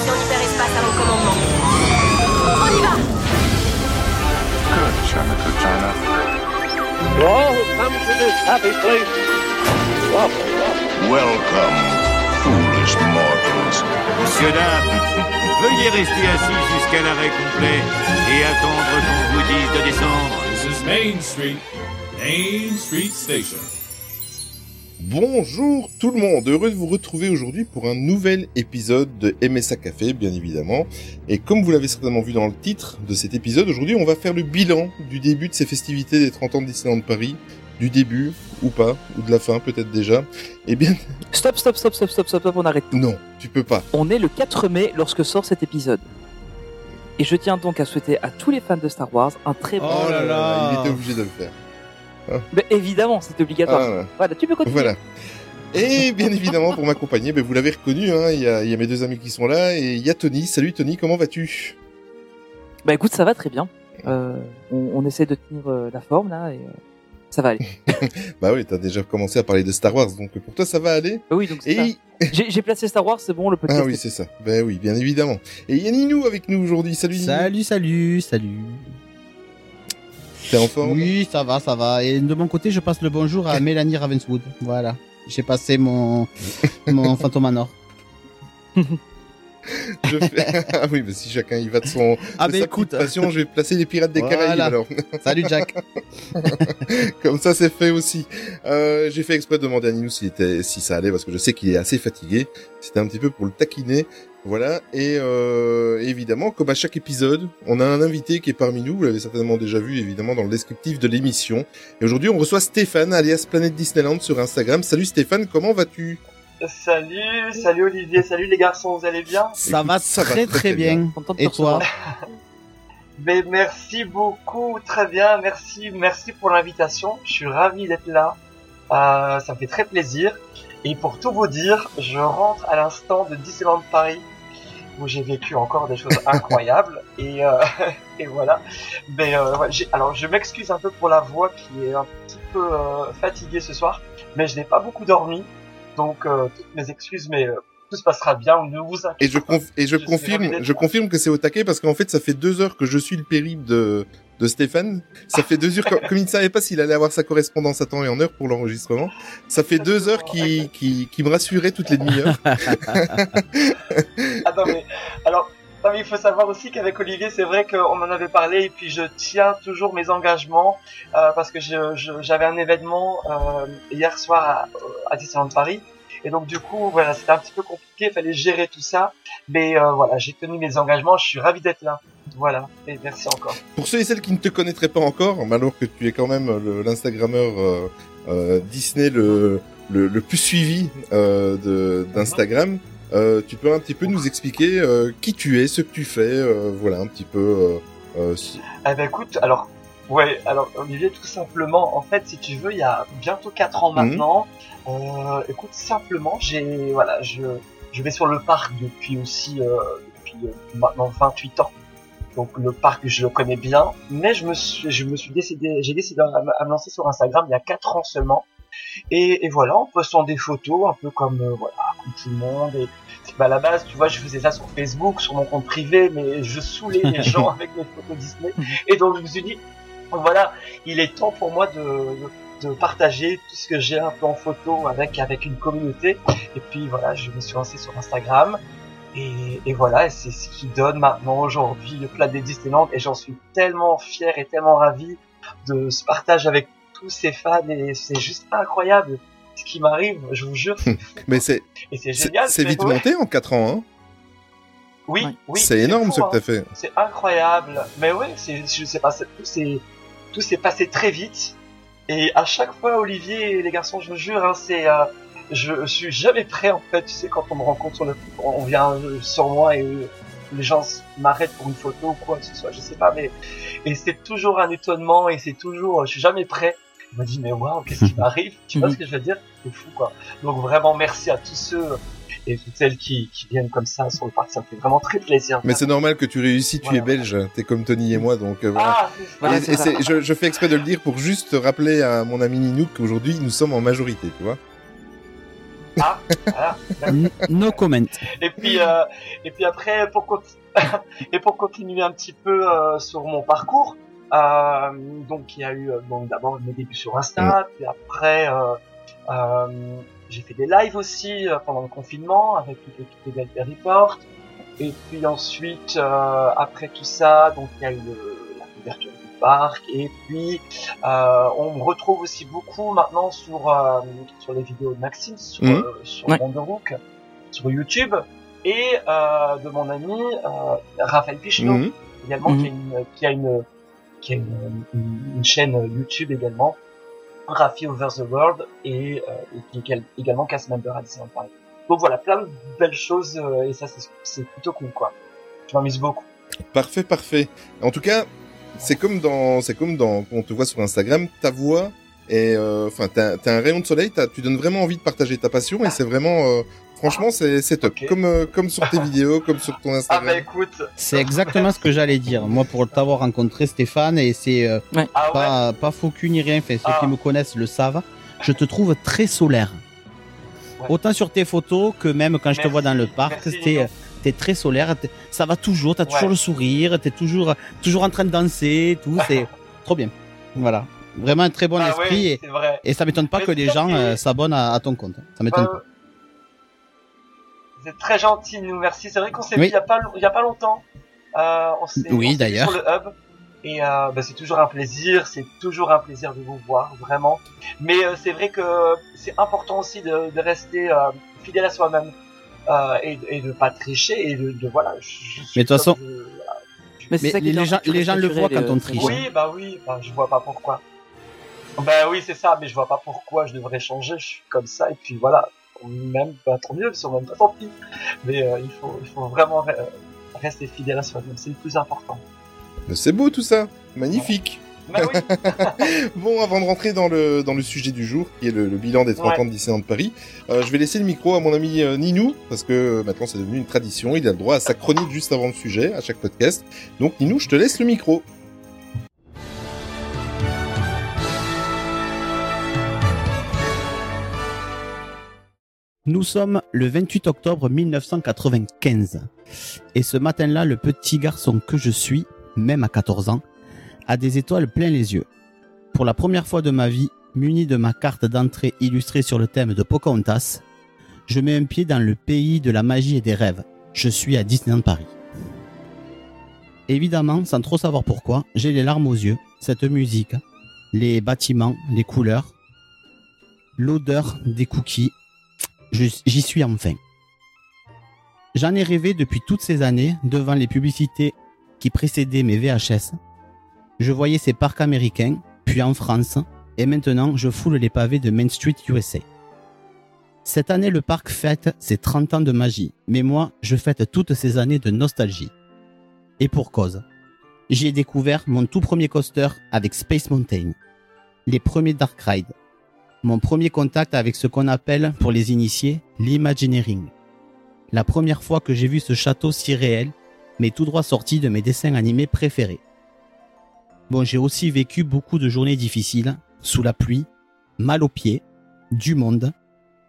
station hyperespace à mon commandement. On y va Good, China, good China. To all who come to this happy place, welcome, welcome. Welcome, foolish mortals. Monsieur, dames, veuillez rester assis jusqu'à l'arrêt complet et attendre qu'on vous dise de descendre. This is Main Street, Main Street Station. Bonjour tout le monde, heureux de vous retrouver aujourd'hui pour un nouvel épisode de MSA Café, bien évidemment. Et comme vous l'avez certainement vu dans le titre de cet épisode, aujourd'hui on va faire le bilan du début de ces festivités des 30 ans de Disneyland Paris, du début ou pas, ou de la fin peut-être déjà. Eh bien, Stop, stop, stop, stop, stop, stop, stop, on arrête. non, tu peux pas. On est le 4 mai lorsque sort cet épisode. Et je tiens donc à souhaiter à tous les fans de Star Wars un très bon... Oh là là, il était obligé de le faire. Mais évidemment, c'est obligatoire. Ah, Voilà, tu peux continuer. Voilà. Et bien évidemment, pour m'accompagner, ben, vous l'avez reconnu, hein, il y, a, il y a mes deux amis qui sont là, et il y a Tony. Salut Tony, comment vas-tu? Bah écoute, ça va très bien. Euh, on, on essaie de tenir euh, la forme là et euh, ça va aller. Bah oui, t'as déjà commencé à parler de Star Wars, donc pour toi ça va aller Bah oui, donc c'est ça. Et J'ai placé Star Wars, c'est bon, le podcast. Ah oui, est- c'est ça. Ben oui, bien évidemment. Et il y a Ninou avec nous aujourd'hui. Salut Ninou. Salut, salut, salut. T'es en forme Oui, ça va, ça va. Et de mon côté, je passe le bonjour à Mélanie Ravenswood. Voilà. J'ai passé mon, mon Phantom Manor. Je fais... ah oui, mais si chacun y va de son Ah, de sa écoute. passion, je vais placer les pirates des Voilà. Caraïbes alors. Salut, Jack. Comme ça, c'est fait aussi. Euh, j'ai fait exprès de demander à Ninou s'il était, si ça allait, parce que je sais qu'il est assez fatigué. C'était un petit peu pour le taquiner. Voilà. Et euh, évidemment, comme à chaque épisode, on a un invité qui est parmi nous. Vous l'avez certainement déjà vu, évidemment, dans le descriptif de l'émission. Et aujourd'hui, on reçoit Stéphane, alias Planète Disneyland, sur Instagram. Salut Stéphane, comment vas-tu? Salut, salut Olivier, salut les garçons, vous allez bien? Ça va ça va très, très, bien. bien. Content de te Et toi? Ben, Merci beaucoup, très bien, merci, merci pour l'invitation, je suis ravi d'être là, euh, ça me fait très plaisir. Et pour tout vous dire, je rentre à l'instant de Disneyland Paris, où j'ai vécu encore des choses incroyables, et, euh, et voilà. Mais euh, ouais, alors je m'excuse un peu pour la voix qui est un petit peu euh, fatiguée ce soir, mais je n'ai pas beaucoup dormi, donc euh, toutes mes excuses, mais euh, tout se passera bien, ne vous inquiétez Et je, pas. et je confirme, je confirme que c'est au taquet parce qu'en fait, ça fait deux heures que je suis le périple de, de Stéphane. Ça fait deux heures, comme, comme il ne savait pas s'il allait avoir sa correspondance à temps et en heure pour l'enregistrement. Ça fait deux heures qui, qui, qui me rassurait toutes les demi-heures. Ah non mais alors il faut savoir aussi qu'avec Olivier c'est vrai qu'on en avait parlé et puis je tiens toujours mes engagements euh, parce que j'avais un événement euh, hier soir à, à Disneyland Paris. Et donc du coup voilà c'était un petit peu compliqué il fallait gérer tout ça. Mais euh, voilà j'ai tenu mes engagements je suis ravi d'être là. Voilà et merci encore. Pour ceux et celles qui ne te connaîtraient pas encore, alors que tu es quand même le- l'Instagrammeur euh, euh, Disney le, le, le plus suivi euh, d'Instagram, euh, tu peux un petit peu nous expliquer euh, qui tu es, ce que tu fais, euh, voilà un petit peu. Euh, euh, si- Eh ben écoute, alors ouais, alors Olivier, tout simplement, en fait, si tu veux, il y a bientôt quatre ans Mhm. maintenant. Euh, écoute, simplement, j'ai voilà, je je vais sur le parc depuis aussi euh, depuis maintenant 28 ans. Donc le parc, je le connais bien, mais je me suis je me suis décidé, j'ai décidé à, me- à me lancer sur Instagram il y a quatre ans seulement. Et, et voilà, en postant des photos, un peu comme voilà, comme tout le monde. Et bah, à la base, tu vois, je faisais ça sur Facebook, sur mon compte privé, mais je saoulais les gens avec mes photos Disney. Et donc je me suis dit, voilà, il est temps pour moi de, de, de partager tout ce que j'ai un peu en photo avec avec une communauté. Et puis voilà, je me suis lancé sur Instagram. Et, et voilà, c'est ce qui donne maintenant aujourd'hui le plat des Disneyland. Et j'en suis tellement fier et tellement ravi de ce partage avec tous ces fans. Et c'est juste incroyable ce qui m'arrive, je vous jure. c'est fou. Mais c'est Et c'est c'est génial. c'est vite ouais. monté en quatre ans. Hein Oui, Ouais. oui. c'est énorme fou, ce que hein. t'as fait. C'est incroyable. Mais ouais, c'est, je sais pas, c'est- tout s'est, tout s'est passé très vite. Et à chaque fois, Olivier et les garçons, je vous jure, hein, c'est, euh, je, je suis jamais prêt en fait. Tu sais, quand on me rencontre sur le, on vient euh, sur moi et euh, les gens m'arrêtent pour une photo ou quoi que ce soit, je sais pas, mais et c'est toujours un étonnement et c'est toujours, je suis jamais prêt. Je me dis mais waouh, qu'est-ce qui m'arrive? Tu vois ce que je veux dire? C'est fou quoi. Donc vraiment merci à tous ceux et toutes celles qui, qui viennent comme ça sur le parc, ça me fait vraiment très plaisir. Mais c'est normal que tu réussis, tu Voilà. es belge, t'es comme Tony et moi, donc euh, voilà. Ah, Voilà, Et- je, je fais exprès de le dire pour juste rappeler à mon ami Ninouk qu'aujourd'hui nous sommes en majorité, tu vois. Ah, voilà. No comment. Et puis, euh, et puis après, pour, conti- et pour continuer un petit peu euh, sur mon parcours, euh, donc il y a eu euh, donc d'abord mes débuts sur Insta, puis après euh, euh, j'ai fait des lives aussi euh, pendant le confinement avec toute l'équipe de Delta Report. Et puis ensuite, euh, après tout ça, donc il y a eu le- la couverture du parc. Et puis euh, on me retrouve aussi beaucoup maintenant sur euh, sur les vidéos de Maxime, sur, euh, sur Ouais. Wonderhook, sur YouTube, et euh, de mon ami euh, Raphaël Pichelot Mhm. également qui a une qui a une qui a une, une- une chaîne YouTube également Rafi Over the World et, euh, et qui est égal- également cast member à Disneyland Paris. Donc voilà, plein de belles choses euh, et ça c'est plutôt cool quoi. Je m'amuse beaucoup. Parfait, parfait. En tout cas, c'est comme dans, c'est comme dans, on te voit sur Instagram, ta voix est, euh, enfin, t'as, t'as un rayon de soleil, tu donnes vraiment envie de partager ta passion et c'est vraiment, euh, franchement, c'est, c'est top. Comme, euh, comme sur tes vidéos, comme sur ton Ah Instagram. bah écoute, C'est exactement ce que j'allais dire. Moi, pour t'avoir rencontré, Stéphane, et c'est euh, ah ouais, pas, pas faux cul ni rien, enfin, ceux Ah. qui me connaissent le savent, je te trouve très solaire. Ouais. Autant sur tes photos que même quand je te vois dans le parc, t'es, t'es très solaire, t'es- ça va toujours, t'as toujours le sourire, t'es toujours, toujours en train de danser, tout, c'est trop bien. Voilà. Vraiment un très bon ah esprit ouais, et, c'est vrai. et ça m'étonne pas Mais que les gens euh, s'abonnent à, à ton compte. Ça m'étonne Euh, pas. C'est très gentil, nous merci. C'est vrai qu'on s'est Oui. vu il y a pas il y a pas longtemps. Euh, on s'est- Oui, d'ailleurs. Sur le hub. Et euh, bah, c'est toujours un plaisir, c'est toujours un plaisir de vous voir, vraiment. Mais euh, c'est vrai que c'est important aussi de, de rester euh, fidèle à soi-même euh, et, et de pas tricher et de, de voilà. Je, Mais de toute façon- je- voilà. Mais ça les bien, gens- les gens le voient quand on triche. Oui, bah oui, bah, je vois pas pourquoi. Bah oui, c'est ça, mais je vois pas pourquoi je devrais changer, je suis comme ça, et puis voilà. Même, bah, tant mieux, si on m'aime pas, tant pis. Mais euh, il, faut, il faut vraiment rester fidèle à soi-même, c'est le plus important. C'est beau tout ça. Magnifique. Bah oui, Bon, avant de rentrer dans le, dans le sujet du jour, qui est le, le bilan des 30 Ouais. ans de Disneyland Paris, euh, je vais laisser le micro à mon ami euh, Ninou, parce que maintenant c'est devenu une tradition, il a le droit à sa chronique juste avant le sujet, à chaque podcast. Donc Ninou, je te laisse le micro. Nous sommes le 28 octobre 1995. Et ce matin-là, le petit garçon que je suis, même à 14 ans, a des étoiles plein les yeux. Pour la première fois de ma vie, muni de ma carte d'entrée illustrée sur le thème de Pocahontas, je mets un pied dans le pays de la magie et des rêves. Je suis à Disneyland Paris. Évidemment, sans trop savoir pourquoi, j'ai les larmes aux yeux, cette musique, les bâtiments, les couleurs, l'odeur des cookies, j'y suis enfin. J'en ai rêvé depuis toutes ces années devant les publicités qui précédaient mes VHS. Je voyais ces parcs américains, puis en France, et maintenant je foule les pavés de Main Street USA. Cette année, le parc fête ses 30 ans de magie, mais moi, je fête toutes ces années de nostalgie. Et pour cause. J'y ai découvert mon tout premier coaster avec Space Mountain, les premiers Dark Ride, mon premier contact avec ce qu'on appelle, pour les initiés, l'imagineering. La première fois que j'ai vu ce château si réel, mais tout droit sorti de mes dessins animés préférés. Bon, j'ai aussi vécu beaucoup de journées difficiles, sous la pluie, mal aux pieds, du monde,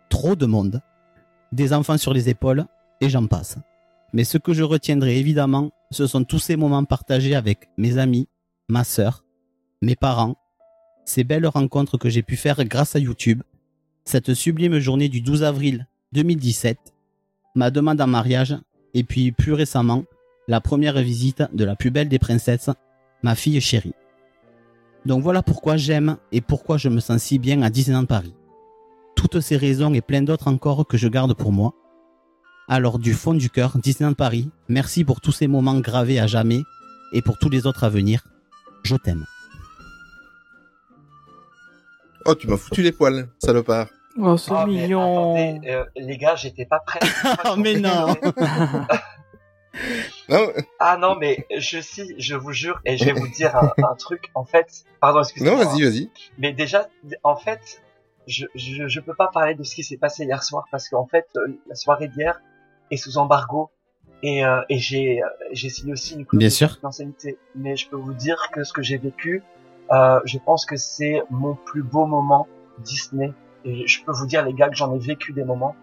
trop de monde, des enfants sur les épaules, et j'en passe. Mais ce que je retiendrai évidemment, ce sont tous ces moments partagés avec mes amis, ma sœur, mes parents, ces belles rencontres que j'ai pu faire grâce à YouTube, cette sublime journée du 12 avril 2017, ma demande en mariage, et puis plus récemment, la première visite de la plus belle des princesses, ma fille chérie. Donc voilà pourquoi j'aime et pourquoi je me sens si bien à Disneyland Paris. Toutes ces raisons et plein d'autres encore que je garde pour moi. Alors du fond du cœur, Disneyland Paris, merci pour tous ces moments gravés à jamais et pour tous les autres à venir. Je t'aime. Oh, tu m'as foutu les poils, salopard. Oh, c'est mais mignon. attendez, euh, les gars, j'étais pas prêt. Oh, mais non. Non, Ah non, mais je suis, je vous jure, et je vais vous dire un, un truc. En fait, pardon, excusez-moi. non, vas-y, vas-y. Mais déjà, en fait, je, je, je peux pas parler de ce qui s'est passé hier soir parce qu'en fait, euh, la soirée d'hier est sous embargo et, euh, et j'ai, euh, j'ai signé aussi une clause Bien sûr. Mais je peux vous dire que ce que j'ai vécu, euh, je pense que c'est mon plus beau moment Disney et je peux vous dire les gars que j'en ai vécu des moments.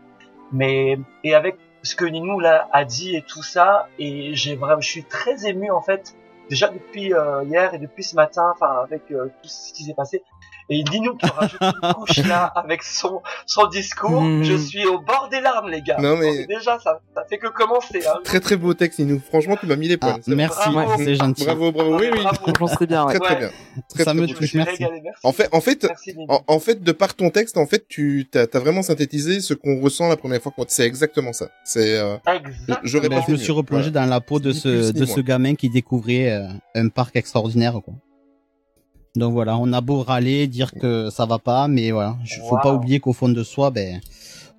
Mais et avec ce que Ninou là a dit et tout ça, et j'ai vraiment, je suis très ému en fait. Déjà depuis euh, hier et depuis ce matin, enfin avec euh, tout ce qui s'est passé, et qui rajoute une couche là avec son son discours, Mhm. je suis au bord des larmes les gars. Non, mais- Donc, déjà ça, ça fait que commencer. Hein. Très très beau texte, Ninou. Franchement, tu m'as mis les points. Ah, merci, Bravo. c'est gentil. Bravo, bravo. Oui, oui. Franchement, c'était bien. ouais. Très très Ouais. bien. Très, Ça très me touche, merci. merci. En fait, en fait, Merci en, en fait, de par ton texte, en fait, tu t'as as vraiment synthétisé ce qu'on ressent la première fois. C'est exactement ça. C'est. Euh... Je me suis replongé Voilà. dans la peau de ce, de ce gamin qui découvrait euh, un parc extraordinaire, quoi. Donc voilà, on a beau râler, dire que ça va pas, mais voilà, il faut Wow. pas oublier qu'au fond de soi, ben,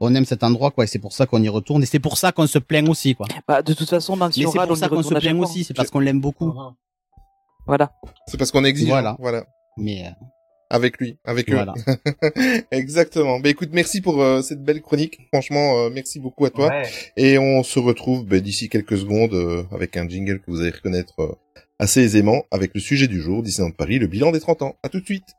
on aime cet endroit, quoi, et c'est pour ça qu'on y retourne, et c'est pour ça qu'on se plaint aussi, quoi. Bah, de toute façon, même si Mais on c'est pour ça qu'on se plaint aussi, c'est parce qu'on l'aime beaucoup. Voilà. C'est parce qu'on exigeant. Voilà. Voilà. Mais euh, Avec lui, avec eux. voilà. Exactement. Bah écoute, merci pour euh, cette belle chronique. Franchement, euh, merci beaucoup à toi. Ouais. Et on se retrouve bah, d'ici quelques secondes euh, avec un jingle que vous allez reconnaître euh, assez aisément avec le sujet du jour, Disneyland Paris, le bilan des 30 ans. À tout de suite.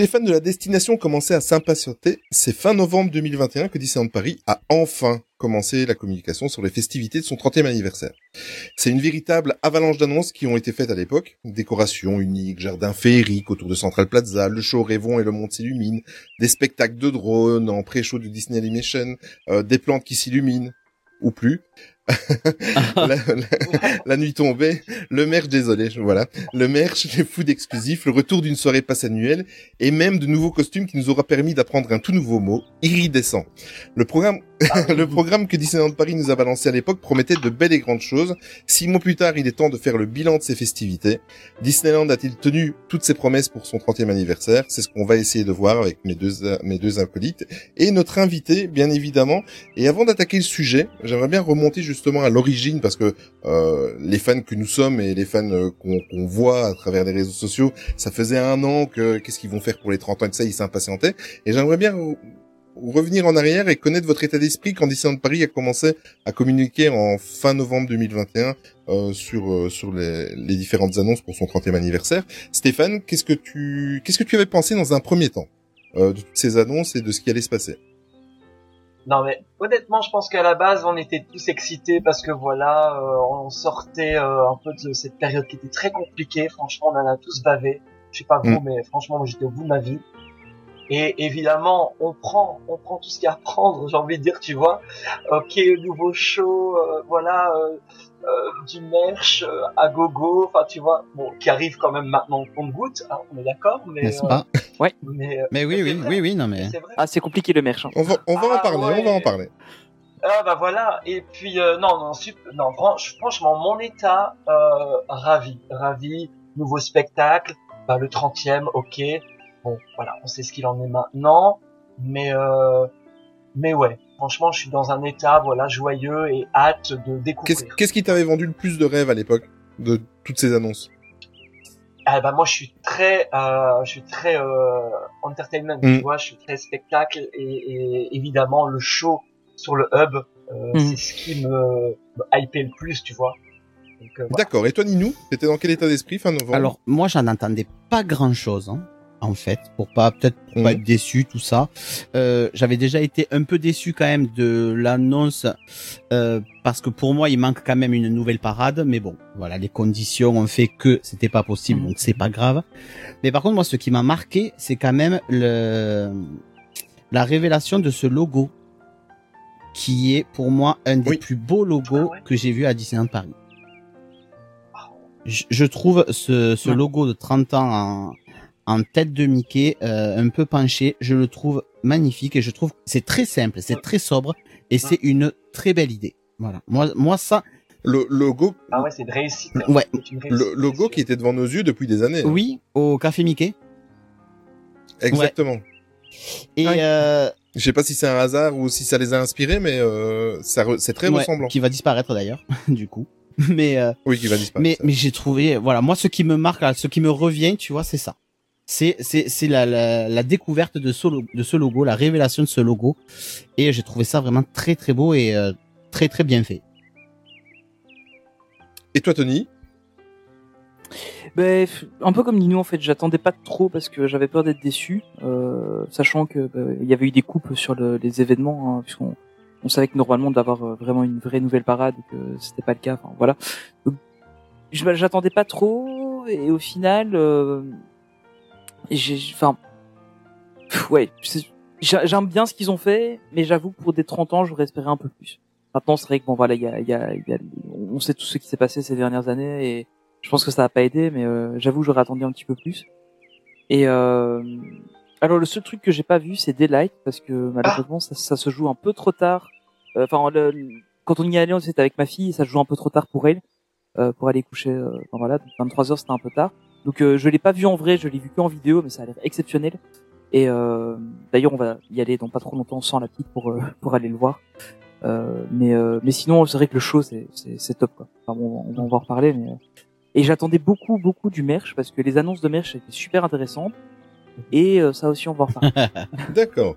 Les fans de la destination commençaient à s'impatienter, c'est fin novembre 2021 que Disneyland Paris a enfin commencé la communication sur les festivités de son 30e anniversaire. C'est une véritable avalanche d'annonces qui ont été faites à l'époque. Décorations uniques, jardins féeriques autour de Central Plaza, le show Rêvons et le monde s'illumine, des spectacles de drones en pré-show de Disney Animation, euh, des plantes qui s'illuminent, ou plus. La, la- la nuit tombée, le merch, désolé, voilà, le merch, les food exclusifs, le retour d'une soirée passe annuelle, et même de nouveaux costumes qui nous aura permis d'apprendre un tout nouveau mot, iridescent. Le programme, le programme que Disneyland Paris nous a balancé à l'époque promettait de belles et grandes choses. Six mois plus tard, il est temps de faire le bilan de ces festivités. Disneyland a-t-il tenu toutes ses promesses pour son 30e anniversaire? C'est ce qu'on va essayer de voir avec mes deux, mes deux acolytes et notre invité, bien évidemment. Et avant d'attaquer le sujet, j'aimerais bien remonter justement à l'origine parce que euh, les fans que nous sommes et les fans euh, qu'on voit à travers les réseaux sociaux, ça faisait un an que qu'est-ce qu'ils vont faire pour les 30 ans et tout ça, ils s'impatientaient. Et j'aimerais bien revenir en arrière et connaître votre état d'esprit quand Disneyland Paris a commencé à communiquer en fin novembre 2021 euh, sur euh, sur les, les différentes annonces pour son 30e anniversaire. Stéphane, qu'est-ce que tu qu'est-ce que tu avais pensé dans un premier temps euh, de toutes ces annonces et de ce qui allait se passer? Non mais honnêtement, je pense qu'à la base, on était tous excités parce que voilà, euh, on sortait euh, un peu de cette période qui était très compliquée. Franchement, on en a tous bavé. Je sais pas vous, Mm. mais franchement, moi j'étais au bout de ma vie. Et évidemment, on prend, on prend tout ce qu'il y a à prendre, j'ai envie de dire, tu vois. Ok, nouveau show, euh, voilà, euh, euh, du merch euh, à gogo, enfin tu vois, bon, qui arrive quand même maintenant au compte-goutte, hein, on est d'accord, mais, N'est-ce euh, pas? Mais, euh, Mais oui, oui, vrai, oui, oui, non mais. c'est vrai. Ah, c'est compliqué le merch. hein. On va, on va Ah, en parler, on va en ouais. parler. Ah bah voilà, et puis euh, non, non, sup- non franch- franchement, mon état, euh, ravi, ravi, nouveau spectacle, bah, le 30e, ok, bon, voilà, on sait ce qu'il en est maintenant, mais euh, mais ouais, franchement, je suis dans un état, voilà, joyeux et hâte de découvrir. qu'est-ce qui t'avait vendu le plus de rêves à l'époque de toutes ces annonces? Ah bah moi, je suis très, euh, je suis très euh, entertainment, Mm. tu vois, je suis très spectacle et, et évidemment le show sur le hub, euh, Mm. c'est ce qui me, me hypait le plus, tu vois. Euh, voilà. D'accord. Et toi, Ninou, t'étais dans quel état d'esprit fin novembre? Alors, moi, j'en entendais pas grand chose, hein, en fait, pour pas, peut-être, pas Mhm. être déçu, tout ça. Euh, j'avais déjà été un peu déçu quand même de l'annonce, euh, parce que pour moi, il manque quand même une nouvelle parade, mais bon, voilà, les conditions ont fait que c'était pas possible, Mhm. donc c'est pas grave. Mais par contre, moi, ce qui m'a marqué, c'est quand même le, la révélation de ce logo, qui est pour moi un des Oui. plus beaux logos Ah que j'ai vu à Disneyland Paris. Je, je trouve ce, ce logo de 30 ans en, en tête de Mickey euh, un peu penché, je le trouve magnifique et je trouve que c'est très simple, c'est très sobre et c'est une très belle idée. Voilà. Moi, moi ça, Le logo, Ah ouais, c'est une réussite. Ouais. Le logo qui était devant nos yeux depuis des années. hein. oui, au café Mickey. Exactement. Et Ouais. euh, Je sais pas si c'est un hasard ou si ça les a inspirés, mais euh, ça re- c'est très ouais, ressemblant. qui va disparaître d'ailleurs, du coup. Mais euh, Oui, qui va disparaître. mais mais j'ai trouvé voilà moi ce qui me marque ce qui me revient tu vois c'est ça c'est c'est c'est la, la la découverte de ce de ce logo la révélation de ce logo. Et j'ai trouvé ça vraiment très très beau et euh, très très bien fait. Et toi, Tony? Ben, un peu comme Nino en fait, j'attendais pas trop parce que j'avais peur d'être déçu, euh, sachant que bah, il y avait eu des coupes sur le- les événements, hein, puisqu'on on savait que normalement d'avoir euh, vraiment une vraie nouvelle parade, et que c'était pas le cas. Enfin voilà, bah, j'attendais pas trop et au final, euh, enfin, ouais, j'aime bien ce qu'ils ont fait, mais j'avoue pour des 30 ans, j'aurais espéré un peu plus. Maintenant, c'est vrai que bon voilà, il y a, y a, y a, on sait tout ce qui s'est passé ces dernières années et je pense que ça a pas aidé, mais euh, j'avoue j'aurais attendu un petit peu plus. Et euh, alors le seul truc que j'ai pas vu, c'est Daylight parce que malheureusement ça, se joue un peu trop tard. Euh, Enfin, le- quand on y allait, c'était avec ma fille, et ça se joue un peu trop tard pour elle, euh, pour aller coucher. euh, Enfin voilà, donc 23 heures c'était un peu tard. Donc euh, je l'ai pas vu en vrai, je l'ai vu que en vidéo, mais ça a l'air exceptionnel. Et euh, d'ailleurs on va y aller dans pas trop longtemps sans la petite pour euh, pour aller le voir. Euh, mais euh, mais sinon c'est vrai que le show c'est c'est c'est top quoi. Enfin bon, on va, on va en reparler mais euh, et j'attendais beaucoup beaucoup du merch parce que les annonces de merch étaient super intéressantes et euh, ça aussi on va en reparler. D'accord.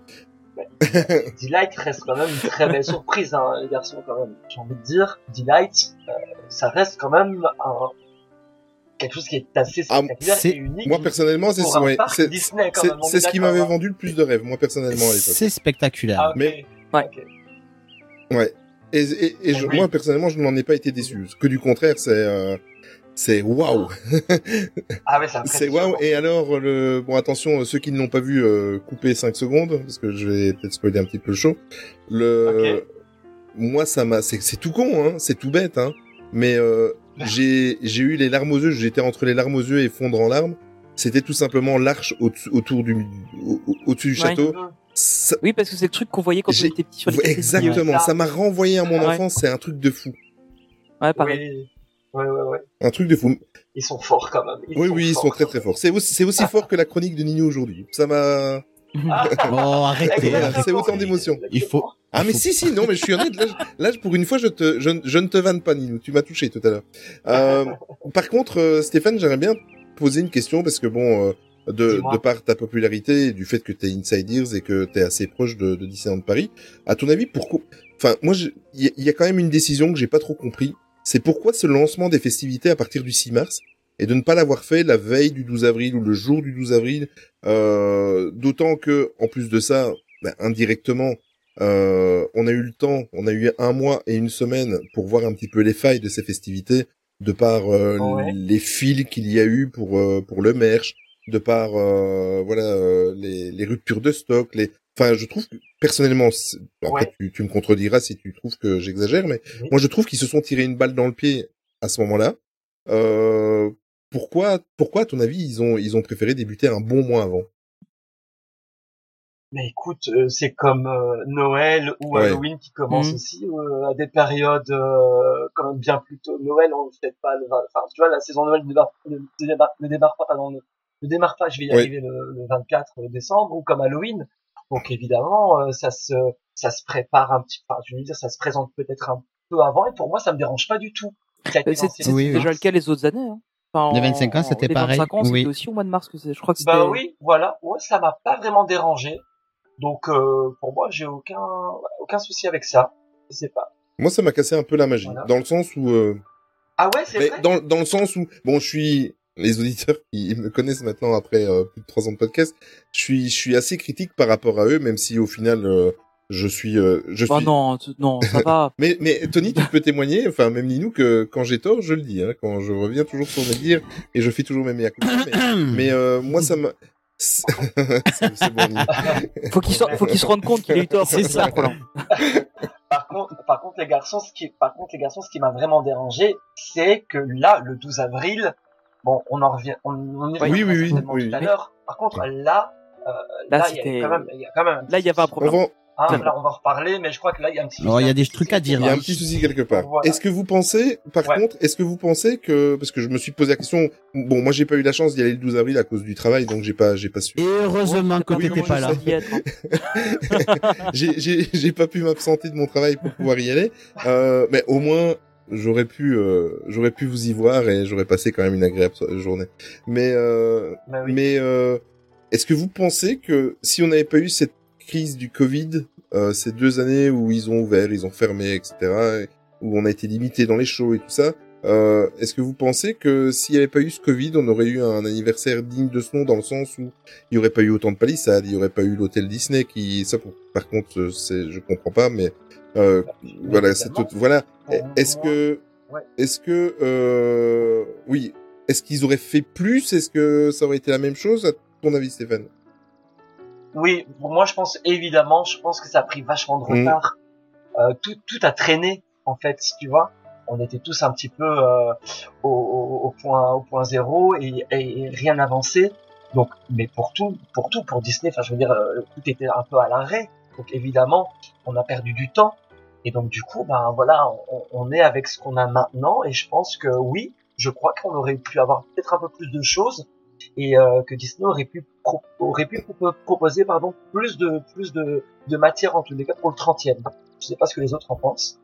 Delight reste quand même une très belle surprise, hein, les garçons, quand même. J'ai envie de dire, Delight, euh, ça reste quand même un, quelque chose qui est assez Ah, spectaculaire c'est- et unique. Moi, personnellement, c'est ouais, ce qui m'avait hein. vendu le plus de rêves, moi, personnellement, à l'époque. c'est spectaculaire Ah. Mais- Ouais. Ouais. Et, et, et je- Oui. moi, personnellement, je n'en ai pas été déçu. Que du contraire, c'est... Euh, c'est waouh, Ah ouais, c'est waouh. Et alors le bon attention ceux qui ne l'ont pas vu, euh, coupez 5 secondes parce que je vais peut-être spoiler un petit peu le show. Le moi ça m'a c'est c'est tout con hein, c'est tout bête hein, mais euh, j'ai j'ai eu les larmes aux yeux, j'étais entre les larmes aux yeux et fondre en larmes. C'était tout simplement l'arche au autour du au- au- au-dessus du château. Ça- Oui parce que c'est le truc qu'on voyait quand on était petit sur les cassettes Exactement, ça m'a renvoyé à mon Ouais. enfance, c'est un truc de fou. Ouais pareil. Oui. Ouais, ouais, ouais. Un truc de fou. Ils sont forts quand même. Oui, oui, ils sont très très forts. C'est aussi, c'est aussi fort que la chronique de Nino aujourd'hui. Ça m'a... Bon arrêtez Voilà, arrêtez. c'est autant d'émotions. Il faut- Ah mais si, si, non, mais je suis honnête. Là, je- là, pour une fois, je, te, je, je ne te vanne pas, Nino. Tu m'as touché tout à l'heure. Euh, par contre, euh, Stéphane, j'aimerais bien poser une question parce que bon, euh, de, de par ta popularité, et du fait que t'es Inside Ears et que t'es assez proche de, de Disneyland Paris, à ton avis, pourquoi Enfin, moi, je- il y, y a quand même une décision que j'ai pas trop compris. C'est pourquoi ce lancement des festivités à partir du 6 mars et de ne pas l'avoir fait la veille du 12 avril ou le jour du 12 avril. Euh, D'autant que, en plus de ça, ben, indirectement, euh, on a eu le temps, on a eu un mois et une semaine pour voir un petit peu les failles de ces festivités, de par euh, Ouais. les fils qu'il y a eu pour euh, pour le merch, de par euh, voilà euh, les, les ruptures de stock, les. Enfin, je trouve que, personnellement, Ouais. tu, tu me contrediras si tu trouves que j'exagère, mais Oui. moi je trouve qu'ils se sont tirés une balle dans le pied à ce moment-là. Euh, pourquoi, pourquoi à ton avis ils ont ils ont préféré débuter un bon mois avant? Mais écoute, euh, c'est comme euh, Noël ou Ouais. Halloween qui commencent Mhm. aussi euh, à des périodes euh, quand même bien plus tôt. Noël, on ne fête pas le 20... Enfin, tu vois, la saison Noël ne démarre, ne, ne démarre, ne démarre pas, pardon, ne, ne démarre pas, je vais y Oui. arriver le, le 24 décembre, ou comme Halloween. Donc évidemment, euh, ça se ça se prépare un petit peu, enfin, je veux dire, ça se présente peut-être un peu avant, et pour moi, ça me dérange pas du tout. C'est oui. déjà le cas les autres années. Hein. Enfin, Les en- 25 ans, c'était pareil, 25 ans, oui. c'était aussi au mois de mars que. Je crois que c'était. Bah oui, voilà. Ouais, ça m'a pas vraiment dérangé. Donc euh, pour moi, j'ai aucun aucun souci avec ça. Je sais pas. Moi, ça m'a cassé un peu la magie, Voilà. dans le sens où euh, Ah ouais, c'est vrai. dans, dans le sens où, bon, je suis, les auditeurs qui me connaissent maintenant après euh, plus de trois ans de podcast, je suis, je suis assez critique par rapport à eux, même si au final, euh, je suis, euh, je Bah suis. non, non, ça va. Mais, mais Tony, tu peux témoigner, enfin même Ninou, que quand j'ai tort, je le dis, hein, quand je reviens toujours sur mes dires et je fais toujours mes mea. Mais, mais euh, moi, ça me, c'est bon. Faut qu'il se, faut qu'il se rende compte qu'il a eu tort. C'est ça. Par contre, par contre les garçons, ce qui par contre les garçons, ce qui m'a vraiment dérangé, c'est que là, le 12 avril, bon, on en revient, on, on y Oui, reviendra oui, oui, oui. tout à l'heure. Par contre, là, euh, Là, là, il y a c'était- quand même, il y a quand même. un Là, il y avait un On problème. va, Hein, là, on va en reparler, mais je crois que là, il y a un petit. Oh, il y a des trucs à dire. il y a hein. un petit souci quelque part. Voilà. Est-ce que vous pensez, par Ouais. contre, est-ce que vous pensez que, parce que je me suis posé la question, bon, moi j'ai pas eu la chance d'y aller le 12 avril à cause du travail, donc j'ai pas, j'ai pas su. Et heureusement que Oui, t'étais pas là. hein. j'ai, j'ai, j'ai pas pu m'absenter de mon travail pour pouvoir y aller, euh, mais au moins j'aurais pu, euh, j'aurais pu vous y voir et j'aurais passé quand même une agréable journée. Mais, euh, Bah oui. mais euh, est-ce que vous pensez que si on n'avait pas eu cette crise du Covid, euh, ces deux années où ils ont ouvert, ils ont fermé, etc., et où on a été limité dans les shows et tout ça, euh, est-ce que vous pensez que s'il n'y avait pas eu ce Covid, on aurait eu un anniversaire digne de ce nom dans le sens où il n'y aurait pas eu autant de palissades, il n'y aurait pas eu l'hôtel Disney qui, ça, pour- par contre, euh, c'est, je comprends pas, mais euh, voilà, c'est tout, voilà. Pour Est-ce que, est-ce que, euh, oui, est-ce qu'ils auraient fait plus? Est-ce que ça aurait été la même chose à ton avis, Stéphane? Oui, pour moi, je pense évidemment, je pense que ça a pris vachement de Mhm. retard. Euh, tout, tout a traîné, en fait, tu vois. On était tous un petit peu euh, au, au, au point, au point zéro et, et, rien n'avançait. Donc, mais pour tout, pour tout, pour Disney, enfin, je veux dire, euh, tout était un peu à l'arrêt. Donc, évidemment, on a perdu du temps. Et donc, du coup, ben voilà, on, on est avec ce qu'on a maintenant. Et je pense que oui, je crois qu'on aurait pu avoir peut-être un peu plus de choses et euh, que Disney aurait pu aurait pu propo- proposer pardon plus de plus de, de matière en tous les cas pour le 30e. Je sais pas ce que les autres en pensent.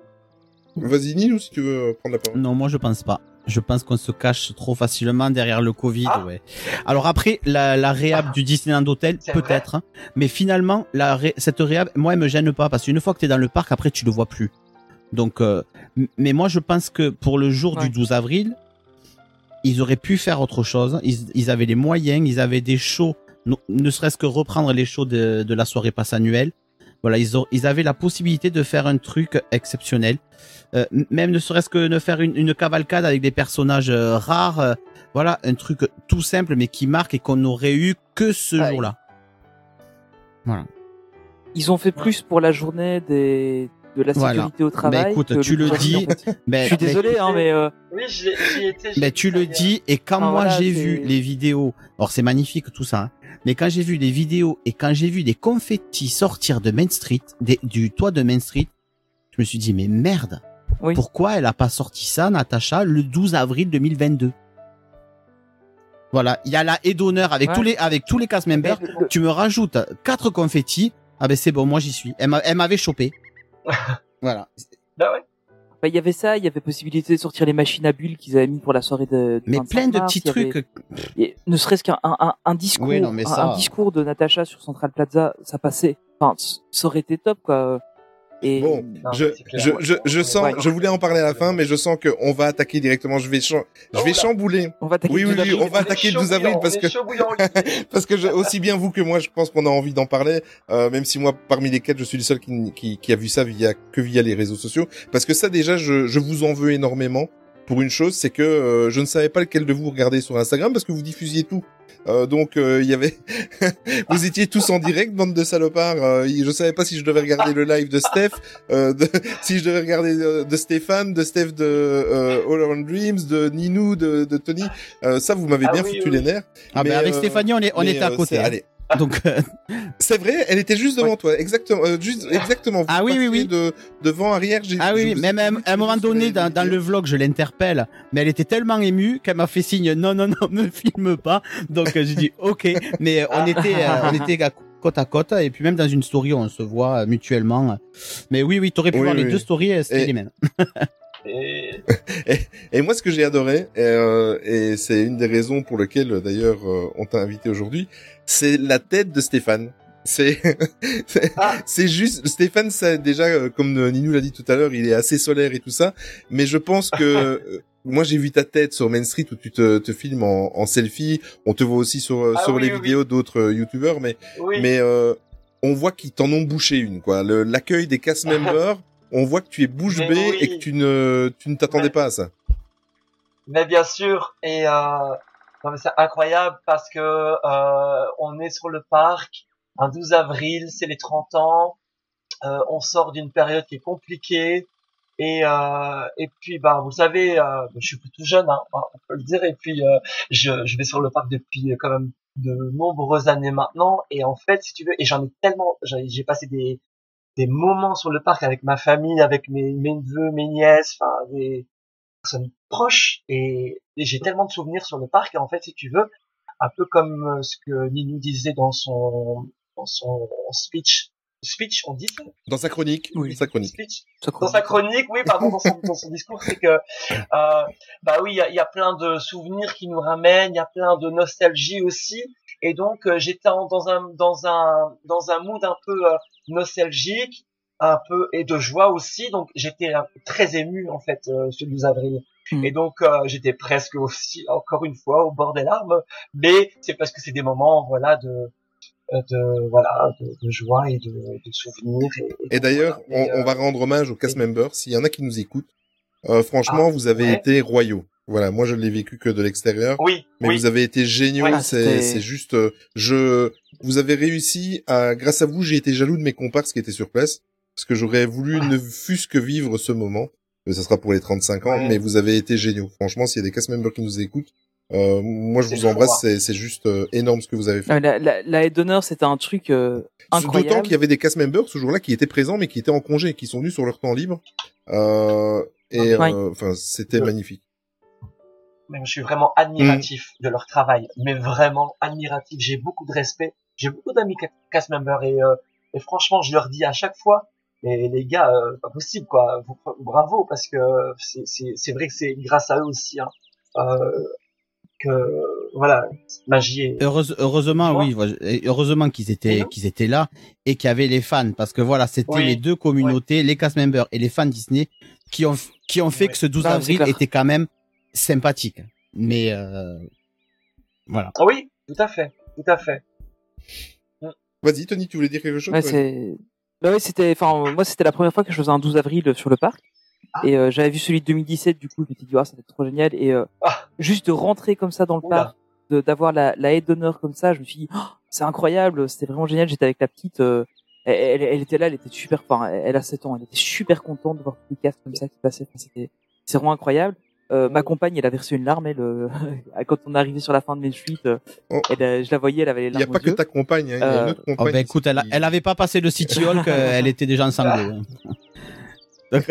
Vas-y, Nilou, si tu veux prendre la parole. Non, moi je pense pas. Je pense qu'on se cache trop facilement derrière le Covid. Ah. ouais. Alors après, la, la réhab Ah. du Disneyland Hotel, peut-être. hein. Mais finalement, la ré- cette réhab, moi, elle me gêne pas parce qu'une fois que t'es dans le parc, après, tu le vois plus. Donc, euh, mais moi, je pense que pour le jour Ouais. du 12 avril, ils auraient pu faire autre chose. Ils, ils avaient les moyens, ils avaient des shows, ne serait-ce que reprendre les shows de, de la soirée passe annuelle. Voilà, ils, ont, ils avaient la possibilité de faire un truc exceptionnel. Euh, même ne serait-ce que de faire une, une cavalcade avec des personnages euh, rares. euh, voilà, un truc tout simple mais qui marque et qu'on n'aurait eu que ce Ouais. jour-là. Voilà. Ils ont fait plus pour la journée des de la Voilà. sécurité au travail. Bah, écoute, que tu le 12 avril, dis, en fait. Ben, Je suis désolé, hein, mais euh, Oui, j'y étais. Ben, tu le dis, et quand Enfin, moi voilà, j'ai vu les vidéos, alors c'est magnifique tout ça, hein, mais quand j'ai vu les vidéos et quand j'ai vu des confettis sortir de Main Street, des- du toit de Main Street, je me suis dit, mais merde, Oui. pourquoi elle a pas sorti ça, Natacha, le 12 avril 2022 Voilà, il y a la haie d'honneur avec Ouais. tous les avec tous les cast members. le- Tu me rajoutes quatre confettis, ah ben c'est bon, moi j'y suis. Elle m'a- elle m'avait chopé. voilà. Bah ouais. Bah, il y avait ça, il y avait possibilité de sortir les machines à bulles qu'ils avaient mis pour la soirée de. du Mais 25 plein de mars, petits avait- trucs. Et ne serait-ce qu'un un, un, un discours, Oui, non, mais ça- un discours de Natacha sur Central Plaza, ça passait. Enfin, ça aurait été top, quoi. Et Bon, Non, je, je, je, je sens, Ouais. je voulais en parler à la fin, mais je sens qu'on va attaquer directement. Je vais, je vais chambouler. on va attaquer Oui, oui, 12 oui, on va attaquer le chaud 12 avril parce que parce que je, aussi bien vous que moi, je pense qu'on a envie d'en parler. Euh, même si moi, parmi les quatre, je suis le seul qui, qui, qui a vu ça via que via les réseaux sociaux. Parce que ça, déjà, je, je vous en veux énormément pour une chose, c'est que euh, je ne savais pas lequel de vous regarder sur Instagram parce que vous diffusiez tout. Euh, donc euh, il y avait, vous étiez tous en direct, bande de salopards. Euh, je savais pas si je devais regarder le live de Steph, euh, de, si je devais regarder euh, de Stéphane, de Steph de euh, All Around Dreams, de Ninou, de, de Tony. Euh, ça, vous m'avez Ah bien oui, foutu oui. les nerfs. Ah ben Mais, avec euh, Stéphanie, on, est, on mais, était à euh, côté. hein. allez. Donc, euh, C'est vrai, elle était juste devant toi, exactement, euh, juste exactement. Vous Ah oui, oui, oui. De devant arrière. j'ai- ah oui, vous- même à, un moment donné, dans, dans le vlog, je l'interpelle, mais elle était tellement émue qu'elle m'a fait signe, non, non, non, me filme pas. Donc euh, j'ai dit, ok, mais euh, on était, euh, on était à côte à côte, et puis même dans une story, on se voit mutuellement. Mais oui, oui, t'aurais pu Oui, voir les oui. deux stories, c'était Et- les mêmes. Et... Et moi, ce que j'ai adoré, et, euh, et c'est une des raisons pour lesquelles, d'ailleurs, euh, on t'a invité aujourd'hui, c'est la tête de Stéphane. C'est c'est Ah. juste Stéphane, ça déjà euh, comme euh, Ninou l'a dit tout à l'heure, il est assez solaire et tout ça, mais je pense que euh, moi j'ai vu ta tête sur Main Street où tu te, te filmes en, en selfie, on te voit aussi sur Ah sur oui, les oui, vidéos d'autres youtubeurs, mais mais euh, on voit qu'ils t'en ont bouché une quoi. L'accueil des cast members, on voit que tu es bouche bée oui. et que tu ne tu ne t'attendais Mais- pas à ça. Mais bien sûr, et euh, non, mais c'est incroyable parce que euh, on est sur le parc, un 12 avril, c'est les 30 ans, euh, on sort d'une période qui est compliquée, et euh, et puis bah vous savez, euh, je suis plus tout jeune, hein, on peut le dire, et puis euh, je, je vais sur le parc depuis quand même de nombreuses années maintenant, et en fait, si tu veux, et j'en ai tellement, j'ai j'ai passé des des moments sur le parc avec ma famille, avec mes, mes neveux, mes nièces, enfin des personnes proches et, et j'ai tellement de souvenirs sur le parc. Et en fait si tu veux un peu comme euh, ce que Ninou disait dans son dans son speech. Speech on dit ça? Dans sa chronique, Oui. sa chronique. speech? Ça dans sa chronique, oui, pardon, dans son, dans son discours, c'est que, euh, bah oui, il y a, il y a plein de souvenirs qui nous ramènent, il y a plein de nostalgie aussi, et donc euh, j'étais dans un dans un dans un mood un peu euh, nostalgique, un peu et de joie aussi, donc j'étais euh, très ému en fait euh, ce 12 avril, Mhm. et donc euh, j'étais presque aussi encore une fois au bord des larmes, mais c'est parce que c'est des moments, voilà, de de voilà de, de joie et de, de souvenirs et, d'ailleurs, voilà. On, on va rendre hommage aux cast members. S'il y en a qui nous écoutent, euh, franchement, Ah, vous avez ouais. été royaux. Voilà, moi je l'ai vécu que de l'extérieur, oui mais oui vous avez été géniaux. Ouais, c'est juste, euh, je, vous avez réussi à, grâce à vous, j'ai été jaloux de mes comparses qui étaient sur place parce que j'aurais voulu ne fût-ce que vivre ce moment. Mais ça sera pour les 35 ans, Ouais. mais vous avez été géniaux. Franchement, s'il y a des cast members qui nous écoutent, euh, moi je vous embrasse. C'est c'est juste euh, énorme ce que vous avez fait. Ah, La, la, la aide d'honneur, c'était un truc euh, D'autant incroyable. qu'il y avait des cast members ce jour-là qui étaient présents mais qui étaient en congé, qui sont venus sur leur temps libre. Euh, et Ouais. euh, enfin, c'était Ouais. magnifique. mais je suis vraiment admiratif de leur travail, mais vraiment admiratif. J'ai beaucoup de respect. J'ai beaucoup d'amis ca- cast members et, euh, et franchement, je leur dis à chaque fois, mais les gars, euh, pas possible quoi. Vous- bravo parce que c'est c'est c'est vrai que c'est grâce à eux aussi hein, euh, que voilà, magie. Heureuse- heureusement, oui, heureusement qu'ils étaient, qu'ils étaient là et qu'il y avait les fans, parce que voilà, c'était Oui. les deux communautés, les cast members et les fans Disney, qui ont, qui ont fait Oui. que ce 12 Ah, c'est avril était quand même sympathique. Mais euh, voilà. Ah oui, tout à fait, tout à fait. Vas-y, Tony, tu voulais dire quelque chose? Ouais, c'est. Bah ouais, c'était. Enfin, moi, c'était la première fois que je faisais un 12 avril sur le parc. Ah. Et euh, j'avais vu celui de 2017, du coup, je m'étais dit, ah, ça va être trop génial. Et euh, Ah. juste de rentrer comme ça dans le Oula. parc, de d'avoir la, la aide d'honneur comme ça, je me suis dit, Oh, c'est incroyable, c'était vraiment génial. J'étais avec la petite, euh, elle, elle, elle était là, elle était super, enfin, elle, elle a 7 ans, elle était super contente de voir tous les castes comme ça qui passaient. Enfin, c'était, c'est vraiment incroyable. Euh, ma compagne, elle a versé une larme, elle, euh, quand on est arrivé sur la fin de Main Street, euh, Oh. elle, je la voyais, elle avait les Il larmes n'y a pas que yeux. ta compagne, hein, il y a Euh, une autre Oh, compagne. ben écoute, elle, a- elle avait pas passé le City Hall qu'elle était déjà en sanglots. Donc,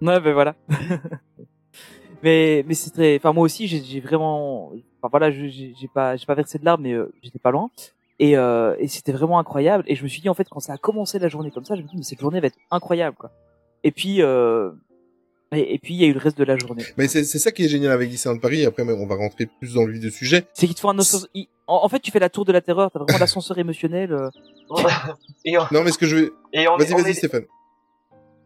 Ouais, ben voilà. mais mais c'est très. Enfin moi aussi j'ai vraiment. Enfin voilà, j'ai pas j'ai pas versé de larmes, mais euh, j'étais pas loin. Et euh, et c'était vraiment incroyable. Et je me suis dit en fait quand ça a commencé la journée comme ça, je me suis dit mais cette journée va être incroyable quoi. Et puis euh, et, et puis il y a eu le reste de la journée. Mais c'est c'est ça qui est génial avec Disneyland Paris. Après, mais on va rentrer plus dans le vif du sujet. C'est qu'ils te font un ascenseur- il- En, en fait tu fais la tour de la terreur, t'as vraiment l'ascenseur émotionnel. euh. et on, Non, mais ce que je on, Vas-y, vas-y, est- Stéphane.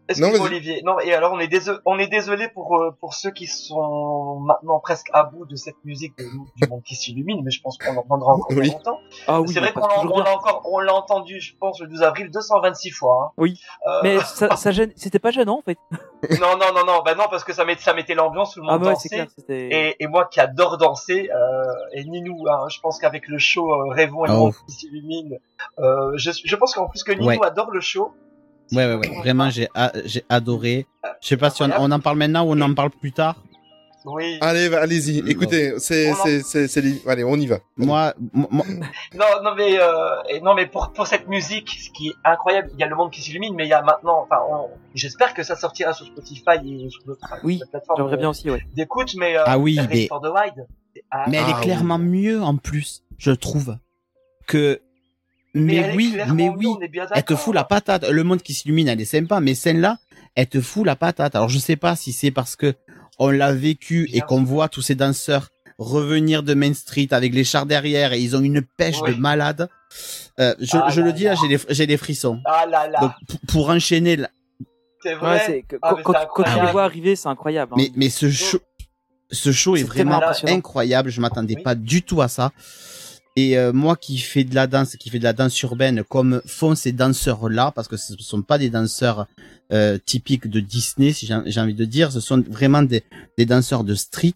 Excuse-moi. Olivier. Non, et alors on est désolé, on est désolé pour euh, pour ceux qui sont maintenant presque à bout de cette musique de- du monde qui s'illumine, mais je pense qu'on en prendra encore Oui. longtemps. Ah oui, c'est vrai qu'on l'a encore, on l'a entendu, je pense, le 12 avril 226 fois. Hein. Oui. Euh, Mais ça, ça gêne, c'était pas gênant en fait. non, non, non, non, bah non, parce que ça met, ça mettait l'ambiance, tout le Ah monde c'est dansait. clair. Et, et moi qui adore danser, euh, et Ninou, hein, je pense qu'avec le show euh, Rêvons et le Oh. monde qui s'illumine, euh, je, je pense qu'en plus que Ninou Ouais. adore le show. Ouais, ouais, ouais. Vraiment, j'ai a- j'ai adoré. Je sais pas si on, on en parle maintenant ou on en parle plus tard. Oui. Allez, allez-y. Écoutez, c'est, c'est, c'est, c'est, allez, on y va. Moi, moi, Non, non mais euh, et non mais pour pour cette musique, ce qui est incroyable, il y a le monde qui s'illumine, mais il y a maintenant, enfin, on- j'espère que ça sortira sur Spotify et sur d'autres Oui, d'autres plateformes J'aimerais bien aussi, ouais. d'écoute, mais euh, Ah oui, mais- for the mais elle Ah est oui. clairement mieux en plus, je trouve. Que, mais, oui, mais oui, elle te fout la patate. Le monde qui s'illumine, elle est sympa, mais celle-là, elle te fout la patate. Alors je sais pas si c'est parce que on l'a vécu et qu'on voit tous ces danseurs revenir de Main Street avec les chars derrière et ils ont une pêche Oui. de malade. Euh, je, Ah je là le dis là, là. j'ai des, j'ai des frissons. Ah là là, Donc pour, enchaîner, là- c'est Ouais, vrai. c'est que- Ah, quand, tu les incroyable. vois arriver, c'est incroyable. hein. mais mais ce show, ce show est, vraiment incroyable. Je m'attendais Oui. pas du tout à ça. Et euh, moi qui fais de la danse, qui fais de la danse urbaine, comme font ces danseurs-là, parce que ce ne sont pas des danseurs euh, typiques de Disney, si j'ai envie de dire, ce sont vraiment des, des danseurs de street.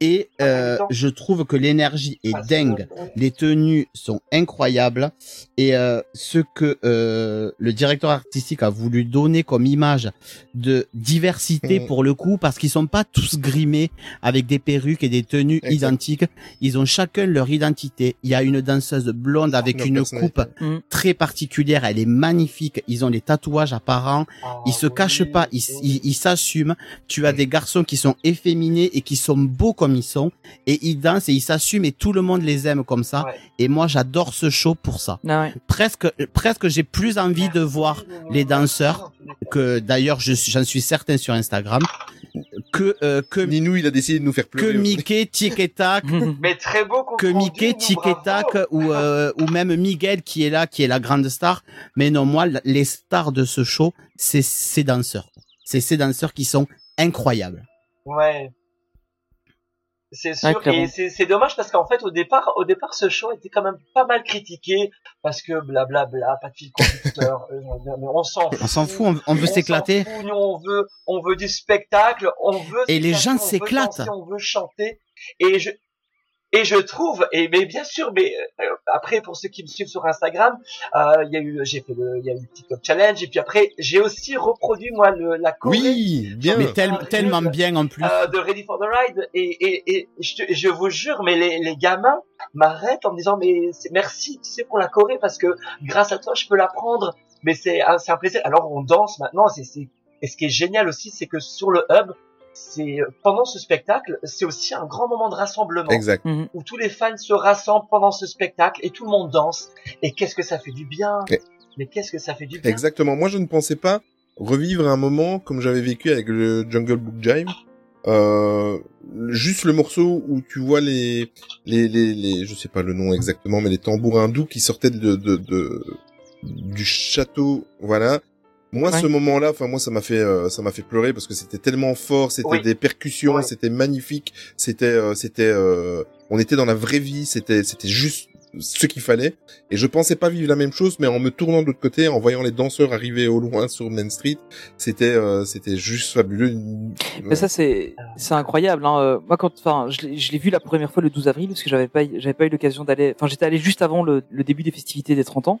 Et Ah, euh, évident. je trouve que l'énergie est Ah, dingue. Les tenues sont incroyables et euh, ce que euh, le directeur artistique a voulu donner comme image de diversité Mhm. pour le coup, parce qu'ils sont pas tous grimés avec des perruques et des tenues Exact. identiques. Ils ont chacun leur identité. Il y a une danseuse blonde avec une coupe Mhm. très particulière. Elle est magnifique. Ils ont les tatouages apparents. Ah, Ils se oui, cachent pas. Ils oui. ils- ils s'assument. Tu as des garçons qui sont efféminés et qui sont beaux comme ils sont et ils dansent et ils s'assument et tout le monde les aime comme ça. Ouais. Et moi, j'adore ce show pour ça. Ah ouais. Presque, presque, j'ai plus envie de voir les danseurs que d'ailleurs, je suis- j'en suis certain sur Instagram que euh, que Ninou, il a décidé de nous faire que pleurer. aussi. Mickey, Tic et Tac, Mais très beau que Mickey, Tic et. Tac ou euh, ou même Miguel qui est là, qui est la grande star. Mais non, moi, les stars de ce show, c'est ces danseurs. C'est ces danseurs qui sont incroyables. Ouais. C'est sûr, et c'est c'est dommage parce qu'en fait au départ, au départ ce show était quand même pas mal critiqué parce que blablabla, pas de fil conducteur, euh, mais on s'en fout. On s'en fout, on, on veut s'éclater. fout, Nous on veut, on veut du spectacle, on veut. Et les gens s'éclatent. On veut chanter, et je et je trouve, et mais bien sûr, mais euh, après pour ceux qui me suivent sur Instagram, euh, il y a eu, j'ai fait le, il y a eu le TikTok challenge, et puis après j'ai aussi reproduit moi le, la choré Oui, bien. Mais tel- tellement bien en plus. euh, de Ready for the Ride et, et, et je, te- je vous jure mais les, les gamins m'arrêtent en me disant mais c'est- merci tu sais pour la Corée parce que grâce à toi je peux l'apprendre mais c'est un, c'est un plaisir alors on danse maintenant c'est c'est et ce qui est génial aussi c'est que sur le hub c'est pendant ce spectacle c'est aussi un grand moment de rassemblement Exact. Mhm. où tous les fans se rassemblent pendant ce spectacle et tout le monde danse et qu'est-ce que ça fait du bien mais qu'est-ce que ça fait du bien Exactement. Moi, je ne pensais pas revivre un moment comme j'avais vécu avec le Jungle Book Jive. Euh, juste le morceau où tu vois les, les, les, les, je sais pas le nom exactement, mais les tambours hindous qui sortaient de, de, de du château, voilà. Moi, Ouais. ce moment-là, enfin moi, ça m'a fait, euh, ça m'a fait pleurer parce que c'était tellement fort, c'était Oui. des percussions, Ouais. c'était magnifique, c'était, euh, c'était, euh, on était dans la vraie vie, c'était, c'était juste ce qu'il fallait. Et je pensais pas vivre la même chose, mais en me tournant de l'autre côté, en voyant les danseurs arriver au loin sur Main Street, c'était, euh, c'était juste fabuleux. Mais ça c'est c'est incroyable. Hein. Euh, Moi quand enfin je l'ai vu la première fois le 12 avril parce que j'avais pas j'avais pas eu l'occasion d'aller. Enfin j'étais allé juste avant le, le début des festivités des 30 ans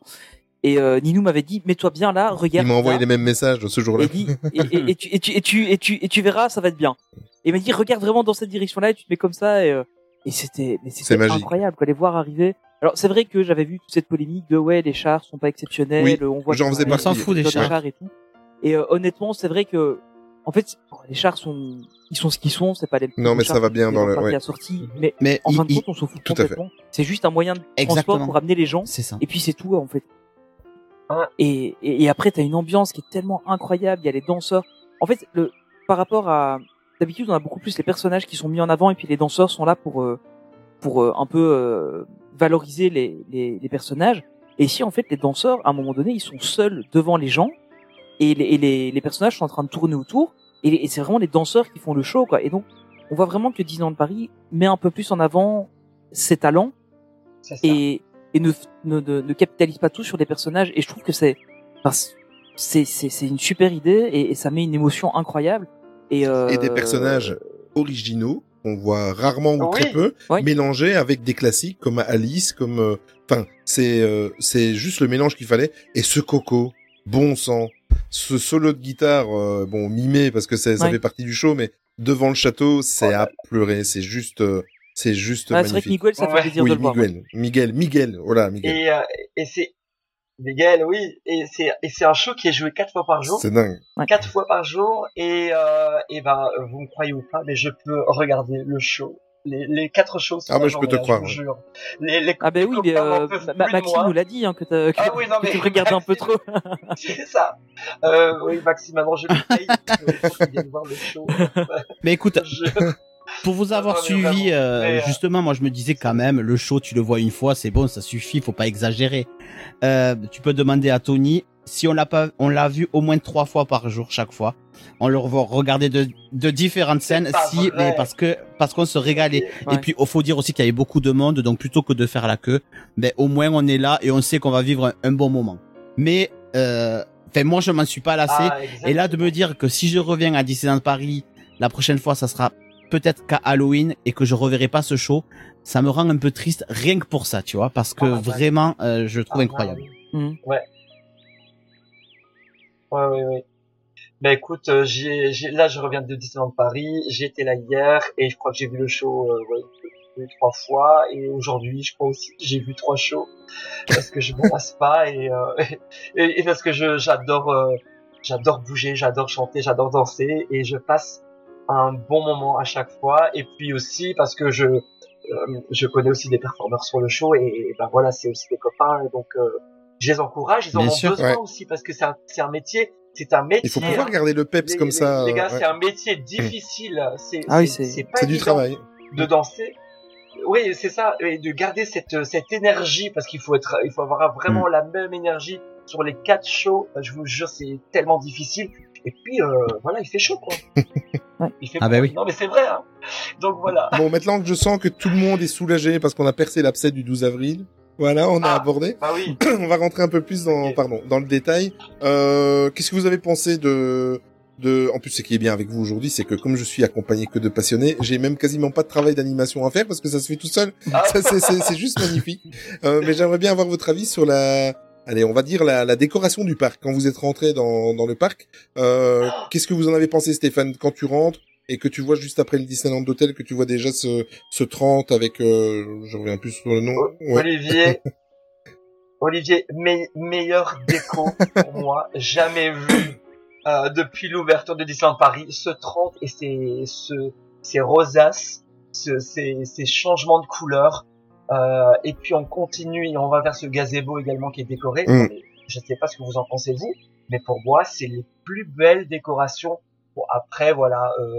et euh, Ninou m'avait dit mets-toi bien là Il regarde. m'a envoyé là. les mêmes messages ce jour-là. et, dit, et, et, et tu, et, tu, et, tu, et, tu, et tu verras, ça va être bien. Et il m'a dit, regarde vraiment dans cette direction-là, et tu te mets comme ça, et, euh, et c'était, mais C'est c'était incroyable, quoi, les voir arriver. Alors, c'est vrai que j'avais vu toute cette polémique de, ouais, les chars sont pas exceptionnels, Oui, on voit j'en faisais On s'en fout des chars. et tout. Et euh, honnêtement, c'est vrai que, en fait, les chars sont, ils sont ce qu'ils sont, c'est pas les Non, mais chars ça va qui bien dans le- ouais. sortie, mais Mais en il- fin de compte, on s'en fout tout à fait. complètement. C'est juste un moyen de transport Exactement. pour amener les gens. c'est ça. Et puis c'est tout en fait. Ouais. Et, et, et après t'as une ambiance qui est tellement incroyable. Il y a les danseurs. En fait, le par rapport à d'habitude, on a beaucoup plus les personnages qui sont mis en avant et puis les danseurs sont là pour euh, pour euh, un peu euh, valoriser les, les les personnages. Et ici, en fait, les danseurs, à un moment donné, ils sont seuls devant les gens et les, et les, les personnages sont en train de tourner autour et, et c'est vraiment les danseurs qui font le show quoi. Et donc on voit vraiment que Disneyland Paris met un peu plus en avant ses talents ça. et, et ne, ne, ne, ne capitalise pas tout sur les personnages. Et je trouve que c'est enfin, c'est c'est c'est une super idée et, et ça met une émotion incroyable. Et, euh, Et des personnages originaux qu'on voit rarement ou Oui. très peu, Oui. mélangés avec des classiques comme Alice, comme, euh, enfin, c'est euh, c'est juste le mélange qu'il fallait. Et ce Coco, bon sang, ce solo de guitare, euh, bon mimé parce que ça Ouais. fait partie du show, mais devant le château, c'est Oh là à pleurer. C'est juste, euh, c'est juste Ah, c'est vrai que magnifique. Miguel, ça fait Ouais. plaisir oui, de le voir. Miguel, Miguel, Miguel, voilà, Miguel. Et, euh, et c'est Miguel, oui, et c'est et c'est un show qui est joué quatre fois par jour, C'est dingue. quatre fois par jour, et euh, et ben vous me croyez ou pas, mais je peux regarder le show. Les, les quatre shows Ah, bah, je peux te croire, vous ouais. jure. Les, les, Ah ben oui, mais euh, Ma- Maxime nous l'a dit hein, que, Ah oui, non, que mais tu regardais un peu Maxime- trop. C'est ça. Euh, oui, Maxime, maintenant je le paye. Voir le show. Mais écoute, Je- pour vous avoir suivi, euh, euh, justement, moi je me disais quand même, le show, tu le vois une fois, c'est bon, ça suffit, faut pas exagérer. Euh, tu peux demander à Tony si on l'a pas, on l'a vu au moins trois fois par jour chaque fois. On le revoit regarder de, de différentes scènes, si, mais parce que parce qu'on se régalait. Ouais. Et puis, il faut dire aussi qu'il y avait beaucoup de monde, donc plutôt que de faire la queue, ben au moins on est là et on sait qu'on va vivre un, un bon moment. Mais, euh, moi je m'en suis pas lassé. Ah, Et là, de me dire que si je reviens à Disneyland Paris, la prochaine fois, ça sera peut-être qu'à Halloween et que je reverrai pas ce show, ça me rend un peu triste rien que pour ça, tu vois, parce que Ah, vraiment, euh, je le trouve Ah, incroyable. Mhm. Ouais. Ouais, ouais, ouais. Bah écoute, euh, j'ai, là je reviens de Disneyland Paris, j'ai été là hier et je crois que j'ai vu le show euh, ouais, deux, trois fois et aujourd'hui je crois aussi que j'ai vu trois shows parce que je me lasse pas et, euh, et, et parce que je, j'adore, j'adore bouger, j'adore chanter, j'adore danser et je passe un bon moment à chaque fois et puis aussi parce que je, euh, je connais aussi des performeurs sur le show et, et ben voilà c'est aussi des copains et donc euh, je les encourage, ils en Bien ont sûr, besoin ouais. aussi parce que c'est un, c'est un métier, c'est un métier. Il faut pouvoir garder le peps Les- comme ça. Les gars, c'est un métier difficile. C'est Ah oui, c'est- du travail. de danser. Oui, c'est ça, et de garder cette cette énergie parce qu'il faut être, il faut avoir vraiment la même énergie sur les quatre shows. Je vous jure, c'est tellement difficile. Et puis euh, voilà, il fait chaud quoi. Il fait Ah bah oui. Non mais c'est vrai. Hein. Donc voilà. Bon, maintenant que je sens que tout le monde est soulagé parce qu'on a percé l'abcès du 12 avril, voilà, on a Ah. abordé. Bah oui. on va rentrer un peu plus dans, pardon, dans le détail. Euh, Qu'est-ce que vous avez pensé de, de, en plus, ce qui est bien avec vous aujourd'hui, c'est que comme je suis accompagné que de passionnés, j'ai même quasiment pas de travail d'animation à faire parce que ça se fait tout seul. Ah. Ça, c'est juste magnifique. Euh, mais j'aimerais bien avoir votre avis sur la, allez, on va dire la, la décoration du parc. Quand vous êtes rentré dans, dans le parc, euh, qu'est-ce que vous en avez pensé, Stéphane, quand tu rentres et que tu vois juste après le Disneyland d'hôtel que tu vois déjà ce, ce 30 avec, euh, je reviens plus sur le nom. Ouais. Olivier, Olivier, me- meilleur déco pour moi jamais vu euh, depuis l'ouverture de Disneyland Paris. Ce 30 et ces ce, ces rosaces, ce, ces, ces changements de couleurs. Euh, et puis on continue et on va vers ce gazebo également qui est décoré. Mm. Je ne sais pas ce que vous en pensez vous, mais pour moi c'est les plus belles décorations. Bon après voilà. Euh,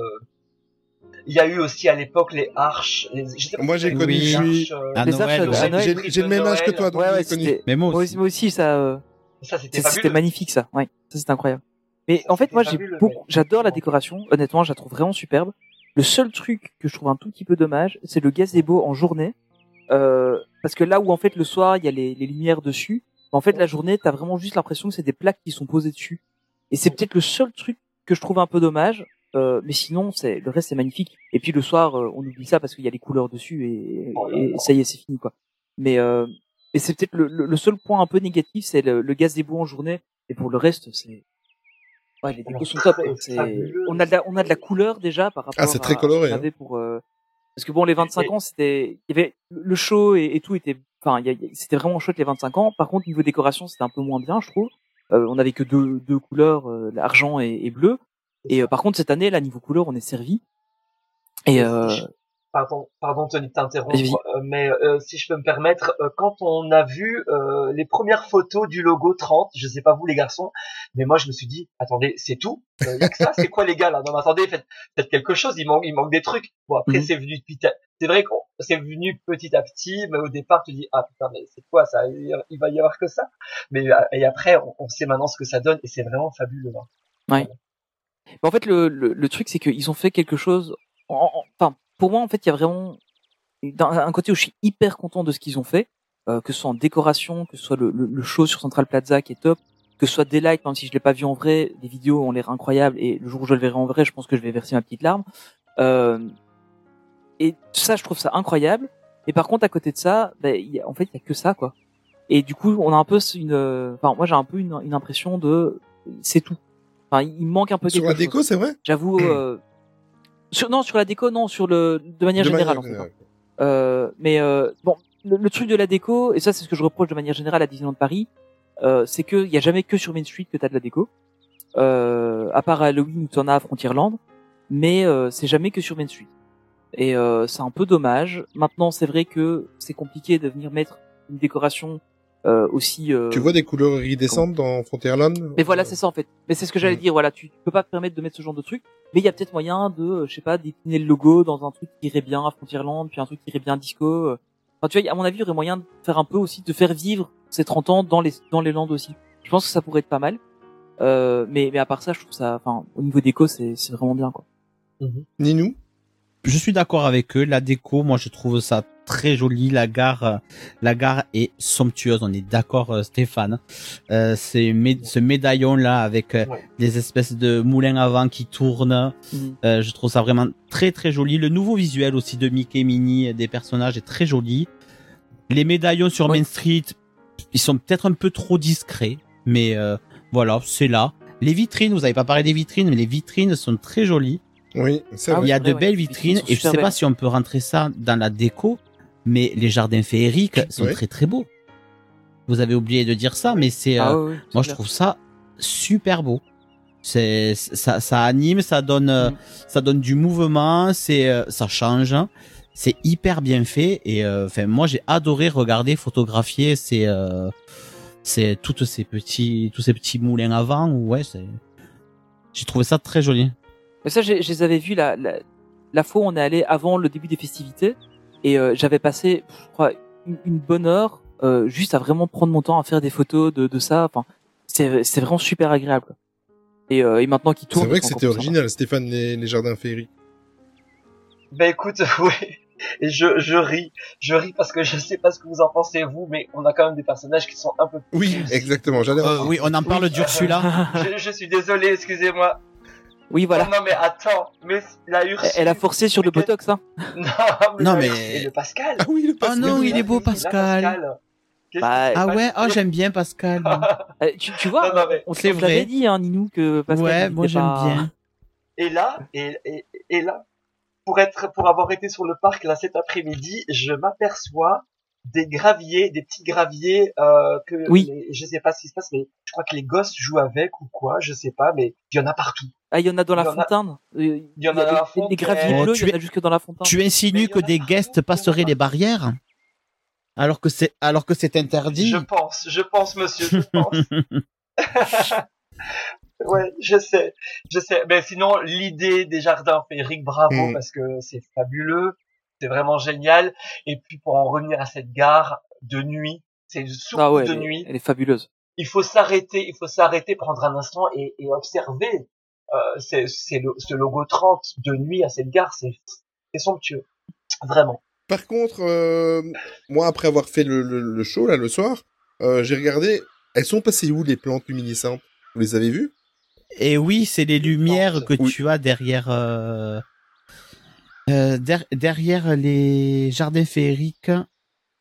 il y a eu aussi à l'époque les arches. Les, je sais pas Moi, j'ai connu les arches, euh, À Les Noël. J'ai j'ai le même âge que toi, donc Ouais, ouais, j'ai connu. c'était, Mais moi aussi. moi aussi, ça, euh, ça c'était c'est- magnifique, ça. Ouais, ça c'était incroyable. Mais en fait, moi, j'ai fabuleux, beaucoup, mais- j'adore la décoration. Honnêtement, je la trouve vraiment superbe. Le seul truc que je trouve un tout petit peu dommage, c'est le gazebo en journée. Euh, parce que là où en fait le soir il y a les, les lumières dessus, en fait la journée t'as vraiment juste l'impression que c'est des plaques qui sont posées dessus. Et c'est peut-être le seul truc que je trouve un peu dommage. Euh, mais sinon c'est le reste c'est magnifique. Et puis le soir euh, on oublie ça parce qu'il y a les couleurs dessus et, et ça y est c'est fini quoi. Mais euh, et c'est peut-être le, le- le seul point un peu négatif c'est le, le gazebo en journée. Et pour le reste c'est ouais les décos sont top. On a de la, on a de la couleur déjà par rapport Ah, c'est très à- à ce coloré, hein. avait pour euh, parce que bon, les 25 Et- ans, c'était, il y avait le show et, et tout était, enfin, c'était vraiment chouette les 25 ans. Par contre, niveau décoration, c'était un peu moins bien, je trouve. Euh, on avait que deux, deux couleurs, euh, argent et, et bleu. Et euh, par contre, cette année, là, niveau couleur, on est servi. Et euh, Pardon, pardon Tony de t'interrompre, euh, mais euh, si je peux me permettre, euh, quand on a vu euh, les premières photos du logo 30, je sais pas vous les garçons, mais moi je me suis dit, attendez, c'est tout? Euh, y a que ça? C'est quoi les gars là? Non mais attendez, faites, faites quelque chose, il manque, il manque des trucs. Bon après Mhm. c'est venu petit à, c'est vrai qu'on c'est venu petit à petit, mais au départ tu dis ah putain mais c'est quoi ça Il il va y avoir que ça? Mais euh, et après on, on sait maintenant ce que ça donne et c'est vraiment fabuleux. hein. Mais en fait, le, le, le truc, c'est qu'ils ont fait quelque chose. en- en- Enfin, pour moi, en fait, il y a vraiment un côté où je suis hyper content de ce qu'ils ont fait, euh, que ce soit en décoration, que ce soit le, le, le show sur Central Plaza qui est top, que ce soit des likes, même si je l'ai pas vu en vrai, les vidéos ont l'air incroyables et le jour où je le verrai en vrai, je pense que je vais verser ma petite larme. Euh, et ça, je trouve ça incroyable. Mais par contre, à côté de ça, ben, il y a- en fait, il y a que ça, quoi. Et du coup, on a un peu une, euh, enfin, moi, j'ai un peu une, une impression de, c'est tout. Enfin, il manque un peu Sur la chose. déco, c'est vrai? J'avoue. Sur, non, sur la déco, non, sur le de manière De générale. manière en fait, hein. Euh, mais euh, bon, le, le truc de la déco, et ça, c'est ce que je reproche de manière générale à Disneyland Paris, euh, c'est que il y a jamais que sur Main Street que t'as de la déco. Euh, à part à Halloween où t'en as à Frontierland, mais euh, c'est jamais que sur Main Street. Et euh, c'est un peu dommage. Maintenant, c'est vrai que c'est compliqué de venir mettre une décoration aussi. euh, Tu vois des couleurs iridescentes dans Frontierland mais voilà, c'est ça en fait. Mais c'est ce que j'allais Mm. dire. Voilà, tu peux pas te permettre de mettre ce genre de truc. Mais il y a peut-être moyen de, euh, je sais pas, décliner le logo dans un truc qui irait bien à Frontierland, puis un truc qui irait bien à Disco. euh. Enfin, tu vois, à mon avis, il y aurait moyen de faire un peu aussi, de faire vivre ces 30 ans dans les dans les landes aussi. Je pense que ça pourrait être pas mal. Euh, mais mais à part ça, je trouve ça, enfin, au niveau déco, c'est c'est vraiment bien quoi. Ninou? Je suis d'accord avec eux. La déco, moi, je trouve ça très joli. La gare, la gare est somptueuse. On est d'accord, euh, Stéphane. Euh, c'est mé- ce médaillon là avec euh, Ouais. des espèces de moulins à vent qui tournent. Mhm. Euh, je trouve ça vraiment très très joli. Le nouveau visuel aussi de Mickey et Minnie euh, des personnages est très joli. Les médaillons sur. Main Street, ils sont peut-être un peu trop discrets, mais euh, voilà, c'est là. Les vitrines, vous avez pas parlé des vitrines, mais les vitrines sont très jolies. Oui, c'est Ah vrai. Il y a de vrai, belles ouais. Vitrines et je super sais pas si on peut rentrer ça dans la déco, mais les jardins féeriques sont très très beaux. Vous avez oublié de dire ça, mais c'est Ah euh, moi je trouve ça super beau. C'est ça ça anime, ça donne euh, Mhm. ça donne du mouvement, c'est euh, ça change. hein. C'est hyper bien fait et euh, enfin moi j'ai adoré regarder photographier ces euh, c'est toutes ces petits tous ces petits moulins à vent ouais c'est j'ai trouvé ça très joli. Mais ça, j'ai- je les avais vus la, la, la fois où on est allé avant le début des festivités. Et euh, j'avais passé, je crois, une, une bonne heure euh, juste à vraiment prendre mon temps à faire des photos de, de ça. Enfin, c'est c'est vraiment super agréable. Et, euh, et maintenant qu'il tourne, C'est vrai que c'était plus sympa. original, Stéphane, les, les jardins féeriques. Ben écoute, oui. Et je, je ris, je ris parce que je sais pas ce que vous en pensez vous, mais on a quand même des personnages qui sont un peu. Oui, exactement. J'allais Euh, oui, on en parle d'Ursula. Je, je suis désolé, excusez-moi. Oui, voilà. Non, non, mais attends, mais la Ursula. Elle, elle a forcé sur le Mais botox, hein. Non, Non, la mais- et le Pascal. Ah oui, le Ah Pascal. non, Oui, il est beau oui, la Pascal. Bah, Ah ouais, oh j'aime bien Pascal. Euh, tu, tu vois, Non, non, mais on vrai. dit, hein, Ninou, que Pascal. ouais, moi j'aime pas- bien. Et là, et, et, et là, pour être, pour avoir été sur le parc là cet après-midi, je m'aperçois des graviers, des petits graviers euh, que Oui. les- je sais pas ce qui se passe, mais je crois que les gosses jouent avec ou quoi, je sais pas, mais il y en a partout. Ah, il y en a dans la Il y en a- fontaine. Euh, il y en a dans la des- Des fontaine. graviers bleus, tu il y en a es- jusque dans la fontaine. Tu insinues que des guests passeraient les barrières? Alors que c'est alors que c'est interdit. Je pense, je pense, monsieur, je pense. ouais, je sais, je sais. Mais sinon, l'idée des jardins féeriques, bravo, Mm. parce que c'est fabuleux, c'est vraiment génial. Et puis pour en revenir à cette gare de nuit, c'est surtout Ah ouais, de elle, est- nuit. elle est fabuleuse. Il faut s'arrêter, il faut s'arrêter, prendre un instant et, et observer. Euh, c'est, c'est le, ce logo 30 de nuit à cette gare, c'est, c'est somptueux, vraiment. Par contre, euh, moi, après avoir fait le, le, le show, là, le soir, euh, j'ai regardé, elles sont passées où, les plantes luminescentes? Vous les avez vues? Et oui, c'est les lumières que Oui. tu as derrière euh, der- derrière les jardins féeriques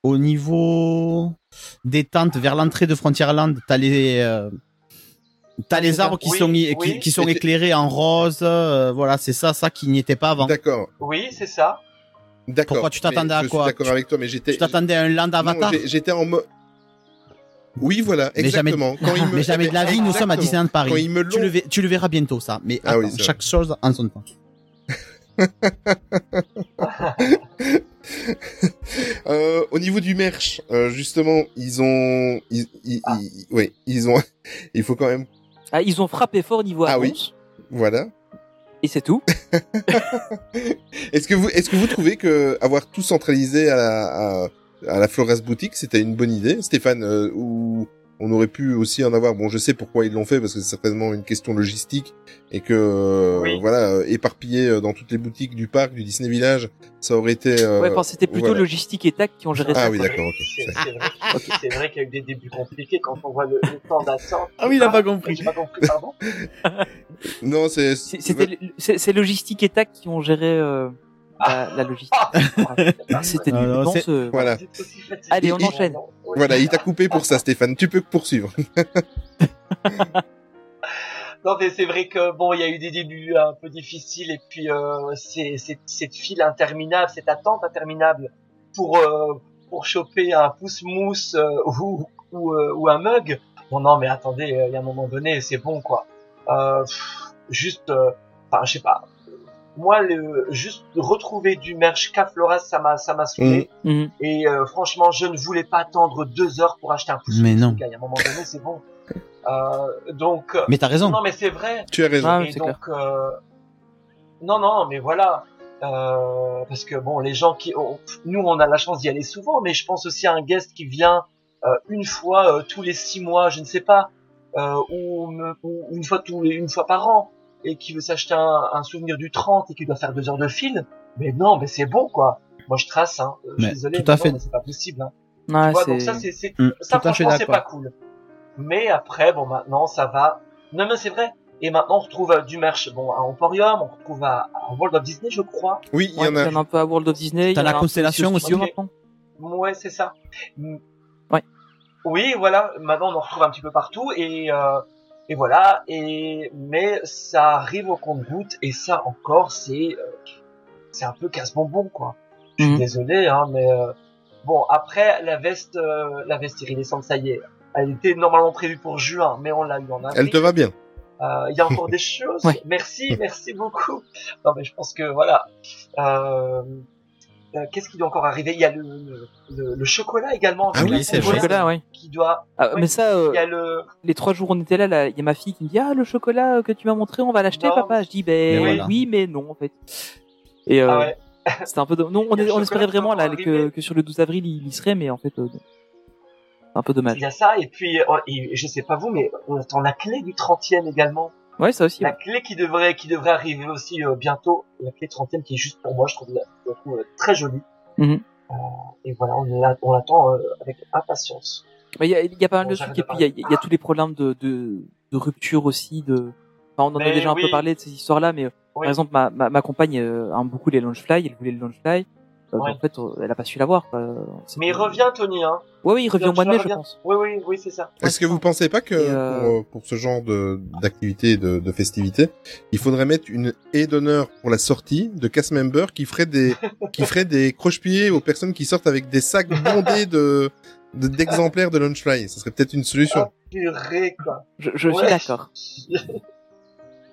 au niveau des tentes vers l'entrée de Frontierland, t'as les euh, t'as les arbres qui Oui, sont qui, oui. qui sont éclairés en rose, euh, voilà, c'est ça ça qui n'y était pas avant. D'accord, Oui, c'est ça. d'accord. Pourquoi tu t'attendais Mais à je quoi? suis d'accord avec toi, mais j'étais... Tu t'attendais à un land avatar? j'étais en mode... Oui, voilà, Mais jamais- exactement. Quand ils me- Mais jamais de la vie, nous sommes à. Disneyland Quand Paris. me Tu le, l'ont... ver- tu le verras bientôt ça, mais Ah oui, chaque chose en son temps. Euh, au niveau du merch, euh, justement, ils ont... Ils, ils, Ah. ils- oui, ils ont... Il faut quand même... Ah, ils ont frappé fort niveau Ah oui. Voilà. Et c'est tout. Est-ce que vous, est-ce que vous trouvez que avoir tout centralisé à la, à, à la Flores boutique, c'était une bonne idée, Stéphane, euh, ou on aurait pu aussi en avoir. Bon, je sais pourquoi ils l'ont fait parce que c'est certainement une question logistique et que euh, Oui. voilà, euh, éparpillé euh, dans toutes les boutiques du parc du Disney Village, ça aurait été. euh, ouais, enfin, c'était plutôt voilà. logistique et tac qui ont géré Ah ça. oui, quoi. d'accord, ok. C'est vrai, qu'il- c'est vrai qu'il y a eu des débuts compliqués quand on voit le, le temps d'attente. Ah oui, il a pas compris. J'ai pas compris, pardon. Non, c'est. C'est- C'était c'est c'est logistique et tac qui ont géré euh, la, la logistique. C'était Non, du non, non, c'est- ce- Voilà. Aussi fatigué. Allez, on enchaîne. Voilà, il t'a coupé pour ça, Stéphane. Tu peux poursuivre. Non, mais c'est vrai que bon, il y a eu des débuts un peu difficiles et puis euh, c'est c'est- cette file interminable, cette attente interminable pour euh, pour choper un pouce mousse euh, ou ou, euh, ou un mug. Bon non, mais attendez, euh, il y a un moment donné, c'est bon quoi. Euh, pff, juste, euh, enfin, je sais pas. Moi, le, juste retrouver du merch Cafloras, ça m'a ça m'a saoulé. Mhm. Et euh, franchement, je ne voulais pas attendre deux heures pour acheter un pouce Mais non. Il y a un moment donné, c'est bon. Euh, donc. Mais t'as raison. Non, mais c'est vrai. Tu as raison. Ah, et donc, euh, non, non, mais voilà. Euh, parce que bon, les gens qui, on- nous, on a la chance d'y aller souvent, mais je pense aussi à un guest qui vient euh, une fois euh, tous les six mois, je ne sais pas, euh, ou, ou une fois tous les, une fois par an, et qui veut s'acheter un, un souvenir du 30 et qui doit faire deux heures de fil. Mais non, mais c'est bon, quoi. Moi, je trace, hein. Je suis Mais désolé, tout à mais non, fait. mais c'est pas possible. Hein. Ouais, Tu vois, donc ça, c'est, c'est, Mm, ça, franchement, c'est pas cool. Mais après, bon, maintenant, ça va. Non, mais c'est vrai. Et maintenant, on retrouve euh, du merch, bon, à Emporium, on retrouve à, à World of Disney, je crois. Oui, il y Ouais, en a. un peu à World of Disney. il T'as y la Constellation aussi. maintenant. Ouais, c'est ça. Ouais. Oui, voilà. Maintenant, on en retrouve un petit peu partout et euh, et voilà. Et mais ça arrive au compte-goutte et ça encore, c'est euh, c'est un peu casse-bonbon quoi. Je suis Mhm. désolé, hein, mais euh, bon. Après, la veste, euh, la veste iridescente, ça y est. Elle était normalement prévue pour juin, mais on l'a eu en avril. Elle te va bien. Euh, Il y a encore des choses. Ouais. Merci, merci beaucoup. Non, mais je pense que voilà. Euh, euh, Qu'est-ce qui doit encore arriver? Il y a le, le, le- le chocolat également. Ah oui, c'est Le vrai. chocolat, ouais. Qui doit. Ah, Ouais. Mais ça, euh, Il y a le. les trois jours où on était là, là, il y a ma fille qui me dit ah le chocolat que tu m'as montré, on va l'acheter, papa. Je dis ben Mais voilà. oui, mais non en fait. Et euh, Ah ouais. c'était un peu de... non, on, Il est- espérait vraiment là que, sur le 12 avril il y serait, mais en fait, euh, un peu Il dommage. y a ça et puis euh, et je sais pas vous, mais on attend la clé du 30e également. Ouais, ça aussi. La ouais. clé qui devrait qui devrait arriver aussi euh, bientôt. La clé 30e qui est juste pour moi, je trouve, je trouve euh, très jolie. Mhm. Euh, et voilà, on l'a- on l'attend avec impatience. Il y a, il y a pas mal Bon, de trucs et puis il y a, il y a tous les problèmes de, de, de rupture aussi. De... Enfin, on en a déjà un peu parlé de ces histoires-là, mais Oui. par exemple ma, ma, ma compagne euh, aime beaucoup les Launchfly, elle voulait le Launchfly. Euh, Ouais. En fait, euh, elle a pas su l'avoir. Mais il revient, Tony, hein. Ouais, oui, il revient au mois de mai, je pense. Oui, oui, oui, c'est ça. Est-ce que vous pensez pas que euh, pour, euh, pour ce genre de d'activité de, de festivité, il faudrait mettre une haie d'honneur pour la sortie de cast member qui ferait des qui ferait des croche-pieds aux personnes qui sortent avec des sacs bondés de de- d'exemplaires de Launchfly. Ça serait peut-être une solution. Ah, purée, quoi. Je, je Ouais. suis d'accord.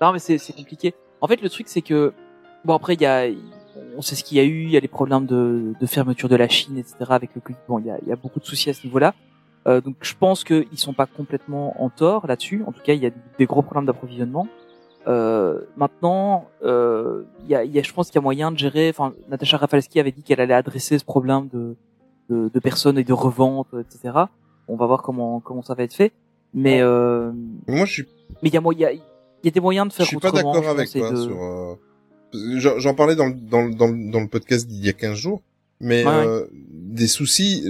Non, mais c'est compliqué. En fait, le truc, c'est que bon après, il y a, on sait ce qu'il y a eu, il y a les problèmes de, de fermeture de la Chine, etc. Avec le Covid. Bon, il y a, il y a beaucoup de soucis à ce niveau-là. Euh, donc, je pense qu'ils sont pas complètement en tort là-dessus. En tout cas, il y a des gros problèmes d'approvisionnement. Euh, maintenant, euh, il y a, il y a, je pense qu'il y a moyen de gérer. Enfin, Natacha Rafalski avait dit qu'elle allait adresser ce problème de, de, de personnes et de revente, etc. On va voir comment comment ça va être fait. Mais euh, Moi, je suis mais il y a il y a, il y a des moyens de je faire suis pas d'accord je avec toi de- sur. J'en parlais dans le, dans, le- dans, le- dans le podcast d'il y a 15 jours, mais Ouais, ouais. euh, des soucis,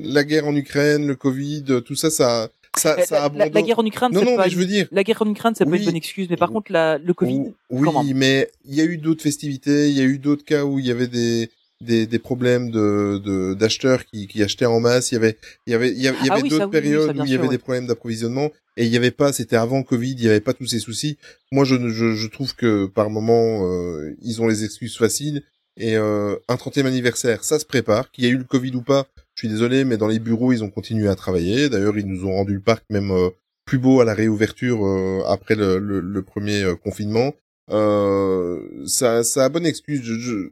la guerre en Ukraine, le Covid, euh, tout ça, ça, ça, La, ça la- abandonne. la guerre en Ukraine, Non, non, pas mais je veux dire, la guerre en Ukraine, c'est pas Oui. une bonne excuse. Mais par contre, la, le Covid, Ou- Oui, comment mais il y a eu d'autres festivités, il y a eu d'autres cas où il y avait des des, des problèmes de de- d'acheteurs qui, qui achetaient en masse. Il y avait il y avait il y avait, Ah oui, d'autres oui, périodes où il y avait ouais. des problèmes d'approvisionnement et il y avait pas. C'était avant Covid, il y avait pas tous ces soucis. Moi, je je, je trouve que par moment euh, ils ont les excuses faciles et euh, un 30e anniversaire, ça se prépare. Qu'il y ait eu le Covid ou pas, je suis désolé, mais dans les bureaux ils ont continué à travailler. D'ailleurs, ils nous ont rendu le parc même euh, plus beau à la réouverture euh, après le, le, le premier euh, confinement. Euh, ça, ça a bonne excuse. Je, je-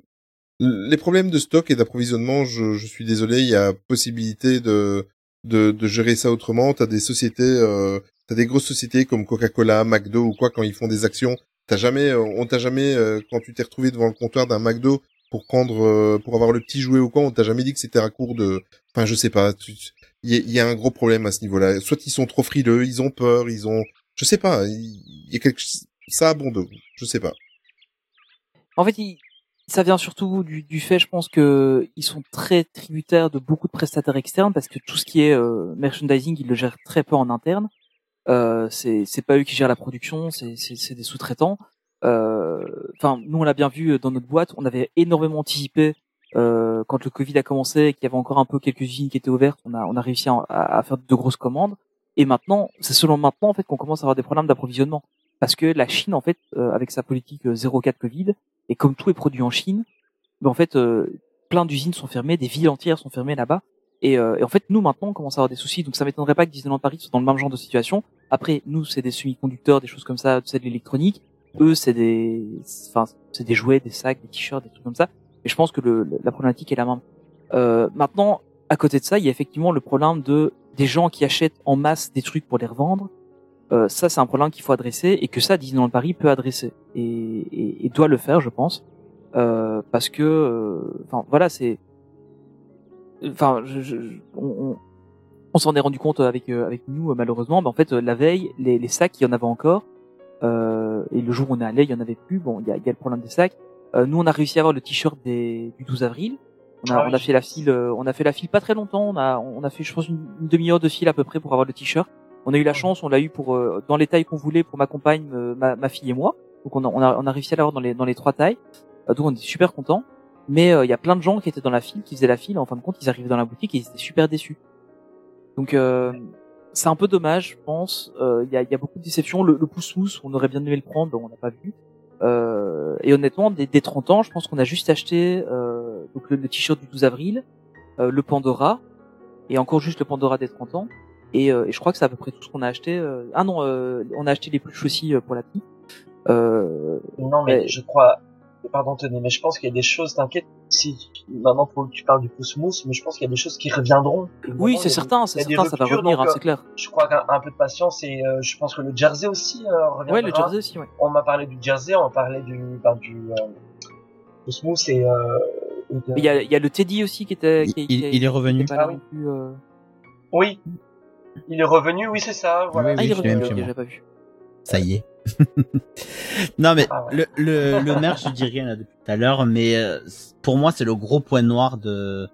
Les problèmes de stock et d'approvisionnement, je, je suis désolé, il y a possibilité de, de, de gérer ça autrement. T'as des sociétés, euh, t'as des grosses sociétés comme Coca-Cola, McDo ou quoi, quand ils font des actions, T'as jamais, euh, on t'a jamais, euh, quand tu t'es retrouvé devant le comptoir d'un McDo pour prendre, euh, pour avoir le petit jouet au camp, on t'a jamais dit que c'était à court de, enfin, je sais pas. Il y, y a un gros problème à ce niveau-là. Soit ils sont trop frileux, ils ont peur, ils ont, je sais pas. Il y a quelque, ça abonde. Je sais pas. En fait, ça vient surtout du, du fait, je pense que ils sont très tributaires de beaucoup de prestataires externes parce que tout ce qui est euh, merchandising, ils le gèrent très peu en interne. Euh, c'est pas eux qui gèrent la production, c'est des sous-traitants. Euh, Enfin, nous on l'a bien vu dans notre boîte, on avait énormément anticipé euh, quand le Covid a commencé et qu'il y avait encore un peu quelques usines qui étaient ouvertes. On a on a réussi à, à faire de grosses commandes. Et maintenant, c'est seulement maintenant en fait qu'on commence à avoir des problèmes d'approvisionnement parce que la Chine en fait, euh, avec sa politique euh, 0,4 Covid, et comme tout est produit en Chine, ben en fait, euh, plein d'usines sont fermées, des villes entières sont fermées là-bas. Et, euh, et en fait, nous maintenant, on commence à avoir des soucis. Donc, ça m'étonnerait pas que Disneyland Paris soit dans le même genre de situation. Après, nous, c'est des semi-conducteurs, des choses comme ça, c'est de l'électronique. Eux, c'est des, enfin, c'est des jouets, des sacs, des t-shirts, des trucs comme ça. Et je pense que le, la problématique est la même. Euh, maintenant, à côté de ça, il y a effectivement le problème de des gens qui achètent en masse des trucs pour les revendre. Euh, ça, c'est un problème qu'il faut adresser et que ça, Disneyland Paris peut adresser et, et, et doit le faire, je pense, euh, parce que, euh, enfin, voilà, c'est, enfin, je, je, on, on, on s'en est rendu compte avec euh, avec nous malheureusement, mais en fait, la veille, les, les sacs, il y en avait encore, euh, et le jour où on est allé, il y en avait plus. Bon, il y a, y a le problème des sacs. Euh, nous, on a réussi à avoir le t-shirt des, du 12 avril. On a, Ah on a fait la file, euh, on a fait la file pas très longtemps. On a, on a fait, je pense, une, une demi-heure de file à peu près pour avoir le t-shirt. On a eu la chance, on l'a eu pour euh, dans les tailles qu'on voulait pour ma compagne, ma, ma fille et moi. Donc on a, on a, on a réussi à l'avoir dans les, dans les trois tailles. Euh, donc on est super contents. Mais euh, il y a plein de gens qui étaient dans la file, qui faisaient la file. En fin de compte, ils arrivaient dans la boutique et ils étaient super déçus. Donc euh, c'est un peu dommage, je pense. Euh, Il y, a, y a beaucoup de déceptions. Le, le pouce-mousse, on aurait bien aimé le prendre, on n'a pas vu. Euh, et honnêtement, des, des 30 ans, je pense qu'on a juste acheté euh, donc le, le t-shirt du 12 avril, euh, le Pandora, et encore juste le Pandora des 30 ans. Et, euh, et je crois que c'est à peu près tout ce qu'on a acheté. euh, Ah non, euh, on a acheté les pluches aussi euh, pour la petite. Euh, Non, mais je crois. Pardon, Tony, mais je pense qu'il y a des choses, t'inquiète, si maintenant faut que tu parles du pouce mousse, mais je pense qu'il y a des choses qui reviendront. oui, c'est certain, c'est certain, ça va revenir, hein, c'est clair. Je crois qu'un un peu de patience et euh, je pense que le jersey aussi euh, reviendra. Ouais, le jersey aussi, ouais. On m'a parlé du jersey, on m'a parlé du, ben, du euh, pouce mousse et, euh, et de- Mais Il y a, il y a le Teddy aussi qui était. Qui, Il, qui- il est revenu. qui est pas là Ah oui. plus, euh, Oui, il est revenu, oui c'est ça. Voilà. Oui, Ah, il est revenu, j'ai pas vu. Ça y est. non mais Ah ouais. le le le merch, je dis rien là depuis tout à l'heure, mais euh, pour moi c'est le gros point noir de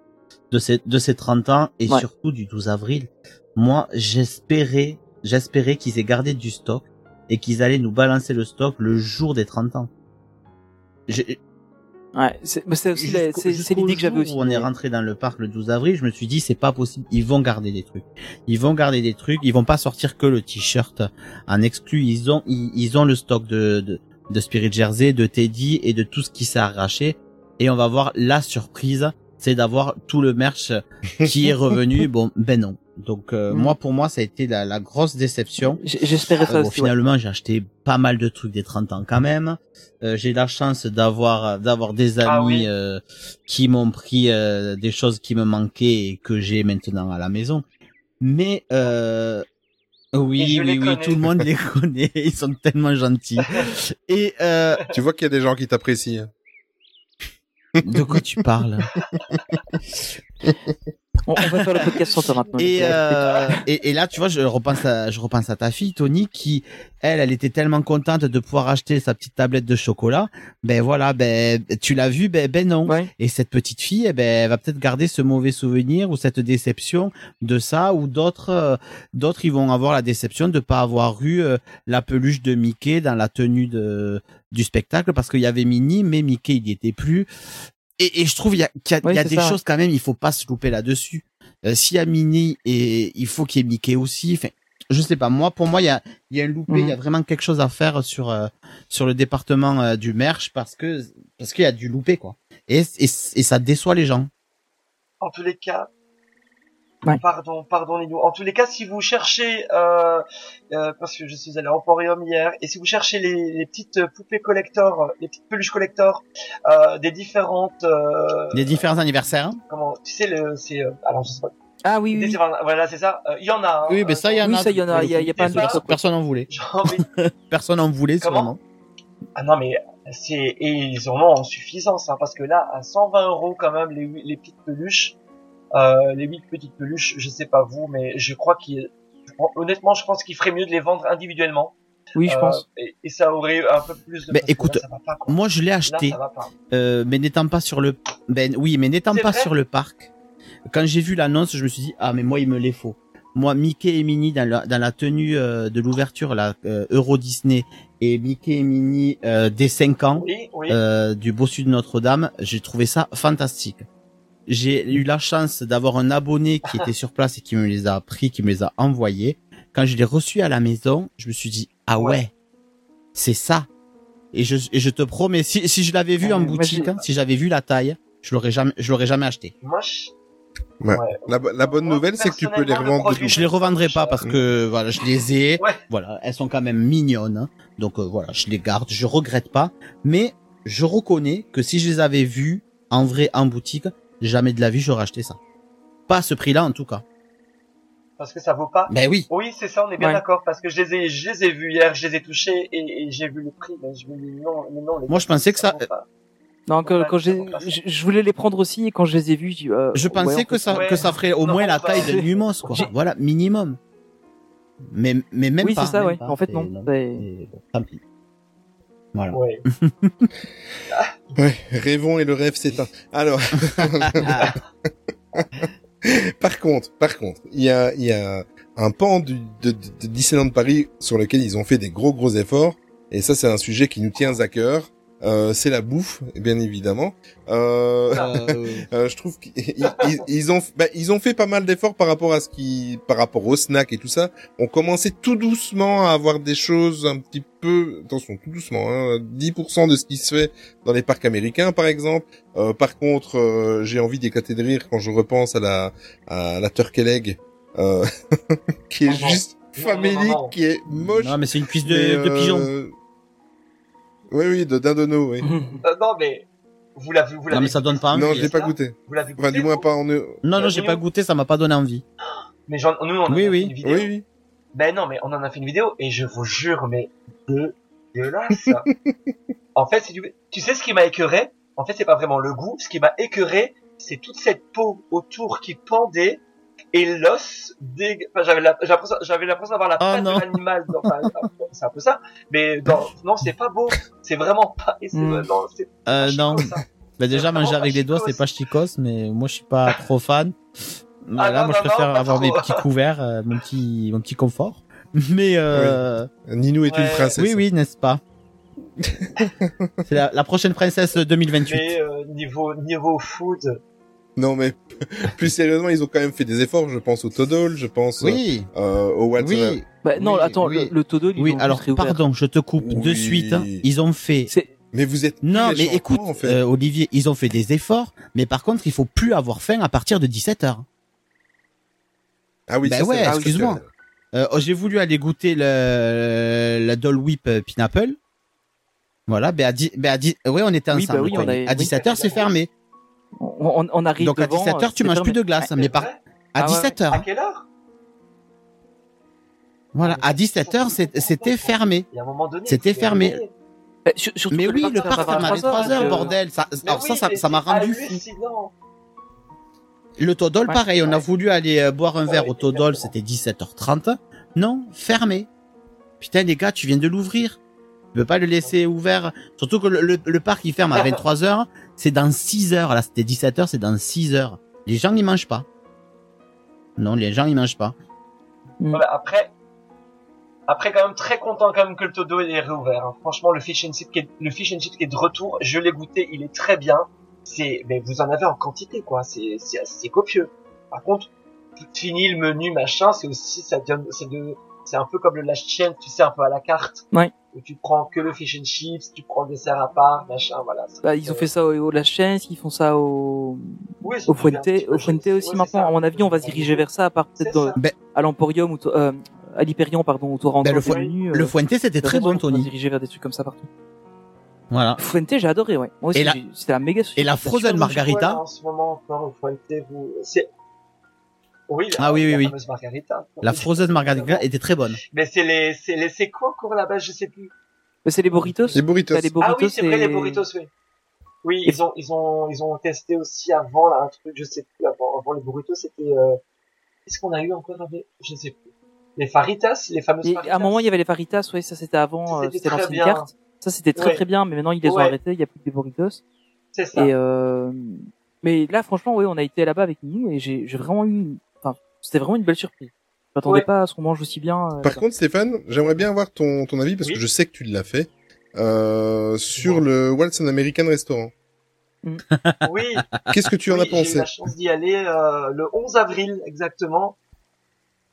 de ces de ces 30 ans et Ouais. surtout du 12 avril. Moi, j'espérais j'espérais qu'ils aient gardé du stock et qu'ils allaient nous balancer le stock le jour des 30 ans. Ouais, c'est jusqu'au l'idée que j'avais aussi. On est rentré dans le parc le 12 avril, je me suis dit c'est pas possible, ils vont garder des trucs. Ils vont garder des trucs, ils vont pas sortir que le t-shirt en exclu, ils ont ils, ils ont le stock de, de de Spirit Jersey, de Teddy et de tout ce qui s'est arraché et on va voir la surprise, c'est d'avoir tout le merch qui est revenu. Bon, ben non. Donc euh, Mm. moi pour moi ça a été la, la grosse déception. J'espérais ça Euh, bon, aussi. ouais. finalement, j'ai acheté pas mal de trucs des 30 ans quand même. Euh, j'ai la chance d'avoir d'avoir des amis Ah oui. euh, qui m'ont pris euh, des choses qui me manquaient et que j'ai maintenant à la maison. Mais euh, oui, oui, oui, tout le monde les connaît. Ils sont tellement gentils. Et euh, Tu vois qu'il y a des gens qui t'apprécient. hein. de quoi tu parles? On, on va faire le podcast sans toi maintenant. Et, euh, euh, et, et là, tu vois, je repense à, je repense à ta fille, Tony, qui, elle, elle était tellement contente de pouvoir acheter sa petite tablette de chocolat. Ben voilà, ben, tu l'as vu, ben, ben non. Ouais. Et cette petite fille, eh ben, elle va peut-être garder ce mauvais souvenir ou cette déception de ça, ou d'autres, euh, d'autres, ils vont avoir la déception de pas avoir eu euh, la peluche de Mickey dans la tenue de, du spectacle parce qu'il y avait Minnie, mais Mickey, il y était plus. Et, et je trouve il y a, qu'il y a, Oui, il y a des ça, choses quand même, il faut pas se louper là-dessus. Euh, S'il y a Minnie et il faut qu'il y ait Mickey aussi. Enfin, je sais pas. Moi, pour moi, il y a, il y a un loupé. Il Mhm. y a vraiment quelque chose à faire sur euh, sur le département euh, du merch parce que parce qu'il y a du loupé quoi. Et, et et ça déçoit les gens. En tous les cas, Ouais. pardon, pardon Lino. En tous les cas, si vous cherchez, euh, euh, parce que je suis allé à Emporium hier, et si vous cherchez les, les petites poupées collector, les petites peluches collector, euh, des différentes, euh, Les différents anniversaires. comment, tu sais le, c'est, euh, alors je sais pas, Ah oui, des oui. oui. voilà c'est ça. Euh, Il y en a. hein, Oui, mais ça, il y en Oui, a. ça, il y en a, il y a- coup. il y a pas de Personne- Personne en voulait. Personne en voulait, sûrement. Ah non, mais c'est et ils en ont en suffisance, hein, parce que là, à 120 euros quand même les, les petites peluches, euh, les huit petites peluches, je sais pas vous, mais je crois qu'il, honnêtement, je pense qu'il ferait mieux de les vendre individuellement. Oui, je Euh, pense. Et, et ça aurait un peu plus de. Mais écoute, là, ça va pas, quoi. Moi, je l'ai Là, acheté, ça va pas. euh, mais n'étant pas sur le, ben oui, mais n'étant pas sur le parc. Quand j'ai vu l'annonce, je me suis dit ah mais moi il me les faut. Moi, Mickey et Minnie dans la, dans la tenue euh, de l'ouverture, la euh, Euro Disney et Mickey et Minnie euh, des 5 ans Oui, oui. euh, du bossu de Notre-Dame, j'ai trouvé ça fantastique. J'ai eu la chance d'avoir un abonné qui était sur place et qui me les a pris, qui me les a envoyés. Quand je l'ai reçu à la maison, je me suis dit ah ouais, Ouais. c'est ça. Et je, et je te promets, si, si je l'avais vu Euh, en boutique, hein, si j'avais vu la taille, je l'aurais jamais, je l'aurais jamais acheté. Moi, je... Ouais. Ouais. La, la bonne Moi, nouvelle, c'est que tu peux les le revendre. de Je les revendrai pas parce Mm. que voilà, je les ai. Ouais. Voilà, elles sont quand même mignonnes. hein. Donc euh, voilà, je les garde, je regrette pas. Mais je reconnais que si je les avais vues en vrai en boutique, jamais de la vie j'aurais acheté ça. Pas à ce prix-là en tout cas. Parce que ça vaut pas. Ben oui. Oui, c'est ça, on est bien Ouais. d'accord, parce que je les ai, je les ai vus hier, je les ai touchés et, et j'ai vu le prix, mais je me dis non, mais non. les Moi, je pensais que ça- pas. Non, quand, Ouais, quand ça j'ai, je, je voulais les prendre aussi et quand je les ai vus, dit, euh, Je pensais en que ça ouais. que ça ferait au Non, moins la taille de c'est- Lumos quoi. Voilà, minimum. Mais mais même Oui, pas. c'est ça, ouais. pas. En fait, non. Tant pis. Voilà. Ouais. Ouais, rêvons et le rêve s'éteint. Alors, par contre, par contre, il y a, il y a un pan du, de, de, de Disneyland Paris sur lequel ils ont fait des gros gros efforts, et ça c'est un sujet qui nous tient à cœur. Euh, c'est la bouffe, bien évidemment. Euh, Euh, euh, je trouve qu'ils ils, ils ont, bah, ils ont fait pas mal d'efforts par rapport à ce qui, par rapport au snack et tout ça. On commençait tout doucement à avoir des choses un petit peu, attention, tout doucement, hein, 10% de ce qui se fait dans les parcs américains, par exemple. Euh, par contre, euh, j'ai envie d'éclater de rire quand je repense à la, à la turkey leg, euh, qui est Oh non. juste famélique, qui est moche. non mais c'est une cuisse de pigeon. Oui, oui, de dindono, oui. Euh, non, mais vous l'avez, vous l'avez. Non mais ça donne pas envie. non, je l'ai pas goûté. Vous l'avez Enfin, du goûté, moins pas en... Oui, Non non, j'ai pas goûté, ça m'a pas donné envie. Mais j'en- nous, on en Oui, a oui. fait une vidéo. oui. Ben non, mais on en a fait une vidéo et je vous jure, mais dégueulasse. en fait, c'est du... tu sais ce qui m'a écœuré? En fait, c'est pas vraiment le goût. Ce qui m'a écœuré, c'est toute cette peau autour qui pendait et l'os dég... enfin, j'avais la- j'avais l'impression- j'avais l'impression d'avoir la Oh patte non. de l'animal. dans- enfin, c'est un peu ça. Mais dans... non, c'est pas beau. C'est vraiment pas. et c'est- Mm. non, c'est Euh, pas non. chico, ça. Bah déjà manger pas avec les doigts chicos. c'est pas chicos mais moi je suis pas trop fan. Voilà, non, moi je préfère avoir mes trop. petits couverts, euh, mon petit mon petit confort. Mais euh, Ninou est une princesse. oui oui, n'est-ce pas? C'est la, la prochaine princesse 2028. Mais euh, niveau niveau food, Non, mais plus sérieusement, ils ont quand même fait des efforts. Je pense au Todol, je pense Oui. euh, au Walter. Oui. Bah, non, Oui, attends, oui. le, le Todo, ils Oui, alors pardon, je te coupe de suite. hein. Ils ont fait Mais vous êtes Non, mais écoute, en fait. euh, Olivier, ils ont fait des efforts, mais par contre, il faut plus avoir faim à partir de 17h. ah oui, bah ça, ouais, c'est- excuse-moi. Euh, oh, j'ai voulu aller goûter le, la Dole Whip euh, Pineapple. Voilà, ben à, dix- ben à dix- ouais, on était Oui, ensemble. bah oui, quoi. on avait- à oui. 17h, c'est fermé. On, on, on arrive Donc à devant, 17h, tu manges plus de glace. mais par, à Ah ouais. 17h. à quelle heure? Voilà, à 17h, c'est- c'était fermé. Il y a un moment donné. C'était fermé. fermé. Euh, sur- Mais oui, le parc ferme à 23h, donc, euh, bordel. Ça, alors oui, ça, ça, m'a rendu fou. Le Todol, Ouais. pareil, on a voulu aller euh, boire un Ouais, verre au Todol, c'était 17h30. Non, fermé. Putain, les gars, tu viens de l'ouvrir. Tu peux pas le laisser ouvert? Surtout que le, le, le parc, il ferme à 23h. C'est dans 6 heures. Là, c'était 17h, c'est dans 6 heures. Les gens, ils mangent pas. Non, les gens, ils mangent pas. Voilà, après, après quand même très content quand même que le Todo est réouvert. hein. Franchement, le fish and chip qui est, le fish and chip qui est de retour, je l'ai goûté, il est très bien. C'est, mais vous en avez en quantité quoi. C'est, c'est copieux. Par contre, fini le menu machin, c'est aussi ça donne, c'est de, c'est un peu comme le last chain, tu sais un peu à la carte. Ouais. Où tu prends que le fish and chips, tu prends le dessert à part, machin, voilà. Bah, ils ont fait ça au, au La Chaise, ils font ça au, Oui, au Fuente, au Fuente aussi maintenant. ça. À mon avis, on va se diriger vers ça, à part peut-être. Ben, à l'Emporium ou to- euh, à l'Hyperion, pardon, au Torrent. Ben, le Fu- Le Fuente, c'était très bon, On va Tony. se diriger vers des trucs comme ça partout. Voilà. Fuente, j'ai adoré, ouais. Moi aussi, c'était la méga Et la Frozen. Margarita. En ce moment encore au Fuente, vous, c'est, oui, Ah oui, oui, la oui. fameuse margarita. La Frozen Margarita était très bonne. Mais c'est les, c'est les, c'est quoi encore là-bas, je sais plus. Mais c'est les burritos. Les burritos. Ah oui, c'est vrai, les burritos, oui. Oui, ils ont, ils ont, ils ont testé aussi avant, là, un truc, je sais plus, avant, avant les burritos, c'était, euh, qu'est-ce qu'on a eu encore avec, je sais plus. Les faritas, les fameuses Et faritas. à un moment, il y avait les faritas, ouais, ça c'était avant, euh, c'était l'ancienne carte. Ça c'était très Ouais. très bien, mais maintenant ils les ont arrêtés, il y a plus que des burritos. C'est ça. Et euh, mais là, franchement, oui, on a été là-bas avec nous et j'ai j'ai vraiment eu, c'était vraiment une belle surprise. Je m'attendais Ouais. pas à ce qu'on mange aussi bien. euh, Par contre, Stéphane, j'aimerais bien avoir ton, ton avis parce Oui. que je sais que tu l'as fait euh, sur le Waltz American Restaurant. Oui. Qu'est-ce que tu en Oui, as J'ai eu pensé la chance d'y aller euh, le 11 avril exactement.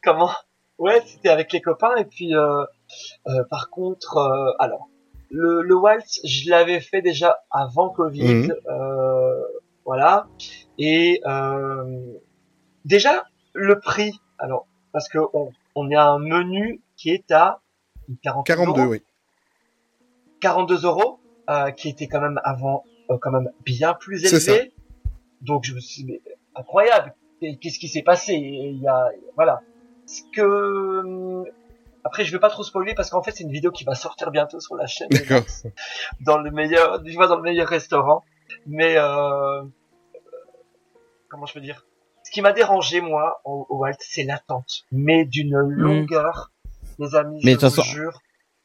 Comment? Ouais, c'était avec les copains et puis euh, euh, par contre, euh, alors le, le waltz, je l'avais fait déjà avant Covid, euh, voilà. Et euh, déjà le prix, alors parce que on, on a un menu qui est à 42 42, euros. oui. 42 euros, euh, qui était quand même avant, euh, quand même bien plus ça. élevé. Donc je me suis dit, mais incroyable. Et Qu'est-ce qui s'est passé? Il y a, voilà. Ce que hum, après, je vais pas trop spoiler parce qu'en fait, c'est une vidéo qui va sortir bientôt sur la chaîne. D'accord. Dans le meilleur, tu vois, dans le meilleur restaurant. Mais euh, comment je peux dire? Qui m'a dérangé moi au, au Walt, c'est l'attente, mais d'une longueur, les amis. Mais je vous jure.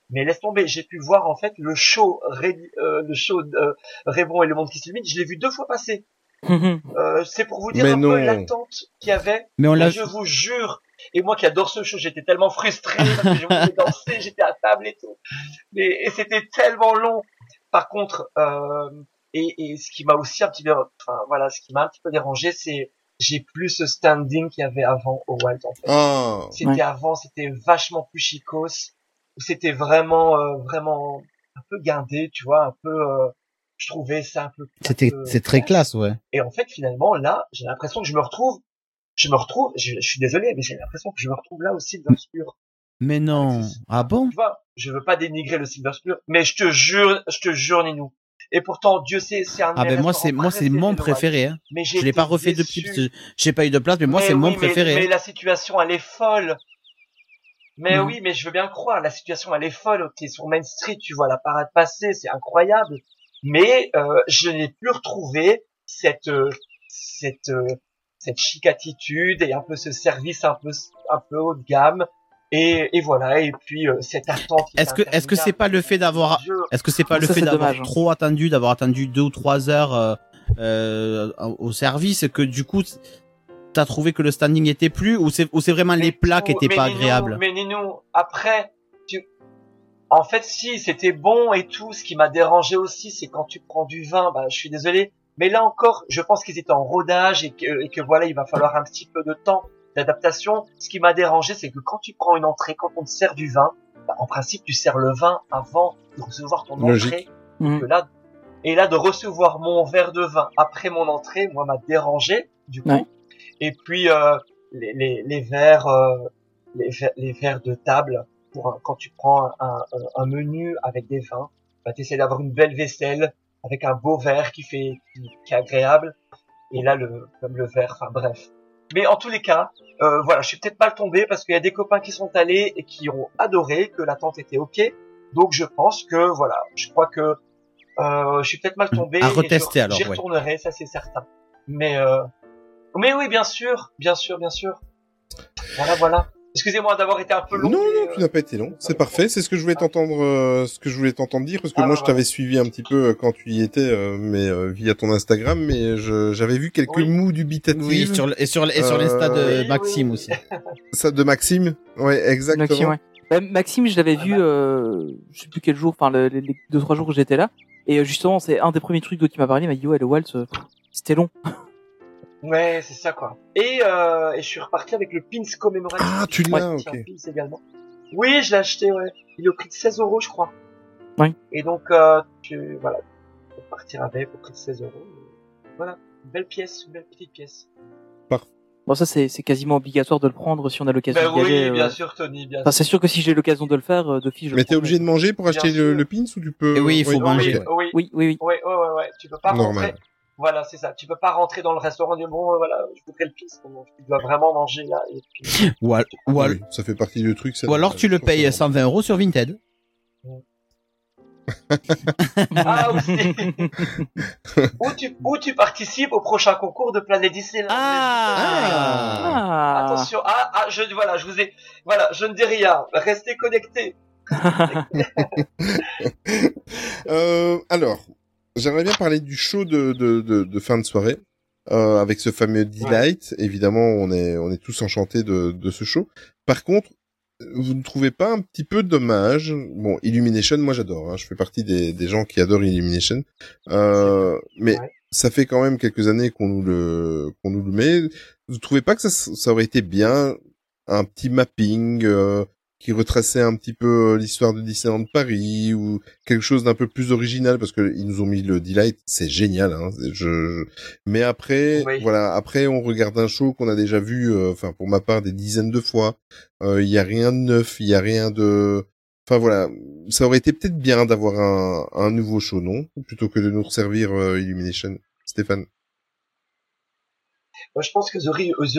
Mais laisse tomber, j'ai pu voir en fait le show, Ré- euh, le show de Raybon et le monde qui s'illumine, je l'ai vu deux fois passer. Euh, c'est pour vous dire Mais un non. peu l'attente qu'il y avait. Mais on l'a je vous jure. Et moi qui adore ce show, j'étais tellement frustré parce que je voulais danser, j'étais à table et tout. Mais et c'était tellement long. Par contre, euh, et, et ce qui m'a aussi un petit peu, enfin voilà, ce qui m'a un petit peu dérangé, c'est j'ai plus ce standing qu'il y avait avant au Wild en fait. Ah. C'était Ouais. avant, c'était vachement plus chicos, c'était vraiment, euh, vraiment un peu guindé, tu vois, un peu. euh, je trouvais ça un peu. C'était, c'est très classe, ouais. et en fait, finalement, là, j'ai l'impression que je me retrouve, je me retrouve, je, je suis désolé, mais j'ai l'impression que je me retrouve là au Silver Spur. Mais non. Ah bon? Tu vois, je veux pas dénigrer le Silver Spur, mais je te jure, je te jure, Ninou. Et pourtant, Dieu sait, c'est un. Ah ben moi c'est moi c'est mon préféré. Hein. Mais Je l'ai pas refait déçu. depuis j'ai pas eu de place, mais moi c'est mon mais- préféré. Mais, la situation, elle est folle. Mais Mhm. oui, mais je veux bien croire, la situation, elle est folle. T'es sur Main Street, tu vois la parade passer, c'est incroyable. Mais euh, je n'ai plus retrouvé cette euh, cette euh, cette chic attitude et un peu ce service un peu un peu haut de gamme. Et, et voilà. Et puis euh, cette attente. Est-ce que est-ce que c'est pas le fait d'avoir est-ce que c'est pas le fait d'avoir trop attendu, d'avoir attendu deux ou trois heures euh, euh, au service que du coup t'as trouvé que le standing était plus ou c'est ou c'est vraiment les plats qui étaient pas Ninou, agréables? Mais Ninou, après, tu... en fait, si, c'était bon et tout. Ce qui m'a dérangé aussi, c'est quand tu prends du vin, bah, je suis désolé. Mais là encore, je pense qu'ils étaient en rodage et que, et que voilà, il va falloir un petit peu de temps d'adaptation. Ce qui m'a dérangé, c'est que quand tu prends une entrée, quand on te sert du vin, bah, en principe, tu sers le vin avant de recevoir ton Logique. entrée. Que là, et là, de recevoir mon verre de vin après mon entrée, moi, m'a dérangé, du coup. Ouais. Et puis, euh, les, les, les verres, euh, les, les verres de table, pour un- quand tu prends un, un, un menu avec des vins, bah, tu essaies d'avoir une belle vaisselle, avec un beau verre qui fait, qui, qui est agréable. Et là, le, comme le verre, enfin bref. Mais en tous les cas, euh, voilà, je suis peut-être mal tombé parce qu'il y a des copains qui sont allés et qui ont adoré, que l'attente était ok. Donc je pense que voilà, je crois que euh, je suis peut-être mal tombé. À et je- retester, alors, J'y ouais. retournerai, ça c'est certain. Mais euh, mais oui, bien sûr, bien sûr, bien sûr. Voilà, voilà. Excusez-moi d'avoir été un peu long. Non, non, euh, tu n'as pas été long. C'est parfait. C'est ce que je voulais t'entendre, euh, ce que je voulais t'entendre dire, parce que Ah, moi, bah, je t'avais suivi un petit peu euh, quand tu y étais, euh, mais euh, via ton Instagram, mais je- j'avais vu quelques Oui. mots dubitatifs. Oui, sur le- et sur le- et sur l'insta de Euh, oui, Maxime oui. aussi. Ça de Maxime? Ouais, exactement. Maxime, ouais. Bah, Maxime, je l'avais Ah vu, bah. euh, je sais plus quel jour, enfin le- les, les deux trois jours que j'étais là, et justement c'est un des premiers trucs dont il m'a parlé, il m'a dit ouais le waltz, c'était long. Ouais, c'est ça quoi. Et, euh, et je suis reparti avec le pins commémoratif. Ah, tu Ouais, l'as, ok. pins également. Oui, je l'ai acheté, ouais. Il est au prix de 16 euros, je crois. Oui. Et donc, euh, tu, voilà, tu peux partir avec au prix de 16 euros. Voilà, une belle pièce, une belle petite pièce. Bon ça c'est c'est quasiment obligatoire de le prendre si on a l'occasion Ben d'y oui, aller. euh. bien sûr, Tony, bien Enfin c'est sûr que si j'ai l'occasion de le faire, euh, d'office je. Mais t'es obligé de manger pour Bien acheter le, pins ou tu peux Et oui, il faut Oui, manger. Oui, oui, Oui oui oui. oui, ouais, ouais, ouais. Tu peux pas Normal. rentrer. Voilà, c'est ça. Tu peux pas rentrer dans le restaurant et dire bon, euh, voilà, je voudrais le. Non, tu dois vraiment manger là. Et puis... Ou, al- ou, al- Oui, ça fait partie du truc. ça. ou alors tu le payes ça va. 120 euros sur Vinted. Ah aussi. ou tu ou tu participes au prochain concours de Planète Disneyland. Ah, Ah. Attention, ah, ah, je voilà, je vous ai voilà, je ne dis rien. Restez connectés. Euh, alors, j'aimerais bien parler du show de, de, de, de fin de soirée. Euh, avec ce fameux Delight, évidemment, on est on est tous enchantés de, de ce show. Par contre, vous ne trouvez pas un petit peu dommage Bon, Illumination, moi j'adore. Hein, je fais partie des, des gens qui adorent Illumination. Euh, mais Ouais. ça fait quand même quelques années qu'on nous le qu'on nous le met. Vous trouvez pas que ça, ça aurait été bien un petit mapping euh, qui retraçait un petit peu euh, l'histoire de Disneyland Paris ou quelque chose d'un peu plus original parce que ils nous ont mis le Delight, c'est génial. Hein, je, je- Mais après, Oui. voilà, après on regarde un show qu'on a déjà vu, euh, enfin pour ma part des dizaines de fois. Euh, Il y a rien de neuf, il y a rien de, enfin voilà, ça aurait été peut-être bien d'avoir un, un nouveau show, non? Plutôt que de nous resservir euh, Illumination. Stéphane. Moi, je pense que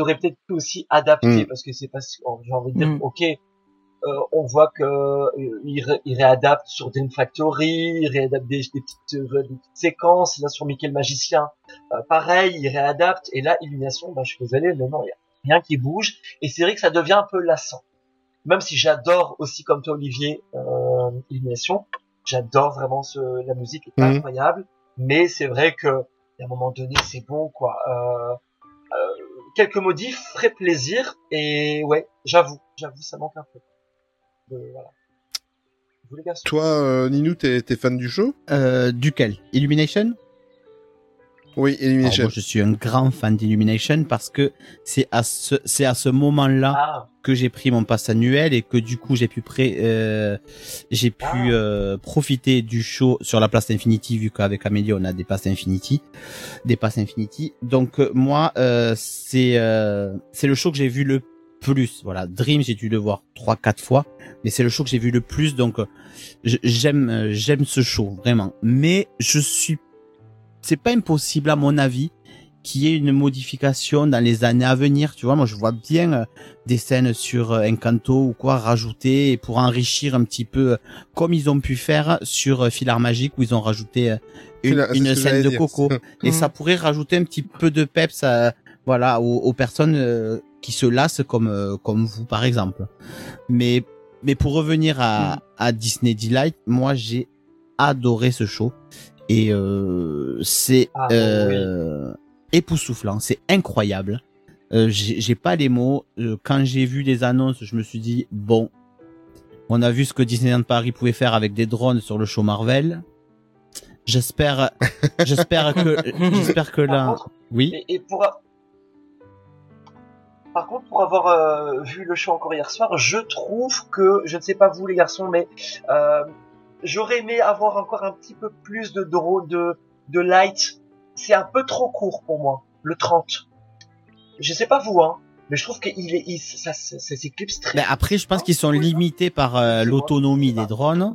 auraient peut-être pu aussi adapter Mm. parce que c'est parce que j'ai envie de dire, Mm. ok, euh, on voit que euh, ils, ré- ils réadaptent sur Dream Factory, ils réadaptent des, des petites, euh, des petites séquences, là sur Mickey le magicien, euh, pareil, ils réadaptent. Et là, Illumination, bah, je suis désolé, mais non, il y a rien qui bouge. Et c'est vrai que ça devient un peu lassant. Même si j'adore aussi, comme toi, Olivier, euh, Illumination, j'adore vraiment ce, la musique est Mhm. incroyable. Mais c'est vrai que à un moment donné, c'est bon, quoi. Euh, euh, quelques modifs feraient plaisir et ouais, j'avoue, j'avoue, ça manque un peu. De- voilà. Vous les garçons. Toi, euh, Ninou, t'es t'es fan du show euh, duquel? Illumination? Oui, Alors, Illumination. moi, je suis un grand fan d'Illumination parce que c'est à ce c'est à ce moment-là Ah, que j'ai pris mon pass annuel et que du coup j'ai pu pré euh, j'ai pu Ah. euh, profiter du show sur la place Infinity vu qu'avec Amélie on a des passes Infinity des passes Infinity donc euh, moi euh, c'est euh, c'est le show que j'ai vu le plus voilà Dream j'ai dû le voir trois quatre fois mais c'est le show que j'ai vu le plus donc euh, j'aime euh, j'aime ce show vraiment mais je suis c'est pas impossible à mon avis qu'il y ait une modification dans les années à venir. Tu vois, moi je vois bien euh, des scènes sur Encanto ou quoi rajouter pour enrichir un petit peu, comme ils ont pu faire sur Filar Magique où ils ont rajouté une, scène de dire. coco. Et ça pourrait rajouter un petit peu de peps, à, voilà, aux, aux personnes euh, qui se lassent comme euh, comme vous par exemple. Mais mais pour revenir à, à Disney Delight, moi j'ai adoré ce show et euh, c'est Ah, euh, époustouflant, c'est incroyable. Euh, j'ai pas les mots. Euh, quand j'ai vu les annonces, je me suis dit bon, on a vu ce que Disneyland Paris pouvait faire avec des drones sur le show Marvel. J'espère, j'espère que, j'espère que là, oui. et, et pour a- par contre, pour avoir euh, vu le show encore hier soir, je trouve que, je ne sais pas vous les garçons, mais euh, j'aurais aimé avoir encore un petit peu plus de de, de light. C'est un peu trop court pour moi, le 30. Je sais pas vous, hein, mais je trouve qu'il est, il, ça, ça, ça s'éclipse très Mais après, je pense qu'ils sont limités par euh, l'autonomie des drones.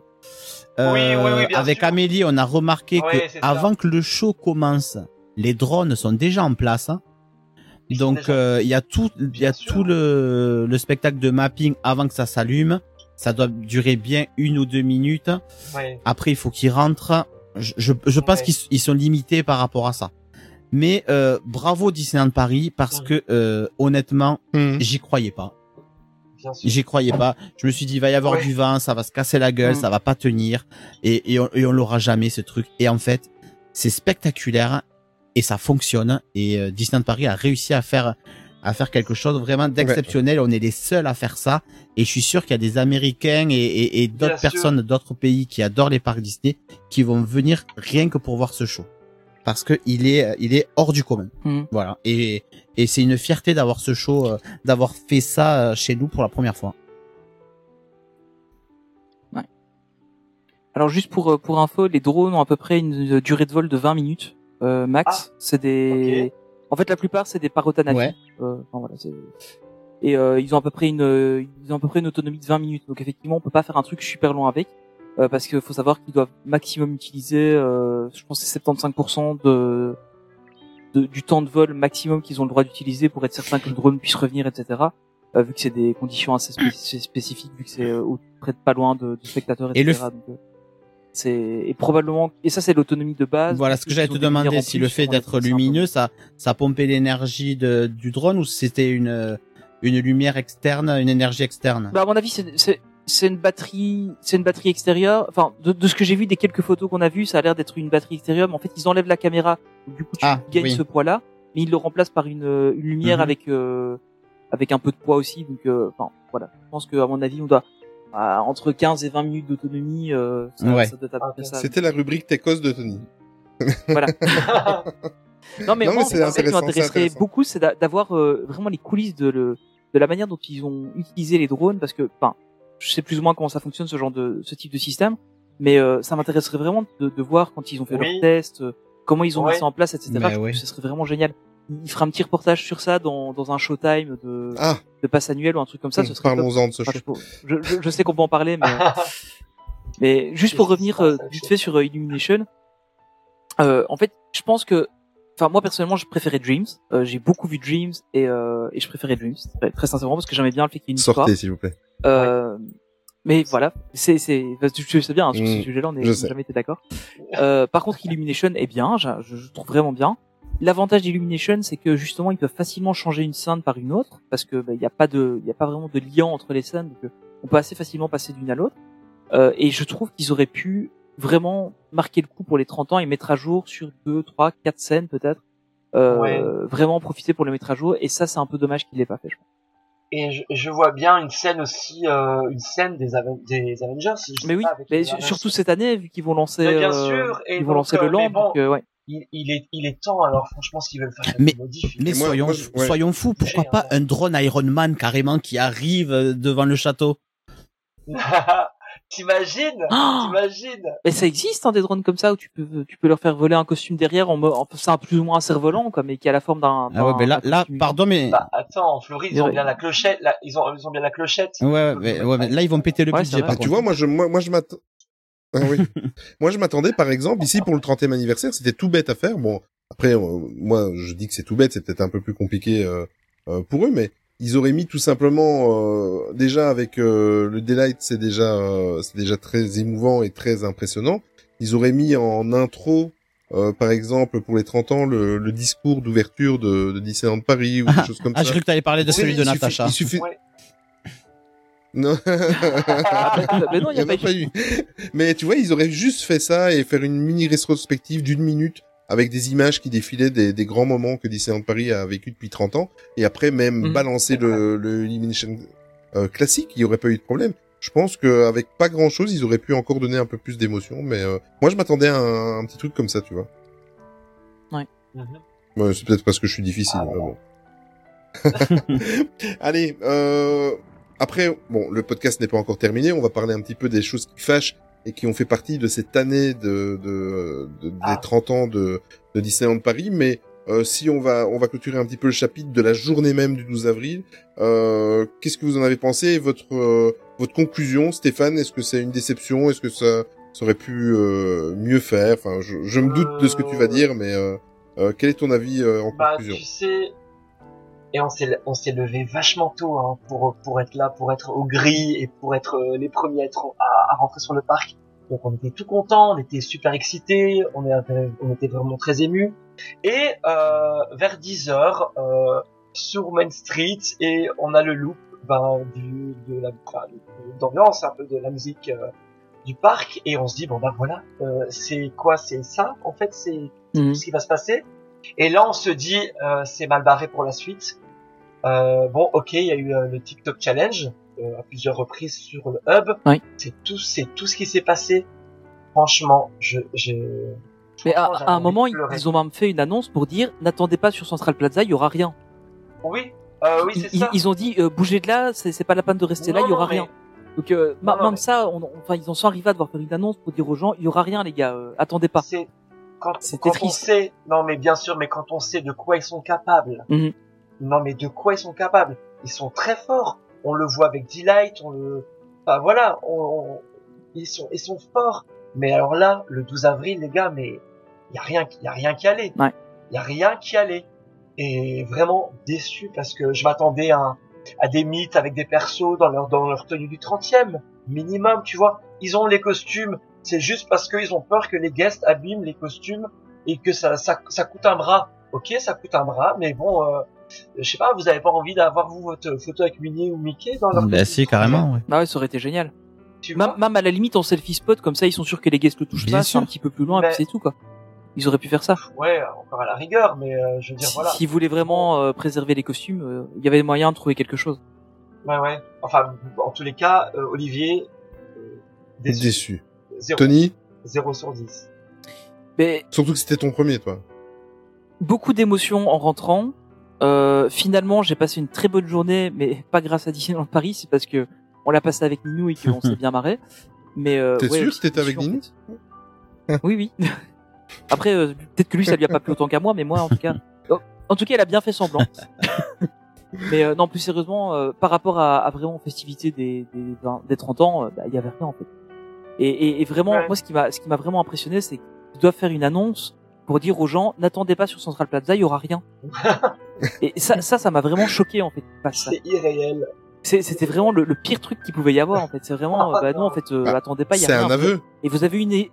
Euh, Oui, oui, oui, bien avec sûr. Amélie, on a remarqué que ça. avant que le show commence, les drones sont déjà en place. hein. Donc euh, il y a tout, il y a sûr. tout le, le spectacle de mapping avant que ça s'allume. Ça doit durer bien une ou deux minutes. Ouais. Après, il faut qu'ils rentrent. Je, je, je pense Ouais. qu'ils ils sont limités par rapport à ça. Mais euh, bravo Disneyland Paris parce que euh, honnêtement, Mhm. j'y croyais pas. J'y croyais pas. Je me suis dit, il va y avoir Ouais. du vent, ça va se casser la gueule, Mm. ça va pas tenir, et, et on, et on l'aura jamais ce truc. Et en fait, c'est spectaculaire et ça fonctionne. Et euh, Disneyland Paris a réussi à faire à faire quelque chose vraiment d'exceptionnel. On est les seuls à faire ça. Et je suis sûr qu'il y a des Américains et, et, et d'autres personnes d'autres pays qui adorent les parcs Disney qui vont venir rien que pour voir ce show. Parce que il est, il est hors du commun. Mhm. Voilà. Et, et c'est une fierté d'avoir ce show, euh, d'avoir fait ça euh, chez nous pour la première fois. Alors juste pour euh, pour info, les drones ont à peu près une durée de vol de 20 minutes euh, max. Ah, c'est des, en fait la plupart c'est des parotanafi. Ouais. Euh, enfin, voilà, c'est- et euh, ils ont à peu près une euh, ils ont à peu près une autonomie de 20 minutes. Donc effectivement on peut pas faire un truc super long avec euh, parce qu'il faut savoir qu'ils doivent maximum utiliser, euh, je pense que c'est 75% de, de du temps de vol maximum qu'ils ont le droit d'utiliser pour être certain que le drone puisse revenir, etc. Euh, vu que c'est des conditions assez spé- spécifiques, vu que c'est euh, au- près de pas loin de, de spectateurs, Et le etc. Donc, euh, C'est et probablement et ça c'est l'autonomie de base. Voilà ce que j'allais te demander si le fait d'être lumineux, ça, ça pompait l'énergie du drone ou c'était une, une lumière externe, une énergie externe? Bah à mon avis c'est une batterie c'est une batterie extérieure. Enfin de, de ce que j'ai vu des quelques photos qu'on a vues, ça a l'air d'être une batterie extérieure. Mais en fait ils enlèvent la caméra, du coup tu Ah, gagnes oui. ce poids-là, mais ils le remplacent par une, une lumière Mhm. avec euh, avec un peu de poids aussi. Donc euh, enfin voilà, je pense que à mon avis on doit à entre 15 et 20 minutes d'autonomie. Euh, ça, Ouais. ça doit être à peu près ça. C'était la rubrique Techos de Tony. Voilà. Non mais, Non, moi, mais c'est en fait, ce qui m'intéresserait beaucoup, c'est d'a- d'avoir euh, vraiment les coulisses de, le, de la manière dont ils ont utilisé les drones, parce que, enfin, je sais plus ou moins comment ça fonctionne ce genre de ce type de système, mais euh, ça m'intéresserait vraiment de, de voir quand ils ont fait Oui. leurs tests, comment ils ont Ouais. mis ça en place, etc. Que ce serait vraiment génial. Il fera un petit reportage sur ça dans, dans un showtime de, Ah, de passe annuel ou un truc comme ça. Ce serait parlons-en de ce Enfin, show. je, je, je sais qu'on peut en parler, mais mais juste pour revenir euh, vite fait sur euh, Illumination, euh, en fait, je pense que, enfin moi personnellement, je préférais Dreams. Euh, J'ai beaucoup vu Dreams et, euh, et je préférais Dreams très, très sincèrement parce que j'aimais bien le fait qu'il y ait une histoire. Sortez, s'il vous plaît. Euh, Mais voilà, c'est c'est tu sais bien hein, sur ce Mm, sujet-là, on n'a sais. jamais été d'accord. Euh, par contre, Illumination est bien, je, je, je trouve vraiment bien. L'avantage d'Illumination, c'est que justement, ils peuvent facilement changer une scène par une autre, parce que bah, il n'y a pas de, il a pas vraiment de lien entre les scènes, donc euh, on peut assez facilement passer d'une à l'autre. Euh, et je trouve qu'ils auraient pu vraiment marquer le coup pour les 30 ans et mettre à jour sur deux, trois, quatre scènes peut-être. Euh, Ouais. Vraiment profiter pour les mettre à jour. Et ça, c'est un peu dommage qu'il l'ait pas fait. Je pense. Et je, je vois bien une scène aussi, euh, une scène des, Aven- des Avengers. je Mais oui, pas, mais surtout cette année, vu qu'ils vont lancer, bien euh, sûr, et ils vont lancer euh, le land. bon, donc, euh, ouais. Il, il est, il est temps. Alors franchement, ce qu'ils veulent faire, Mais- Et moi- soyons, moi, je- ouais. soyons fous, pourquoi pas un drone Iron Man carrément qui arrive euh, devant le château T'imagines Ah T'imagines Mais ça existe hein, des drones comme ça où tu peux tu peux leur faire voler un costume derrière en, en c'est un plus ou moins un cerf-volant quoi mais qui a la forme d'un Ah ouais, mais là, là, pardon, mais Bah attends, en Floride, ils ont bien la clochette. Là, ils ont, ils ont bien la clochette. ouais, ouais, mais, ouais, mais là ils vont péter le Ouais, budget par tu vois, moi, je, moi, moi, je m'attends. Ah oui. moi, je m'attendais, par exemple, ici pour le 30e anniversaire, c'était tout bête à faire. Bon, après, euh, moi, je dis que c'est tout bête, c'est peut-être un peu plus compliqué euh, euh, pour eux, mais ils auraient mis tout simplement euh, déjà avec euh, le daylight, c'est déjà, euh, c'est déjà très émouvant et très impressionnant. Ils auraient mis en intro. euh, par exemple, pour les 30 ans, le, le discours d'ouverture de, de Disneyland Paris ou des choses comme Ah, ça. j'ai cru que t'allais parler de Oui, celui de suffit- Natacha. Il suffit. Ouais. Non. Ah, bah, bah, non, il y a pas eu. Mais tu vois, ils auraient juste fait ça et faire une mini rétrospective d'une minute avec des images qui défilaient des, des grands moments que Disneyland Paris a vécu depuis 30 ans. Et après, même Mhm. balancer le, le Illumination euh, classique, il y aurait pas eu de problème. Je pense qu'avec pas grand chose, ils auraient pu encore donner un peu plus d'émotion. Mais euh, moi, je m'attendais à un, un petit truc comme ça, tu vois. Mhm. Ouais, c'est peut-être parce que je suis difficile. Ah, mais bon. Allez, euh, après, bon, le podcast n'est pas encore terminé. On va parler un petit peu des choses qui fâchent et qui ont fait partie de cette année de, de, de- Ah. des 30 ans de, de Disneyland Paris. Mais euh, si on va, on va clôturer un petit peu le chapitre de la journée même du 12 avril, euh, qu'est-ce que vous en avez pensé Votre euh, votre conclusion, Stéphane? Est-ce que c'est une déception? Est-ce que ça, ça aurait pu euh, mieux faire? Enfin, je, je me doute de ce que tu vas Euh, dire, mais euh, quel est ton avis euh, en Bah, conclusion? tu sais, et on s'est, on s'est levé vachement tôt hein, pour pour être là, pour être au gris et pour être euh, les premiers à, être, à, à rentrer sur le parc. Donc on était tout contents, on était super excités, on, est, on était vraiment très émus. Et euh, vers 10 heures, euh, sur Main Street, et on a le loop ben, du, de la d'ambiance, un peu de la musique euh, du parc, et on se dit bon ben voilà, euh, c'est quoi, c'est ça en fait, c'est Mhm. ce qui va se passer. Et là, on se dit, euh, c'est mal barré pour la suite. Euh, bon, ok, il y a eu euh, le TikTok Challenge euh, à plusieurs reprises sur le hub. Oui. C'est tout, c'est tout ce qui s'est passé. Franchement, je, je. Mais à, un moment, ils, pleurer. ils ont même fait une annonce pour dire n'attendez pas sur Central Plaza, il y aura rien. Oui, oui, c'est ça. ils ont dit bougez de là, c'est pas la peine de rester là, il y aura non, mais- rien. Donc Non, même mais- ça, on, enfin ils en sont arrivés à devoir faire une annonce pour dire aux gens il y aura rien les gars, attendez pas. C'était quand on triste. sait, non mais bien sûr, mais quand on sait de quoi ils sont capables. Mhm. Non mais de quoi ils sont capables? Ils sont très forts. On le voit avec Delight, on le, enfin voilà, on, on- ils sont, ils sont forts. Mais alors là, le 12 avril, les gars, mais il y a rien, qui- y a rien qui allait. Ouais. Il y a rien qui allait. Et vraiment déçu parce que je m'attendais à, à des mythes avec des persos dans leur dans leur tenue du 30e minimum, tu vois. Ils ont les costumes, C'est juste parce qu'ils ont peur que les guests abîment les costumes et que ça, ça, ça coûte un bras. Ok, ça coûte un bras, mais bon, euh, je sais pas, vous avez pas envie d'avoir vous votre photo avec Minnie ou Mickey dans leur Bah si, carrément, ouais. Bah ouais, ça aurait été génial. Même, à la limite en selfie spot, comme ça ils sont sûrs que les guests le touchent Bien pas, sûr. un petit peu plus loin, et Mais- puis c'est tout quoi. Ils auraient pu faire ça. Ouais, encore à la rigueur, mais euh, je veux dire Si- voilà. S'ils voulaient vraiment euh, préserver les costumes, euh, il y avait moyen de trouver quelque chose. Ouais, ouais. Enfin, en tous les cas, euh, Olivier, euh, déçu. Déçu. Zéro. Tony, 0 sur 10. Mais surtout que c'était ton premier, toi. beaucoup d'émotions en rentrant. Euh, finalement, j'ai passé une très bonne journée, mais pas grâce à Disneyland Paris, c'est parce que on l'a passé avec Ninou et qu'on s'est bien marré. Mais euh, T'es ouais, sûr que t'étais avec en Ninou fait. Oui, oui. Après, euh, peut-être que lui, ça lui a pas plu autant qu'à moi, mais moi, en tout cas, en tout cas, elle a bien fait semblant. mais euh, non, plus sérieusement, euh, par rapport à, à vraiment festivités des, des, 20 des 30 ans, euh, bah, il y avait rien en fait. Et, et, et vraiment, Ouais. moi, ce qui m'a, ce qui m'a vraiment impressionné, c'est qu'ils doivent faire une annonce pour dire aux gens, n'attendez pas sur Central Plaza, il y aura rien. et ça, ça, ça m'a vraiment choqué en fait. ça. C'est irréel. C'est- C'était vraiment le, le pire truc qu'il pouvait y avoir en fait. C'est vraiment, bah non, en fait, euh, Ah, attendez pas, il y a C'est rien. un aveu. Et vous avez une,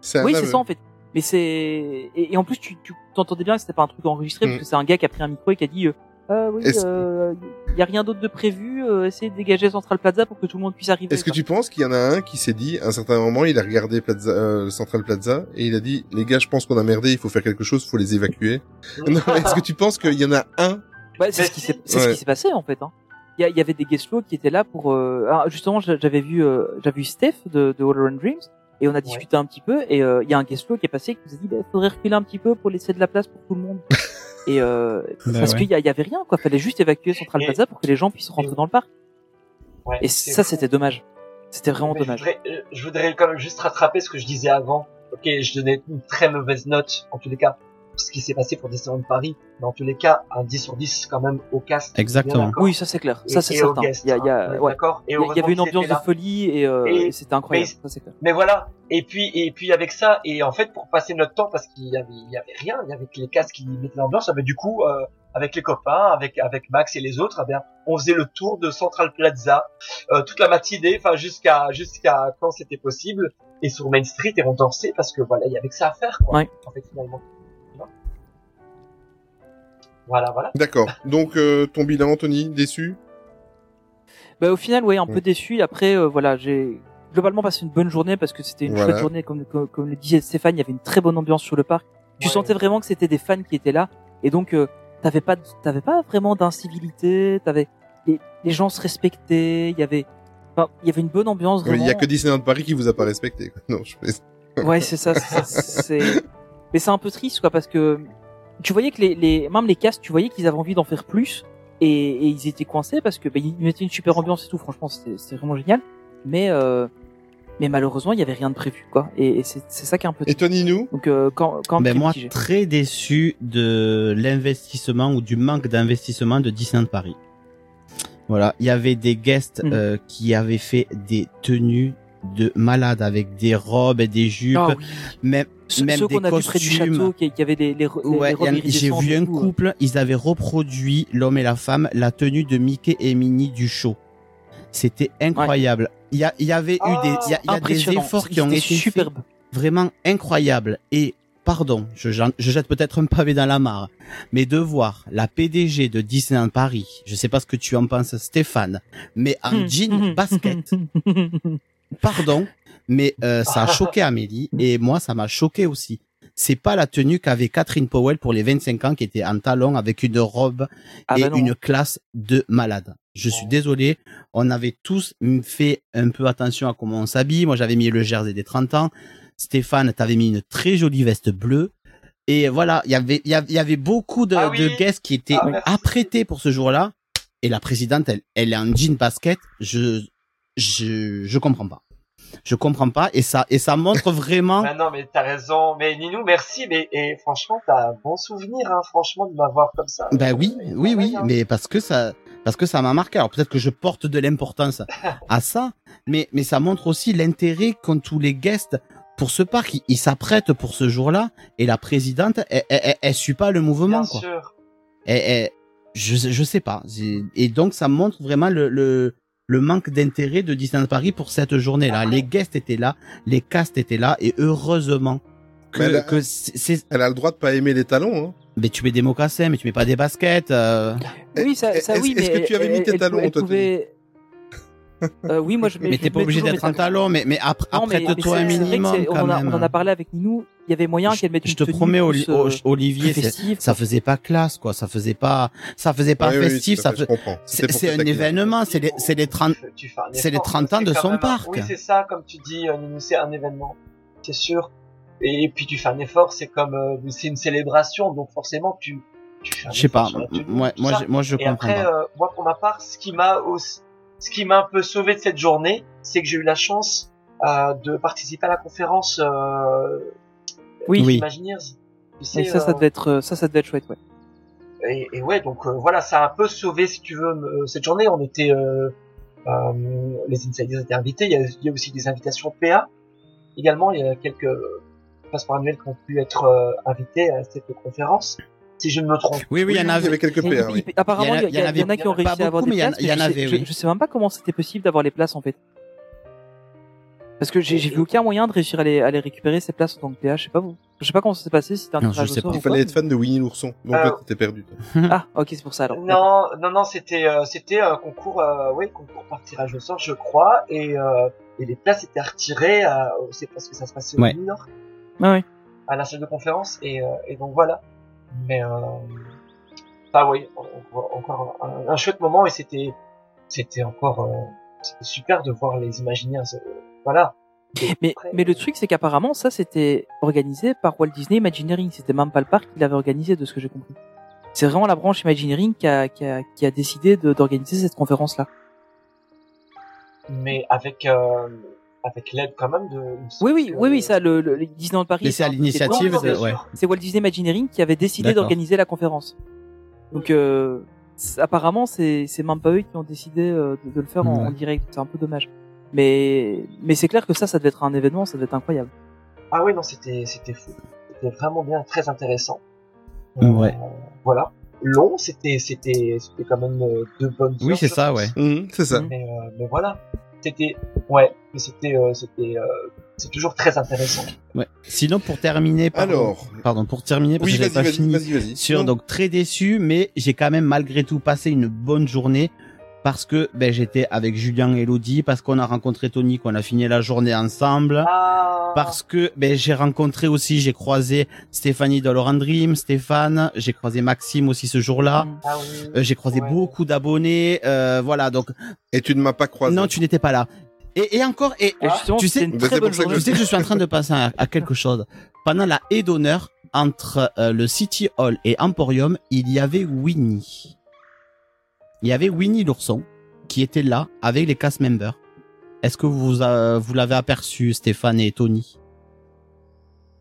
C'est oui, c'est ça en fait. Mais c'est et, et en plus tu tu t'entendais bien que c'était pas un truc enregistré Mm. parce que c'est un gars qui a pris un micro et qui a dit euh, ah oui, Est-ce- euh, y a rien d'autre de prévu, euh, essayez de dégager Central Plaza pour que tout le monde puisse arriver. Est-ce que tu penses qu'il y en a un qui s'est dit, à un certain moment, il a regardé Plaza, euh, Central Plaza, et il a dit, les gars, je pense qu'on a merdé, il faut faire quelque chose, il faut les évacuer. non, est-ce que tu penses qu'il y en a un Ouais, c'est ce qui s'est c'est ce Ouais. qui s'est passé en fait. Hein. Il y, a- il y avait des guest qui étaient là pour euh, ah, justement j'a- j'avais vu euh, j'avais vu Steph de, de Water and Dreams et on a discuté un petit peu et euh, il y a un guest qui est passé qui nous a dit bah, faudrait reculer un petit peu pour laisser de la place pour tout le monde. et euh, Bah parce ouais. qu'il y, avait rien quoi, fallait juste évacuer Central Et- Plaza pour que les gens puissent rentrer dans le parc. Ouais, Et ça c'était dommage. C'était vraiment Mais dommage. Je voudrais, euh, je voudrais quand même juste rattraper ce que je disais avant. Ok, je donnais une très mauvaise note, en tous les cas, ce qui s'est passé pour Disneyland Paris. Mais en tous les cas, un 10 sur 10 quand même au cast. Exactement. Oui, ça c'est clair. Ça c'est certain. guests, Il y a, il y a, hein, ouais. D'accord. Et Il y a- il y heureusement avait une ambiance de folie et, euh, Et- et c'était incroyable. mais- Ça c'est clair. Mais voilà. Et puis, et puis avec ça, et en fait, pour passer notre temps, parce qu'il y avait, il y avait rien, il y avait que les casques qui mettaient l'ambiance, ah ben, du coup, euh, avec les copains, avec, avec Max et les autres, eh bien, on faisait le tour de Central Plaza, euh, toute la matinée, enfin, jusqu'à, jusqu'à quand c'était possible, et sur Main Street, et on dansait parce que voilà, il y avait que ça à faire, quoi. Ouais. En fait, finalement. Voilà, voilà. D'accord. Donc, euh, ton bilan, Tony, déçu? Bah, au final, ouais, un peu déçu. Après, euh, voilà, j'ai globalement passé une bonne journée parce que c'était une Voilà. chouette journée, comme, comme, comme le disait Stéphane, il y avait une très bonne ambiance sur le parc. Tu Ouais. sentais vraiment que c'était des fans qui étaient là, et donc euh, t'avais pas, t'avais pas vraiment d'incivilité. T'avais les, les gens se respectaient. Il y avait, enfin, il y avait une bonne ambiance. Il y a que Disneyland Paris qui vous a pas respecté. quoi. Non, je fais... Ouais, c'est ça. c'est- c'est, mais c'est un peu triste, quoi, parce que tu voyais que les, les même les castes, tu voyais qu'ils avaient envie d'en faire plus, et, et ils étaient coincés parce que bah, ils mettaient une super ambiance et tout. Franchement, c'était c'était vraiment génial. Mais euh, mais malheureusement, il y avait rien de prévu, quoi. Et, et c'est c'est ça qui est un peu. Et toi, Ninou Donc euh, quand quand Ben très moi, très déçu de l'investissement ou du manque d'investissement de Disneyland Paris. Voilà, il y avait des guests Mhm. euh, qui avaient fait des tenues de malades avec des robes et des jupes, Ah oui. même, Ceux, même ceux des qu'on a vu près du costumes. château, qui, qui avaient des les, Ouais, j'ai vu un euh. couple, ils avaient reproduit l'homme et la femme la tenue de Mickey et Minnie du show. C'était incroyable. Il y, avait eu des, il y a, y a des efforts qui ont été faits vraiment incroyables. Et pardon, je, jette peut-être un pavé dans la mare, mais de voir la PDG de Disneyland Paris, je sais pas ce que tu en penses, Stéphane, mais en Hmm. jean basket, pardon, mais euh, ça a choqué Amélie et moi ça m'a choqué aussi. C'est pas la tenue qu'avait Catherine Powell pour les 25 ans qui était en talon avec une robe Ah et non. une classe de malade. Je suis désolé, on avait tous fait un peu attention à comment on s'habille. Moi, j'avais mis le jersey des 30 ans. Stéphane, t'avais mis une très jolie veste bleue. Et voilà, il y avait, il y avait- il y avait beaucoup de, Ah oui. de guests qui étaient Ah, apprêtés pour ce jour-là. Et la présidente, elle, elle est en jean basket. Je, je, je comprends pas. Je comprends pas. Et ça, et ça montre vraiment. Bah non, mais t'as raison. Mais Ninou, merci. Mais et franchement, t'as un bon souvenir, hein, franchement, de m'avoir comme ça. Ben oui, Et oui, oui, mais parce que ça, parce que ça m'a marqué. Alors peut-être que je porte de l'importance à ça, mais mais ça montre aussi l'intérêt qu'ont tous les guests pour ce parc. Ils- s'apprêtent pour ce jour-là, et la présidente, elle, elle, elle- elle suit pas le mouvement, Bien quoi. sûr. Elle- je je sais pas. Et donc ça montre vraiment le le le manque d'intérêt de Disneyland Paris pour cette journée-là. Les guests étaient là, les castes étaient là, et heureusement que, Mais elle a- que c'est- c'est. Elle a le droit de pas aimer les talons. Hein. Mais tu mets des mocassins, mais tu mets pas des baskets. euh. Oui, ça, ça Est-ce- oui, mais est-ce que tu avais elle- mis tes elle- talons, elle toi, pouvait- Euh, oui, moi je mets. Mais je t'es pas obligé d'être talons. talon, mais mais après, Non, mais- mais apprête-toi c'est- un minimum quand on, en a, même. on en a parlé avec Ninou. Il y avait moyen qu'elle mette Je une te tenue promets, Oli- euh, Olivier, festive. ça faisait pas classe, quoi. Ça faisait pas, ça faisait pas Oui, festif. ça fait, je C'est te un événement. C'est les, c'est les 30, Tu fais un c'est les effort, 30 ans de son un- parc. Oui, c'est ça, comme tu dis, euh, Ninou, c'est un événement, c'est sûr. Et puis tu fais un effort, c'est comme, c'est une célébration, donc forcément tu, un Je sais pas. Moi, moi, je- je comprends après, euh, moi pour ma part, ce qui m'a aussi, ce qui m'a un peu sauvé de cette journée, c'est que j'ai eu la chance euh, de participer à la conférence euh, Oui. Oui. Imagineers. Tu sais, Et ça, ça euh, devait être, ça, ça devait être chouette, ouais. et, et ouais, donc euh, voilà, ça a un peu sauvé, si tu veux, cette journée. On était, euh, euh, les insiders étaient invités. Il y, a, il y a aussi des invitations PA. Également, il y a quelques passeports annuels qui ont pu être invités à cette conférence. Si je ne me trompe. Oui, oui, il y en avait. avait quelques Et- PA, et- oui. Apparemment, il y, a- il y, a- il y en a qui ont réussi à avoir des mais en- places. il y en mais je avait, oui. je sais même pas comment c'était possible d'avoir les places en fait. Parce que j'ai vu aucun moyen de réussir à les, à les récupérer ces places en tant que PA. Je sais pas vous. Je sais pas comment ça s'est passé. Si c'était un Non, tirage je au sais pas. Il fallait être fan de Winnie l'ourson. Donc Euh, là, t'étais perdu. Ah, ok, c'est pour ça alors. Non, non, non, c'était, euh, c'était un concours, euh, oui, concours par tirage au sort, je crois, et, euh, et les places étaient retirées. À, c'est parce que ça se passait Ouais. au New York, Ah ouais. à la salle de conférence, et, euh, et donc voilà. Mais, euh, bah oui, encore, un, un chouette moment, et c'était, c'était encore, euh, c'était super de voir les Imagineers, euh, voilà. Mais, Après, mais le truc, c'est qu'apparemment, ça, c'était organisé par Walt Disney Imagineering. C'était même pas le parc qui l'avait organisé, de ce que j'ai compris. C'est vraiment la branche Imagineering qui a, qui a, qui a décidé d'organiser cette conférence-là. mais avec, euh, avec l'aide quand même de. Oui, oui, oui, oui, ça, le, le Disneyland Paris. Mais c'est à l'initiative ouais. sûr. C'est Walt Disney Imagineering qui avait décidé d'organiser la conférence. Donc, euh, apparemment, c'est c'est même pas eux qui ont décidé euh, de, de le faire en, Ouais. en direct. C'est un peu dommage. Mais mais c'est clair que ça, ça devait être un événement, ça devait être incroyable. Ah oui, non, c'était, c'était fou. C'était vraiment bien, très intéressant. Ouais. Euh, voilà. Long, c'était, c'était, c'était quand même euh, deux bonnes Oui, c'est ça, ouais. Mhm, c'est ça. Mais, euh, mais voilà. C'était, ouais, mais c'était, euh, c'était, euh, c'est toujours très intéressant. Ouais. Sinon, pour terminer, pardon, Alors. pardon, pour terminer, parce Oui, que vas-y, pas fini. vas-y, vas-y. sur Non. donc très déçu mais j'ai quand même malgré tout passé une bonne journée parce que ben j'étais avec Julien et Elodie parce qu'on a rencontré Tony qu'on a fini la journée ensemble Ah, parce que ben j'ai rencontré aussi j'ai croisé Stéphanie de Laurent Dream Stéphane j'ai croisé Maxime aussi ce jour-là ah oui. Euh, j'ai croisé Ouais. beaucoup d'abonnés euh, voilà donc Et tu ne m'as pas croisé. non tu n'étais pas là et, et encore et justement, tu sais- une très bonne que tu sais que je suis en train de passer à, à quelque chose. Pendant la haie d'honneur entre euh, le City Hall et Emporium, il y avait Winnie. Il y avait Winnie l'ourson qui était là avec les cast members. Est-ce que vous euh, vous l'avez aperçu, Stéphane et Tony?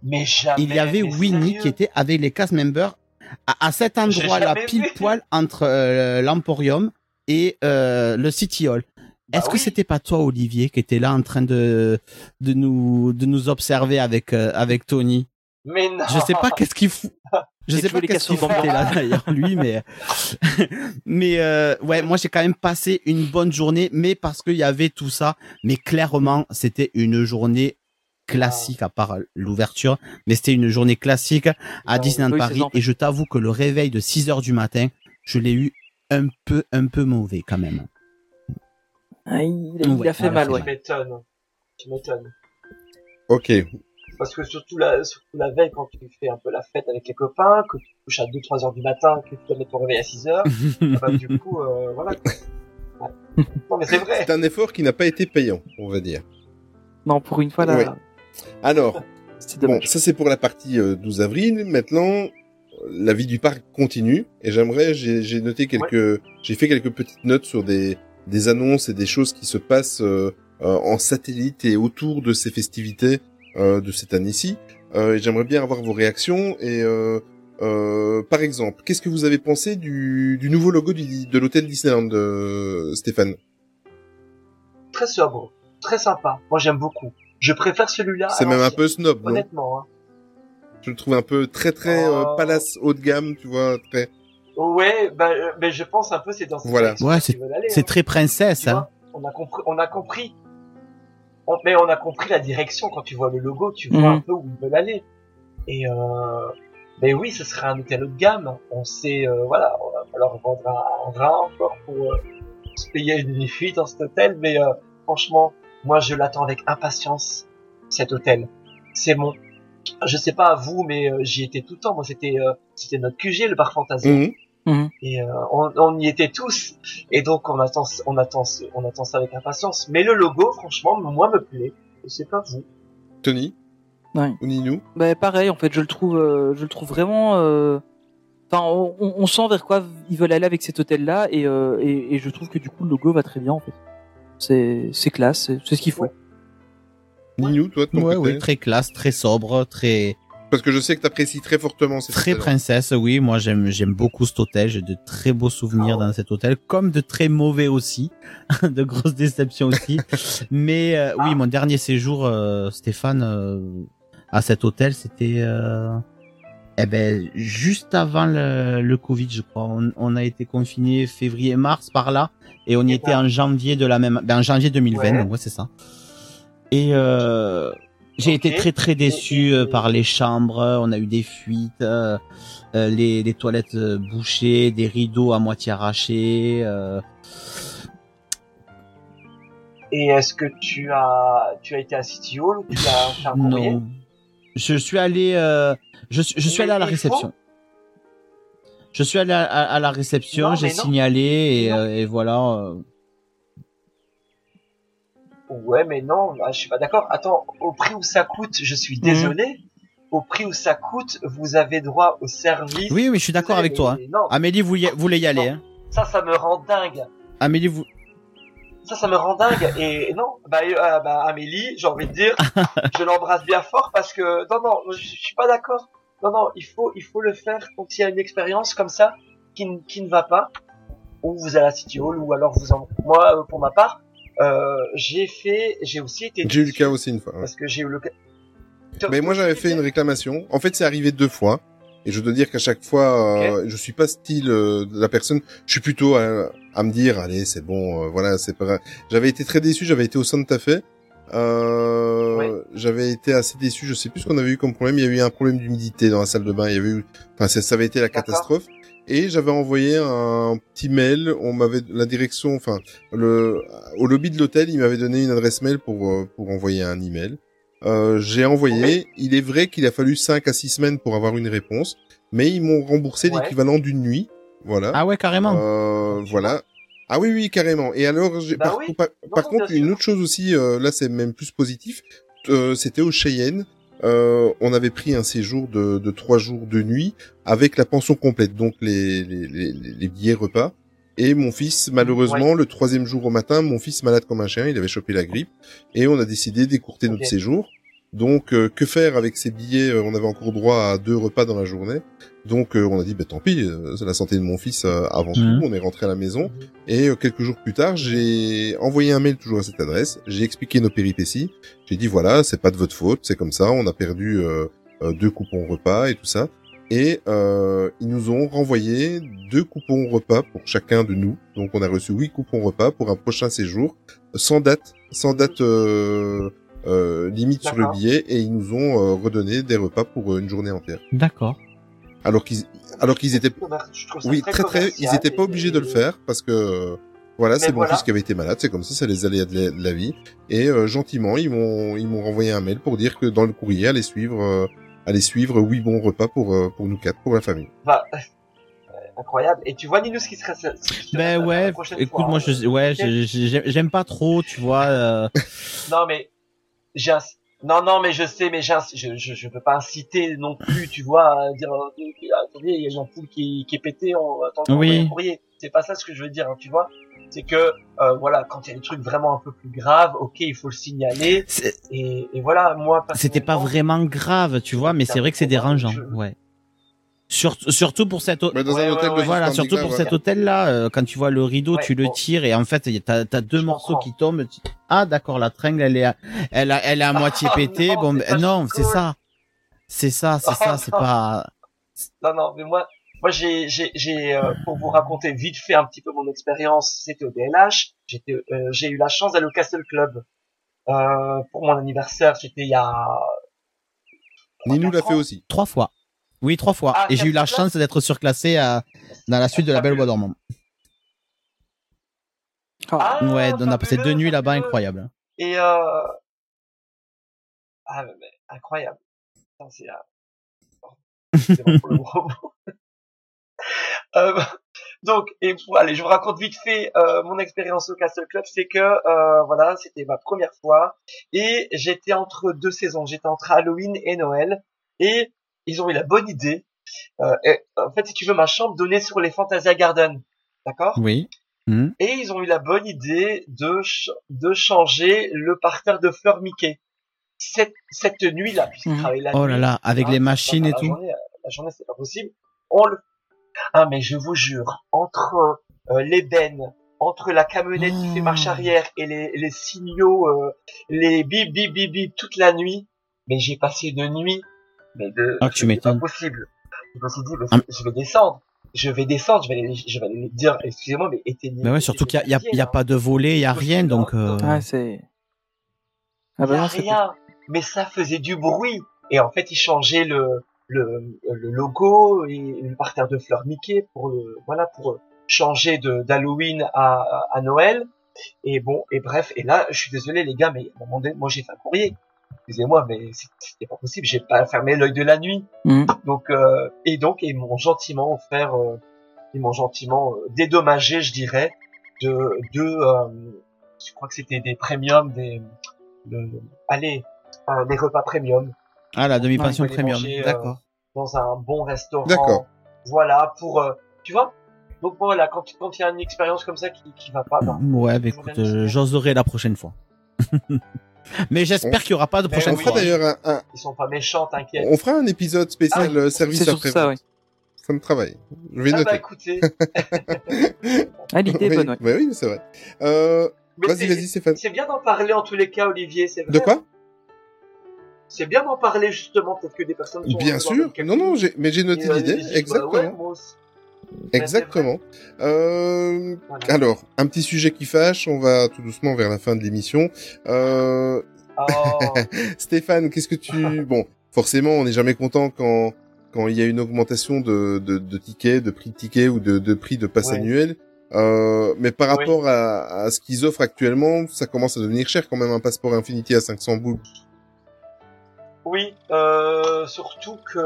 Mais jamais. Il y avait Winnie qui était avec les cast members à, à cet endroit-là, pile vu. poil entre euh, l'Emporium et euh, le City Hall. Bah Est-ce que c'était pas toi, Olivier, qui était là en train de de nous de nous observer avec avec Tony? Mais non. Je sais pas qu'est-ce qu'il fout. Je sais pas qu'est-ce qu'il foutait là d'ailleurs lui, mais mais euh, ouais, moi j'ai quand même passé une bonne journée, mais parce qu'il y avait tout ça. Mais clairement, c'était une journée classique à part l'ouverture, mais c'était une journée classique à Ouais, Disneyland oui, Paris. Et je t'avoue que le réveil de 6 heures du matin, je l'ai eu un peu un peu mauvais quand même. Ah, il, il Ouais, a fait mal, ouais. Tu m'étonnes. Tu m'étonnes. Ok. Parce que surtout la, surtout la veille, quand tu fais un peu la fête avec les copains, que tu te couches à 2-3 heures du matin, que tu dois mettre ton réveil à 6 heures, bah, du coup, euh, voilà. quoi. Ouais. Non, mais c'est vrai. C'est un effort qui n'a pas été payant, on va dire. Non, pour une fois là, Ouais. Alors, bon, ça c'est pour la partie euh, 12 avril. Maintenant, la vie du parc continue et j'aimerais, j'ai noté quelques, j'ai fait quelques petites notes sur des des annonces et des choses qui se passent euh, euh, en satellite et autour de ces festivités euh, de cette année-ci. Euh, et j'aimerais bien avoir vos réactions et euh, euh, par exemple, qu'est-ce que vous avez pensé du, du nouveau logo du, de l'hôtel Disneyland, euh, Stéphane? Très sobre. Très sympa. Moi, j'aime beaucoup. Je préfère celui-là. C'est même un peu snob, Honnêtement, hein. Je le trouve un peu très très euh, Oh. palace haut de gamme, tu vois, très. Ouais, bah, euh, mais je pense un peu c'est dans cette Voilà. Ouais, C'est hein. très princesse hein. on a compris, on a compris. On- mais on a compris la direction quand tu vois le logo, tu vois Mhm. un peu où ils veulent aller. Et euh, mais oui, ce serait un hôtel haut de gamme. On sait, euh, voilà, on va falloir vendre un, rein encore pour euh, se payer une nuit dans cet hôtel. Mais euh, franchement, moi, je l'attends avec impatience cet hôtel. C'est mon, je sais pas à vous, mais euh, j'y étais tout le temps. Moi, c'était, euh, c'était notre QG, le bar Fantasia. Mhm. Mhm. Et euh, on, on y était tous. Et donc on attend, on attend, on attend ça avec impatience. Mais le logo, franchement, moi me plaît. Je sais pas vous. Tony Ouais. Ou Ninou Bah pareil, en fait, je le trouve, euh, je le trouve vraiment. euh, Enfin, on, on- on sent vers quoi ils veulent aller avec cet hôtel-là, et, euh, et, et je trouve que du coup le logo va très bien en fait. C'est, c'est classe, c'est, ce qu'il faut. Ninou, toi, de ton Ouais, côté très classe, très sobre, très Parce que je sais que t'apprécies très fortement cet très princesse. Oui, moi j'aime j'aime beaucoup cet hôtel. J'ai de très beaux souvenirs dans cet hôtel, comme de très mauvais aussi, de grosses déceptions aussi. Mais euh, oui, mon dernier séjour, euh, Stéphane, euh, à cet hôtel, c'était euh, eh ben juste avant le, le Covid, je crois. On, on a été confinés février-mars par là, et on y était en janvier de la même, ben en janvier 2020. Ouais. Donc ouais, c'est ça. Et euh, j'ai été très très déçu euh, par les chambres. On a eu des fuites, euh, euh, les, les toilettes euh, bouchées, des rideaux à moitié arrachés. euh, Et est-ce que tu as, tu as été à City Hall ou tu as fait un non, je suis allé, euh, je, suis- je suis allé à la réception. Je suis allé à, à- à la réception, j'ai signalé euh, et voilà. Ouais, mais non, là, je suis pas d'accord. Attends, au prix où ça coûte, je suis désolé. Au prix où ça coûte, vous avez droit au service. Oui, oui, je suis d'accord avec toi. hein. Non, Amélie voulait, voulait y aller. Hein. ça, ça me rend dingue. Amélie, vous... Ça, ça me rend dingue. Et non, bah, euh, bah Amélie, j'ai envie de dire, je l'embrasse bien fort parce que non, non, je, je suis pas d'accord. Non, non, il faut, il faut le faire quand il y a une expérience comme ça qui, ne- qui ne va pas, ou vous allez à la City Hall, ou alors vous en. Moi, euh, pour ma part, euh, j'ai fait, j'ai aussi été. J'ai eu le cas aussi une fois. ouais. Parce que j'ai eu le cas. Mais moi j'avais fait une réclamation. En fait, c'est arrivé deux fois. Et je dois dire qu'à chaque fois, euh, je suis pas style euh, de la personne. Je suis plutôt à, à me dire, allez, c'est bon, euh, voilà, c'est pas. grave. J'avais été très déçu. J'avais été au Santa Fe. Euh, J'avais été assez déçu. Je sais plus ce qu'on avait eu comme problème. Il y avait eu un problème d'humidité dans la salle de bain. Il y avait eu, enfin, ça, ça avait été la catastrophe. Et j'avais envoyé un petit mail. On m'avait la direction, enfin, le au lobby de l'hôtel, il m'avait donné une adresse mail pour euh, pour envoyer un email. Euh, j'ai envoyé. Il est vrai qu'il a fallu 5 à 6 semaines pour avoir une réponse, mais ils m'ont remboursé Ouais. l'équivalent d'une nuit. Voilà. Ah ouais, carrément. Euh, voilà. Ah oui, oui, carrément. Et alors, j'ai- Bah par, oui. par, Non, par non, contre, une autre chose aussi, euh, là, c'est même plus positif. Euh, C'était au Cheyenne. Euh, on avait pris un séjour de, de trois jours de nuit avec la pension complète, donc les, les, les, les billets repas. Et mon fils, malheureusement, le troisième jour au matin, mon fils malade comme un chien, il avait chopé la grippe, et on a décidé d'écourter notre séjour. Donc, euh, que faire avec ces billets? Euh, On avait encore droit à deux repas dans la journée. Donc, euh, on a dit, bah, tant pis, euh, c'est la santé de mon fils euh, avant tout. On est rentré à la maison. Et euh, quelques jours plus tard, j'ai envoyé un mail toujours à cette adresse. J'ai expliqué nos péripéties. J'ai dit, voilà, c'est pas de votre faute, c'est comme ça. On a perdu euh, euh, deux coupons repas et tout ça. Et euh, ils nous ont renvoyé deux coupons repas pour chacun de nous. Donc, on a reçu huit coupons repas pour un prochain séjour, sans date, sans date euh, euh, limite sur le billet. Et ils nous ont euh, redonné des repas pour euh, une journée entière. D'accord. Alors qu'ils, alors qu'ils étaient oui, très, très très. Ils étaient pas et- obligés de le faire parce que euh, voilà, c'est mon voilà. fils qui avait été malade. C'est comme ça, c'est les aléas de la, de la vie. Et euh, gentiment, ils m'ont ils m'ont renvoyé un mail pour dire que dans le courrier, allez suivre euh, allez suivre huit bons repas pour euh, pour nous quatre, pour la famille. Bah, euh, incroyable. Et tu vois, Nino, ce qui serait. ce qui serait Ben ouais, écoute, fois, moi, euh, je, ouais, je- j'aime pas trop, tu vois. euh, Non, mais j'ai un... Non, non, mais je sais, mais je, je, je peux pas inciter non plus, tu vois, à dire, euh, attendez, il y a une ampoule qui, qui est pétée, on attend Oui. courrier. C'est pas ça ce que je veux dire, hein, tu vois. C'est que, euh, voilà, quand il y a des trucs vraiment un peu plus graves, ok, il faut le signaler. Et, et voilà, moi, C'était pas vraiment grave, tu vois, mais c'est vrai que c'est dérangeant, ouais. Surtout, surtout pour cet hôtel. Mais dans un hôtel de Voilà, surtout pour cet hôtel-là, euh, quand tu vois le rideau, Ouais, tu le bon. tires et en fait, y a- t'as as deux Je morceaux comprends. qui tombent. tu- Ah, d'accord, la tringle, elle est, à... elle a, elle est à moitié pétée. non, Bon, ben, non, c'est cool. ça, c'est ça, c'est ça, c'est pas. Non, non, mais moi, moi j'ai j'ai j'ai euh, pour vous raconter vite fait un petit peu mon expérience, c'était au DLH. J'étais euh, j'ai eu la chance d'aller au Castle Club euh, pour mon anniversaire. C'était il y a Ninou l'a fait aussi. Trois fois. Oui, trois fois. Ah, Et j'ai eu la chance d'être surclassé à, dans la suite de la Belle au Bois dormant. Ah, ouais, on a passé deux nuits là-bas fabuleux. incroyables. Et euh... ah mais, mais, incroyable. Putain, C'est euh, excusez-moi pour le gros mot. Euh, donc, et pour- allez, je vous raconte vite fait euh, mon expérience au Castle Club, c'est que euh, voilà, c'était ma première fois et j'étais entre deux saisons, j'étais entre Halloween et Noël et ils ont eu la bonne idée. Euh, et, en fait, si tu veux, ma chambre donnait sur les Fantasia Garden, d'accord? Oui. Hmm. et ils ont eu la bonne idée de, ch- de changer le parterre de fleurs Mickey. Cette, cette nuit-là, puisqu'ils travaillaient la Oh nuit. là là, avec les machines et la tout. Journée, la journée, c'est pas possible. On le... Ah, mais je vous jure, entre euh, l'ébène, entre la camionnette qui fait marche Oh. arrière et les, les signaux, euh, les bip bip bip bip toute la nuit, mais j'ai passé une nuit, mais de... Ah, tu c'est m'étonnes. pas possible. Je me suis dit, mais Ah. je vais descendre. Je vais descendre, je vais aller, je vais aller dire, excusez-moi, mais éteignez. Mais ouais, surtout qu'il y a, y a, a pas de volet, il y a rien, donc. euh, Ouais, c'est. Ah Il y bah a non, rien, mais ça faisait du bruit. Et en fait, ils changeaient le, le, le logo et le parterre de fleurs Mickey pour le, voilà, pour changer de, d'Halloween à, à, à Noël. Et bon, et bref, et là, je suis désolé les gars, mais à un moment donné, moi j'ai fait un courrier. Excusez-moi, mais c'est- c'était pas possible, j'ai pas fermé l'œil de la nuit. Mhm. Donc, euh, et donc, ils m'ont gentiment offert, euh, ils m'ont gentiment euh, dédommagé, je dirais, de, de, euh, je crois que c'était des premiums, des, de, allez, euh, des repas premium Ah, la demi-pension premium. euh, D'accord. dans un bon restaurant. D'accord. Voilà, pour, euh, tu vois? Donc voilà, quand quand il y a une expérience comme ça qui qui va pas, ben, Ouais, bah écoute, j'oserai la prochaine fois. Mais j'espère qu'il y aura pas de Mais prochaine On fera fois. d'ailleurs un, un- ils sont pas méchants, t'inquiète. on fera un épisode spécial Ah, euh, service après ça, oui. Ça me travaille. Je vais Ah bah noter. écoutez, Ah, l'idée est oui, bonne, ouais. bah oui, c'est vrai. Euh, vas-y, c'est- vas-y, Stéphane. C'est bien d'en parler en tous les cas, Olivier. C'est vrai. De quoi? C'est bien d'en parler justement, peut-être que des personnes. sont Bien sûr. Non, non, mais j'ai noté euh, l'idée. bah Exactement. ouais, moi aussi. Exactement. Euh, Voilà. alors, un petit sujet qui fâche. On va tout doucement vers la fin de l'émission. Euh, Oh, Stéphane, qu'est-ce que tu... Bon, forcément, on n'est jamais content quand quand il y a une augmentation de, de, de tickets, de prix de tickets ou de, de prix de passe Ouais. annuel. Euh, mais par rapport à, à ce qu'ils offrent actuellement, ça commence à devenir cher quand même un passeport Infinity à 500 boules. oui, euh, surtout que,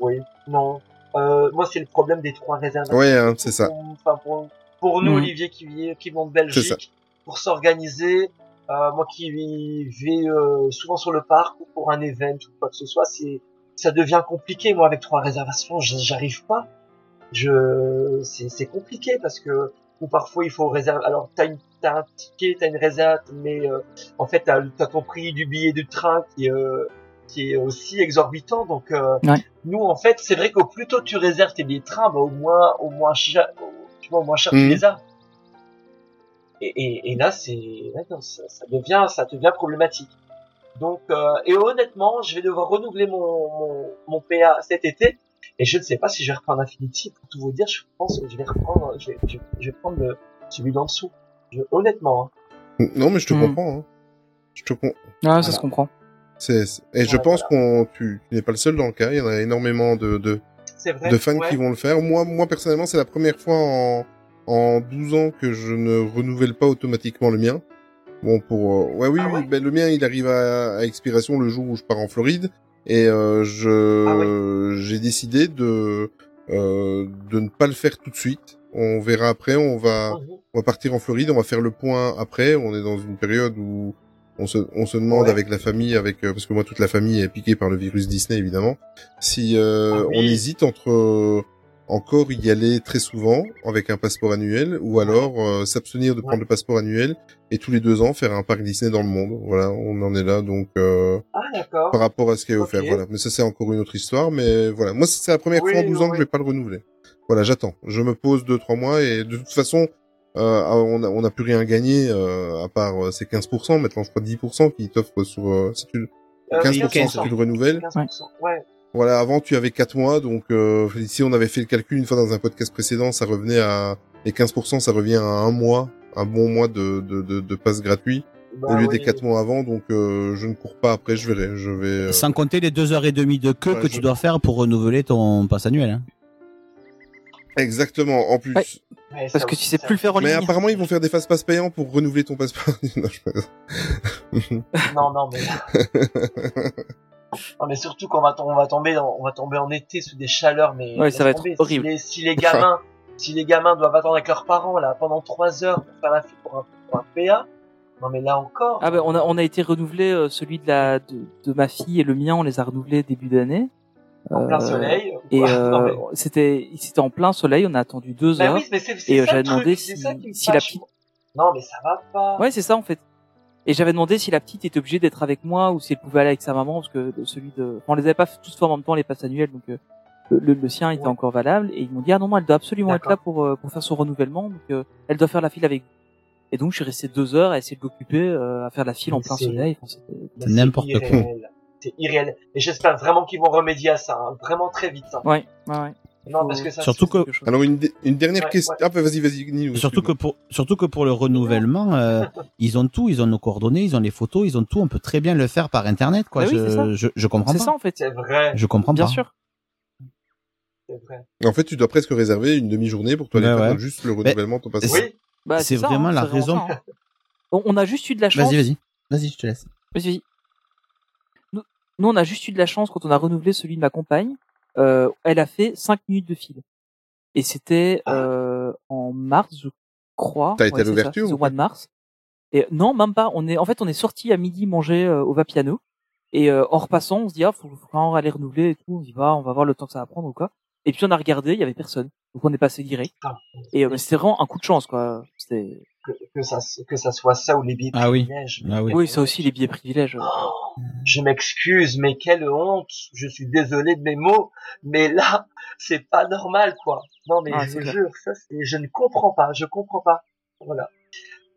oui, non. Euh, moi, c'est le problème des trois réservations. Ouais, hein, c'est ça. Pour, enfin, pour, pour nous, Mhm. Olivier, qui, vit- qui vont de. Belgique, pour s'organiser, euh, moi qui vais euh, souvent sur le parc ou pour un event ou quoi que ce soit, c'est ça devient compliqué. Moi, avec trois réservations, j'arrive pas. Je, c'est c'est compliqué parce que ou parfois il faut réserver. Alors t'as une t'as un ticket, t'as une réserve, mais euh, en fait t'as as ton prix du billet de train qui euh, qui est aussi exorbitant. Donc euh, Ouais. nous en fait c'est vrai qu'au plus tôt tu réserves tes billets de train, bah, au moins au moins cher, au- tu vois au moins cher tu Mhm. les as. Et, et, et là c'est ça, ça devient ça devient problématique. Donc euh, et honnêtement je vais devoir renouveler mon, mon mon PA cet été. Et je ne sais pas si je vais reprendre Infinity. Pour tout vous dire, je pense que je vais reprendre, je vais, je, je vais prendre le, celui d'en dessous. Je- honnêtement. hein. Non, mais je te Mhm. comprends. Hein. Je te con... Ah, ça Voilà. se comprend. C'est, Et je Ouais, pense qu'on tu, tu n'es pas le seul dans le cas. Il y en a énormément de, de, vrai. de fans ouais. qui vont le faire. Moi, moi personnellement, c'est la première fois en, en 12 ans que je ne renouvelle pas automatiquement le mien. Bon, pour euh, ouais, oui, Ah oui, ouais ben, le mien, il arrive à, à expiration le jour où je pars en Floride, et euh, je Ah j'ai décidé de euh, de ne pas le faire tout de suite. On verra après. On va Mhm. on va partir en Floride. On va faire le point après. On est dans une période où on se on se demande Ouais. avec la famille, avec euh, parce que moi toute la famille est piquée par le virus Disney évidemment. Si euh, Ah oui. on hésite entre euh, encore y aller très souvent avec un passeport annuel ou alors euh, s'abstenir de prendre le passeport annuel et tous les deux ans faire un parc Disney dans le monde. Voilà, on en est là donc euh, Ah, d'accord. par rapport à ce qui est offert. Voilà, mais ça c'est encore une autre histoire. Mais voilà, moi c'est la première Oui, fois en 12 ans oui, que je vais pas le renouveler. Voilà, j'attends. Je me pose deux trois mois et de toute façon. Euh, on n'a on a plus rien gagné euh, à part euh, ces 15%, maintenant je crois 10% qui t'offrent sur euh, si tu Euh, 15% si 15%. tu le renouvelles. 15%. Ouais. Voilà, avant tu avais 4 mois, donc euh, ici on avait fait le calcul une fois dans un podcast précédent, ça revenait à les 15%, ça revient à un mois, un bon mois de de de, de passe gratuit Bah au lieu oui. des 4 mois avant, donc euh, je ne cours pas après, je verrai, je vais. euh, Sans compter les deux heures et demie de queue Ouais, que je- tu dois faire pour renouveler ton pass annuel. Hein. Exactement, en plus. Ouais. Ouais, Parce que tu sais ça- plus le faire en Mais ligne. apparemment ils vont faire des fast pass payants pour renouveler ton passeport. non, je. Non, non, mais. non, mais surtout qu'on va, on va tomber, on va tomber en été sous des chaleurs, mais. Ouais, ça va être tomber. horrible. Si les, si les gamins, si les gamins doivent attendre avec leurs parents, là, pendant trois heures pour faire la file pour un, pour un PA, non, mais là encore. Ah ben on a on a été renouvelé euh, celui de la de, de ma fille et le mien on les a renouvelés début d'année. En plein Euh, soleil. Et euh, mais- c'était c'était en plein soleil, on a attendu deux Bah heures. oui, mais et, euh, j'avais demandé si- si la petite- Non, mais ça va pas. Ouais c'est ça en fait. Et j'avais demandé si la petite était obligée d'être avec moi ou si elle pouvait aller avec sa maman parce que celui de on les avait pas tous fait en même temps les passes annuelles donc euh, le, le, sien était Ouais. encore valable et ils m'ont dit ah non non elle doit absolument être là pour euh, pour faire son renouvellement donc euh, elle doit faire la file avec vous. Et donc je suis resté deux heures à essayer de l'occuper euh, à faire la file en plein soleil. Enfin, n'importe quoi. Irréel. C'est irréel. Et j'espère vraiment qu'ils vont remédier à ça, hein, vraiment très vite. hein. Ouais ouais ouais. Non, Faut- parce que ça, Surtout c'est- que-. Alors une, dernière Ouais, question. ouais. Ah bah vas-y, vas-y, Surtout que pour surtout que pour le renouvellement, euh, ils ont tout, ils ont nos coordonnées, ils ont les photos, ils ont tout. On peut très bien le faire par internet, quoi. Bah oui, c'est ça. je, je je comprends C'est pas. ça en fait. c'est vrai, Je comprends Bien pas. sûr. c'est vrai. En fait, tu dois presque réserver une demi-journée pour toi aller Ouais, faire ouais. juste le renouvellement de ton passeport. Oui, Bah, C'est ça, vraiment hein, la c'est vraiment raison. ça, hein. On on a juste eu de la chance. Vas-y, vas-y, vas-y, je te laisse. Vas-y, vas-y. Nous, on a juste eu de la chance quand on a renouvelé celui de ma compagne. Euh, elle a fait 5 minutes de fil. Et c'était euh, en mars, je crois. T'as été à l'ouverture au mois de mars. Et non, même pas. On est, en fait, on est sorti à midi manger euh, au Vapiano. Et euh, en repassant, on se dit ah, faut, faut vraiment aller renouveler et tout. On y va, on va voir le temps que ça va prendre ou quoi. Et puis on a regardé, il y avait personne. Donc on est passé direct. Putain. Et euh, c'était vraiment un coup de chance, quoi. C'était que, que ça, que ça soit ça ou les billets Ah oui. privilèges. Ah oui. oui, ça aussi les billets privilèges. Oh, je m'excuse, mais quelle honte. Je suis désolé de mes mots, mais là, c'est pas normal, quoi. Non, mais Ah, je vous jure, ça, c'est, je ne comprends pas, je comprends pas. Voilà.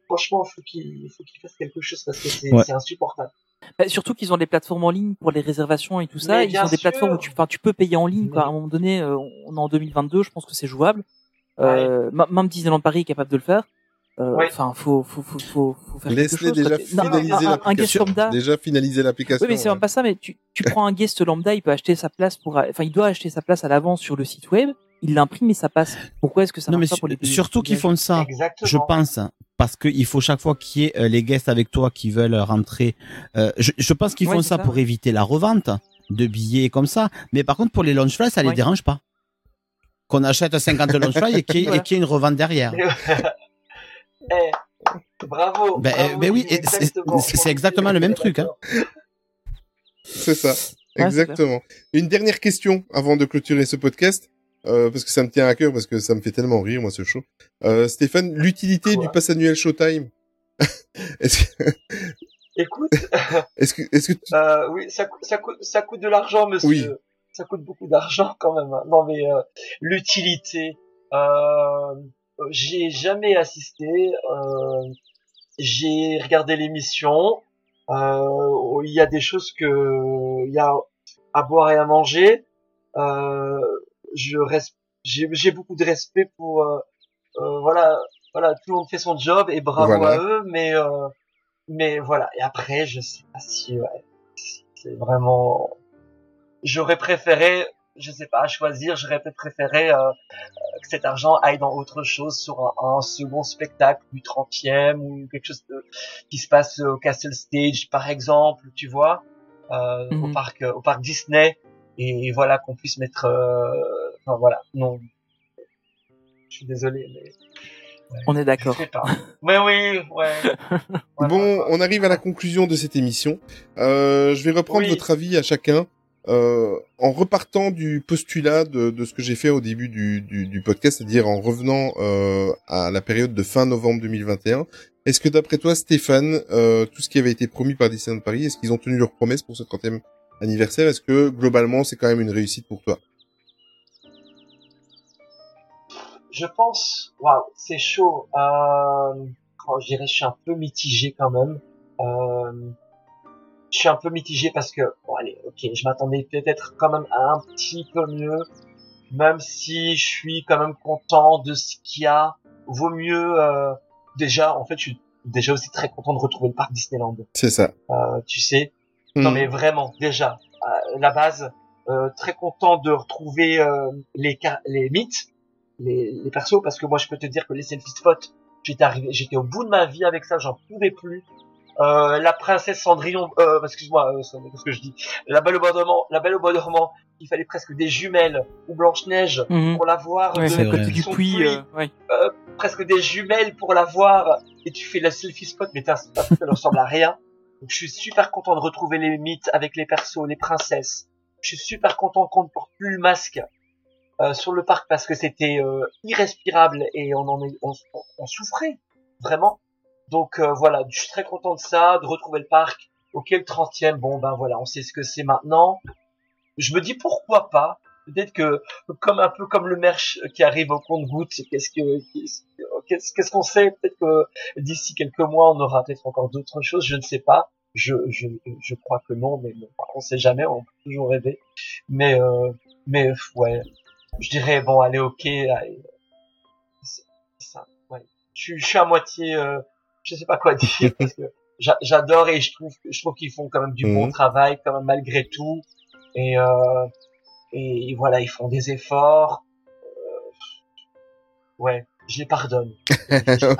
Franchement, faut qu'il, faut qu'il fasse quelque chose parce que c'est, Ouais. c'est insupportable. Bah, surtout qu'ils ont des plateformes en ligne pour les réservations et tout ça. Ils ont des plateformes où tu, enfin, tu peux payer en ligne. Quoi. À un moment donné, euh, on est en 2022, je pense que c'est jouable. Euh, Même Disneyland Paris est capable de le faire. Euh, Ouais. Enfin, faut, faut, faut, faut, faut faire quelque Laisse-les chose. déjà finaliser l'application. Déjà finaliser l'application. Oui, mais c'est pas ça. Mais tu, tu prends un guest lambda, il peut acheter sa place pour, enfin, il doit acheter sa place à l'avance sur le site web. Il l'imprime et ça passe. Pourquoi est-ce que ça non, mais marche pas pour les surtout qu'ils font ça. Exactement. Je pense parce qu'il faut chaque fois qu'il y ait euh, les guests avec toi qui veulent rentrer. euh, je, je pense qu'ils Ouais, font ça, ça, pour éviter la revente de billets comme ça. Mais par contre, pour les launch fly, ça les dérange pas. Qu'on achète 50 launch fly et qu'il y, ait- Voilà. et qu'il y ait une revente derrière. Eh, bravo. Ben, bravo, euh, ben oui, c'est- exactement. le même truc, hein. C'est ça. Exactement. Une dernière question avant de clôturer ce podcast. Euh, parce que ça me tient à cœur, parce que ça me fait tellement rire, moi, ce show. Euh, Stéphane, l'utilité Quoi du pass annuel Showtime. que, Écoute, est-ce que, est-ce que tu- euh, oui, ça, coûte- ça coûte, ça coûte de l'argent, monsieur. Oui. Ça coûte beaucoup d'argent quand même. hein. Non, mais euh, l'utilité, j'ai jamais assisté. Euh, j'ai regardé l'émission. Euh, il y a des choses que il y a à boire et à manger. Euh, je reste, j'ai j'ai beaucoup de respect pour voilà, voilà, tout le monde fait son job et bravo Voilà. à eux, mais euh, mais voilà. Et après, je sais pas si ouais, si c'est vraiment. J'aurais préféré, je sais pas, à choisir. J'aurais peut-être préféré euh, que cet argent aille dans autre chose, sur un, un second spectacle du 30e ou quelque chose de, qui se passe au Castle Stage, par exemple, tu vois, euh, au Mhm. parc, au parc Disney. Et voilà qu'on puisse mettre. euh, Enfin voilà, non. Je suis désolé, mais. On est Je d'accord. sais pas. Mais oui, ouais. Bon, on arrive à la conclusion de cette émission. Euh, je vais reprendre Oui. votre avis à chacun. Euh, en repartant du postulat de, ce que j'ai fait au début du, podcast, c'est-à-dire en revenant euh, à la période de fin novembre 2021, est-ce que d'après toi, Stéphane, euh, tout ce qui avait été promis par Disneyland Paris, est-ce qu'ils ont tenu leurs promesses pour ce 30e anniversaire? Est-ce que globalement, c'est quand même une réussite pour toi? Je pense, waouh, c'est chaud. Je dirais, je suis un peu mitigé quand même. Je suis un peu mitigé parce que bon allez, ok, je m'attendais peut-être quand même à un petit peu mieux, même si je suis quand même content de ce qu'il y a. Vaut mieux euh, déjà, en fait, je suis déjà aussi très content de retrouver le parc Disneyland. C'est ça. Euh, tu sais, non Hmm. mais vraiment, déjà, euh, la base, euh, très content de retrouver euh, les les mythes, les, les persos, parce que moi je peux te dire que les selfie spots, j'étais arrivé, j'étais au bout de ma vie avec ça, j'en pouvais plus. Euh, la princesse Cendrillon, euh, excuse-moi, euh, qu'est-ce que je dis La Belle au bois dormant, la Belle au bois dormant, il fallait presque des jumelles ou Blanche Neige Mhm. pour la voir. Ouais, de- c'est vrai. côté du son puits. puits, euh, ouais. euh, presque des jumelles pour la voir et tu fais la selfie spot mais t'as- ça ne ressemble à rien. Donc je suis super content de retrouver les mythes avec les persos, les princesses. Je suis super content qu'on ne porte plus le masque euh, sur le parc parce que c'était euh, irrespirable et on en est, on souffrait vraiment. Donc euh, voilà, je suis très content de ça, de retrouver le parc. Ok, le 30e, bon ben voilà, on sait ce que c'est maintenant. Je me dis pourquoi pas. Peut-être que comme un peu comme le merch qui arrive au compte-goutte, qu'est-ce que qu'est-ce qu'on sait? Peut-être que d'ici quelques mois, on aura peut-être encore d'autres choses. Je ne sais pas. Je je je crois que non, mais bon, on sait jamais. On peut toujours rêver. Mais euh, mais ouais, je dirais bon, allez, ok. Allez, ça, ouais. Je, je suis à moitié. Euh, je sais pas quoi dire parce que j'a- j'adore et je trouve je trouve qu'ils font quand même du bon Mhm. travail quand même malgré tout. Et euh, et voilà, ils font des efforts. Euh, ouais, je les pardonne. C'est-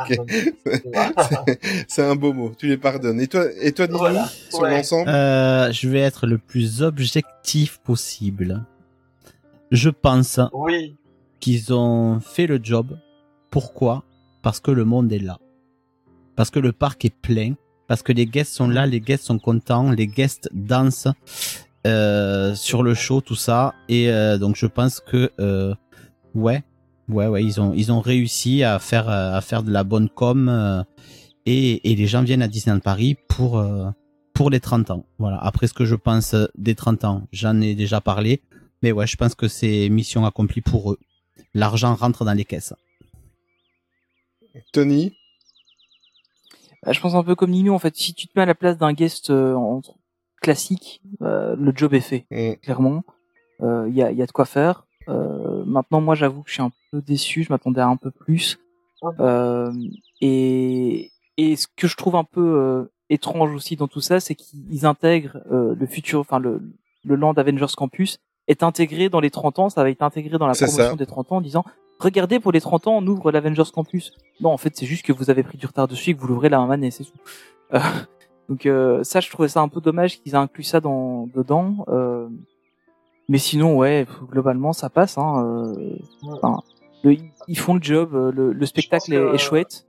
C'est un beau mot. Tu les pardonnes. Et toi, et toi, Nini, Voilà. sur Ouais. l'ensemble? Euh, je vais être le plus objectif possible. Je pense Oui, qu'ils ont fait le job. Pourquoi? Parce que le monde est là. Parce que le parc est plein. Parce que les guests sont là, les guests sont contents, les guests dansent euh, sur le show, tout ça. Et euh, donc je pense que euh, ouais, ouais, ouais, ils ont ils ont réussi à faire à faire de la bonne com euh, et, et les gens viennent à Disneyland Paris pour euh, pour les 30 ans. Voilà. Après ce que je pense des 30 ans, j'en ai déjà parlé. Mais ouais, je pense que c'est mission accomplie pour eux. L'argent rentre dans les caisses. Tony? Bah, je pense un peu comme Nino, en fait, si tu te mets à la place d'un guest euh, en- classique, euh, le job est fait, clairement. Il y, a, y a de quoi faire. Euh, maintenant, moi, j'avoue que je suis un peu déçu, je m'attendais à un peu plus. Euh, et, et ce que je trouve un peu euh, étrange aussi dans tout ça, c'est qu'ils intègrent euh, le futur, enfin le, le Land Avengers Campus est intégré dans les 30 ans, ça va être intégré dans la promotion des 30 ans en disant regardez pour les 30 ans on ouvre l'Avengers Campus. Non en fait c'est juste que vous avez pris du retard dessus et que vous l'ouvrez la même année, c'est tout. Euh, donc euh, ça je trouvais ça un peu dommage qu'ils aient inclus ça dans dedans. Euh, mais sinon ouais globalement ça passe. Hein, euh, enfin, le- ils font le job, euh, le, le spectacle est, que- est chouette.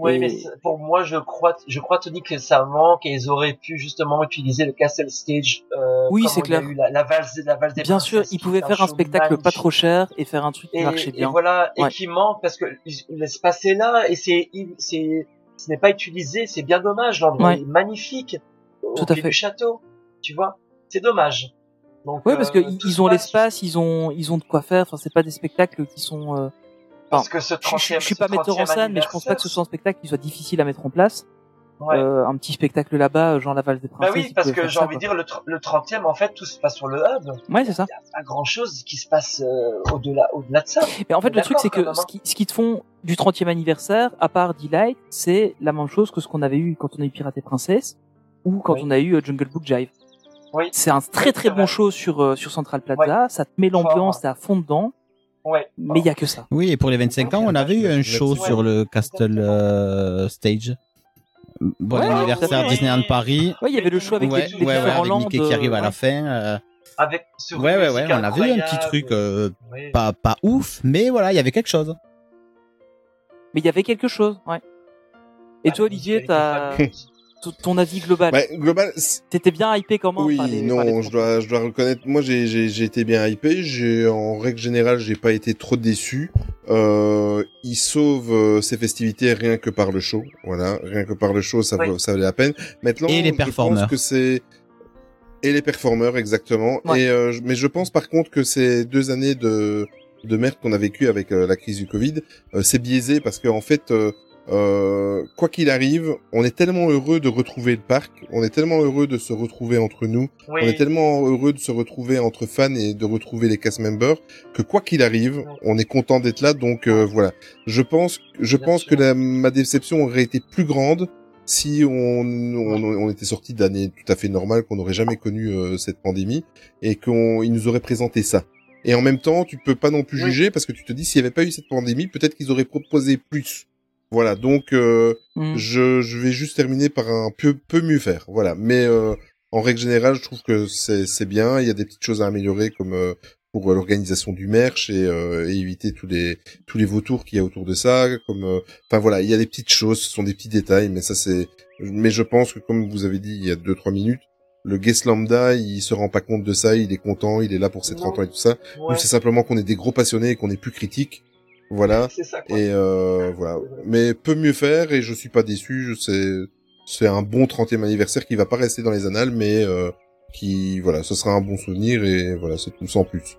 Oui, Et- mais pour moi, je crois, je crois, Tony, que ça manque et ils auraient pu justement utiliser le Castle Stage. Euh, Oui, c'est clair. eu La, la valse, la valse des Bien sûr, ils pouvaient faire un spectacle pas trop cher et faire un truc qui et, marchait et bien. voilà, et qui manque parce que l'espace est là et c'est, c'est, ce n'est pas utilisé, c'est bien dommage. L'endroit Ouais. est magnifique au Tout à fait. du château, tu vois. C'est dommage. Donc, Ouais, parce euh, ils- tout ils se ont l'espace, ils ont, ils ont de quoi faire. Enfin, c'est pas des spectacles qui sont. euh, Parce que ce je, je- 30e, je suis pas metteur en 30e scène, mais je pense pas que ce soit un spectacle qui soit difficile à mettre en place. Ouais. Euh, un petit spectacle là-bas, genre la valse des Bah princesses. oui, ils parce que j'ai envie de dire, le, le 30e, en fait, tout se passe sur le hub. Ouais, c'est ça. Il y a pas grand chose qui se passe euh, au-delà, de ça. Mais en fait, le truc, c'est que même, ce hein. qui, ce qui te font du 30e anniversaire, à part Delight, c'est la même chose que ce qu'on avait eu quand on a eu Pirate et Princesse ou quand Oui. on a eu euh, Jungle Book Jive. Oui. C'est un très Oui, très bon show sur euh, sur Central Plaza. Ça te met l'ambiance, t'es à fond dedans. Ouais. Mais il y a que ça. Oui, et pour les 25 ans, on avait eu un show sur le Castle euh, Stage. Bon Ouais, anniversaire ouais. Disneyland Paris. Ouais, il y avait le show avec ouais, les, les ouais, avec. Mickey qui arrive à la fin. euh, Avec ce ouais, ouais, ouais, on avait eu un petit truc euh, pas pas ouf, mais voilà, il y avait quelque chose. Mais il y avait quelque chose, ouais. Et Ah, toi, Olivier, t'as ton- avis global. Bah, global, T'étais bien hypé comment oui, par les- non, par les je dois, je dois reconnaître. Moi, j'ai, j'ai, j'ai été bien hypé. J'ai, en règle générale, j'ai pas été trop déçu. Euh, il sauve euh, ses festivités rien que par le show. Voilà, rien que par le show, ça, Oui. vaut- ça valait la peine. Maintenant, Et les je performeurs. pense que c'est et les performeurs exactement. Ouais. Et euh, mais je pense par contre que ces deux années de de merde qu'on a vécu avec euh, la crise du Covid, euh, c'est biaisé parce que en fait, euh, quoi qu'il arrive, on est tellement heureux de retrouver le parc, on est tellement heureux de se retrouver entre nous, Oui. on est tellement heureux de se retrouver entre fans et de retrouver les cast members que quoi qu'il arrive, on est content d'être là. Donc euh, voilà, je pense, je Bien pense sûr. que la, ma déception aurait été plus grande si on, on, on était sorti d'années tout à fait normales, qu'on n'aurait jamais connu euh, cette pandémie et qu'on il nous aurait présenté ça. Et en même temps, tu peux pas non plus Oui. juger parce que tu te dis s'il y avait pas eu cette pandémie, peut-être qu'ils auraient proposé plus. Voilà, donc euh, Mm. je, je vais juste terminer par un peu, peu mieux faire. Voilà, mais euh, en règle générale, je trouve que c'est c'est bien. Il y a des petites choses à améliorer comme euh, pour euh, l'organisation du merch et, euh, et éviter tous les tous les vautours qu'il y a autour de ça. Comme, euh, enfin voilà, il y a des petites choses, ce sont des petits détails, mais ça c'est. Mais je pense que comme vous avez dit il y a deux trois minutes, le guest lambda, il se rend pas compte de ça, il est content, il est là pour ses 30 ans et tout ça. Ouais, Nous, c'est simplement qu'on est des gros passionnés et qu'on est plus critiques. Voilà. c'est ça, quoi. Et euh, voilà. Mais peut mieux faire et je suis pas déçu. Je sais, c'est un bon 30e anniversaire qui va pas rester dans les annales, mais euh, qui, voilà, ce sera un bon souvenir et voilà, c'est tout sans plus.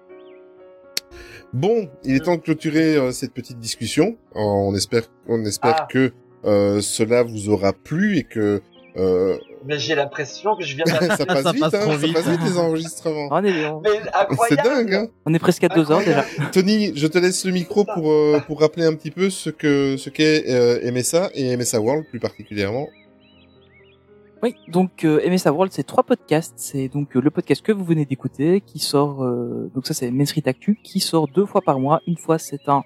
Bon, il est temps de clôturer euh, cette petite discussion. On espère, on espère Ah. que euh, cela vous aura plu et que euh, Mais j'ai l'impression que je viens ça d'arriver. passe Ça vite, passe hein, trop ça vite. passe vite les enregistrements. On est, on, C'est incroyable. dingue, hein. on est presque à deux heures déjà. Tony, je te laisse le micro pour euh, pour rappeler un petit peu ce que ce qu'est euh, MSA et MSA World plus particulièrement. Oui, donc euh, MSA World, c'est trois podcasts. C'est donc euh, le podcast que vous venez d'écouter, qui sort. euh, donc ça, c'est Main Street Actu, qui sort deux fois par mois. Une fois, c'est un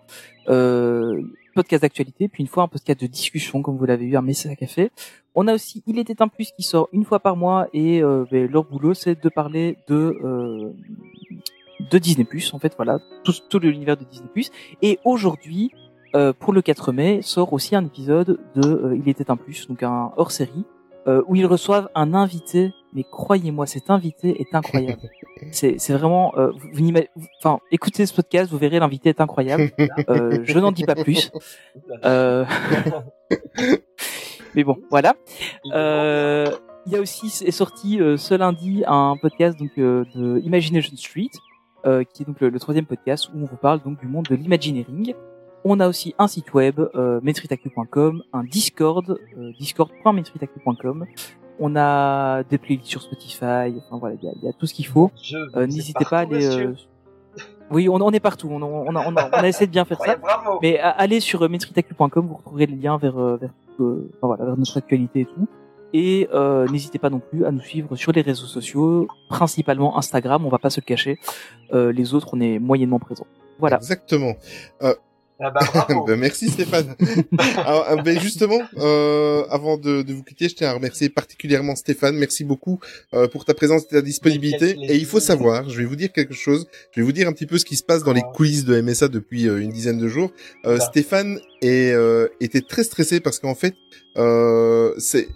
euh, podcast d'actualité, puis une fois un podcast de discussion, comme vous l'avez vu, un message à café. On a aussi Il était un plus qui sort une fois par mois, et euh, ben, leur boulot, c'est de parler de euh, de Disney En fait, voilà, tout, tout l'univers de Disney Et aujourd'hui, euh, pour le 4 mai, sort aussi un épisode de euh, Il était un plus, donc un hors série euh, où ils reçoivent un invité, mais croyez-moi, cet invité est incroyable. c'est, c'est vraiment, euh, vous, enfin, écoutez ce podcast, vous verrez, l'invité est incroyable. Euh, je n'en dis pas plus. Euh, mais bon, voilà. Il y a aussi est sorti ce lundi un podcast donc de Imagination Street, qui est donc le, le troisième podcast où on vous parle donc du monde de l'imagineering. On a aussi un site web, euh, un Discord, euh. On a des playlists sur Spotify, enfin voilà, il y a, il y a tout ce qu'il faut. Je Euh, N'hésitez pas à aller. euh, Oui, on, on est partout. On, on, on, a, on, a, on a essayé de bien faire ça. Bravo. Mais euh, allez sur euh, mainstreetactu.com, vous retrouverez le lien vers, euh, vers, euh, enfin, voilà, vers notre actualité et tout. Et euh, n'hésitez pas non plus à nous suivre sur les réseaux sociaux, principalement Instagram, on va pas se le cacher. Euh, les autres, on est moyennement présents. Voilà. Exactement. Ah bah, bravo. Ben, merci Stéphane. Euh, ben, justement, euh, avant de, de vous quitter, je tiens à remercier particulièrement Stéphane. Merci beaucoup euh, pour ta présence et ta disponibilité. Et il faut savoir, je vais vous dire quelque chose. Je vais vous dire un petit peu ce qui se passe dans les Ah. coulisses de MSA depuis euh, une dizaine de jours. Euh. Stéphane est, euh, était très stressé parce qu'en fait, euh, c'est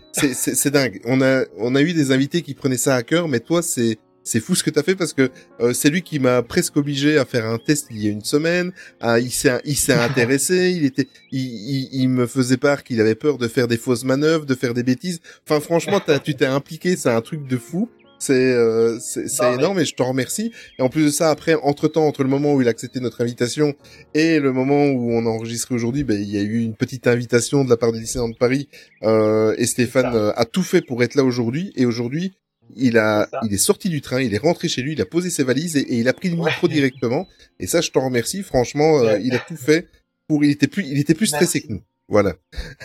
dingue. On a on a eu des invités qui prenaient ça à cœur, mais toi c'est c'est fou ce que t'as fait parce que euh, c'est lui qui m'a presque obligé à faire un test il y a une semaine. Ah, il s'est il s'est intéressé. Il était il, il, il me faisait part qu'il avait peur de faire des fausses manœuvres, de faire des bêtises. Enfin franchement, tu t'es impliqué. C'est un truc de fou. C'est euh, c'est énorme et je t'en remercie. Et en plus de ça, après, entre temps, entre le moment où il a accepté notre invitation et le moment où on a enregistré aujourd'hui, ben, il y a eu une petite invitation de la part du Disneyland de Paris. Euh, et Stéphane euh, a tout fait pour être là aujourd'hui. Et aujourd'hui, il a, C'est ça. il est sorti du train, il est rentré chez lui, il a posé ses valises et, et il a pris le Ouais. micro directement. Et ça, je t'en remercie. Franchement, euh, il a tout fait pour. Il était plus, il était plus stressé Merci. que nous. Voilà.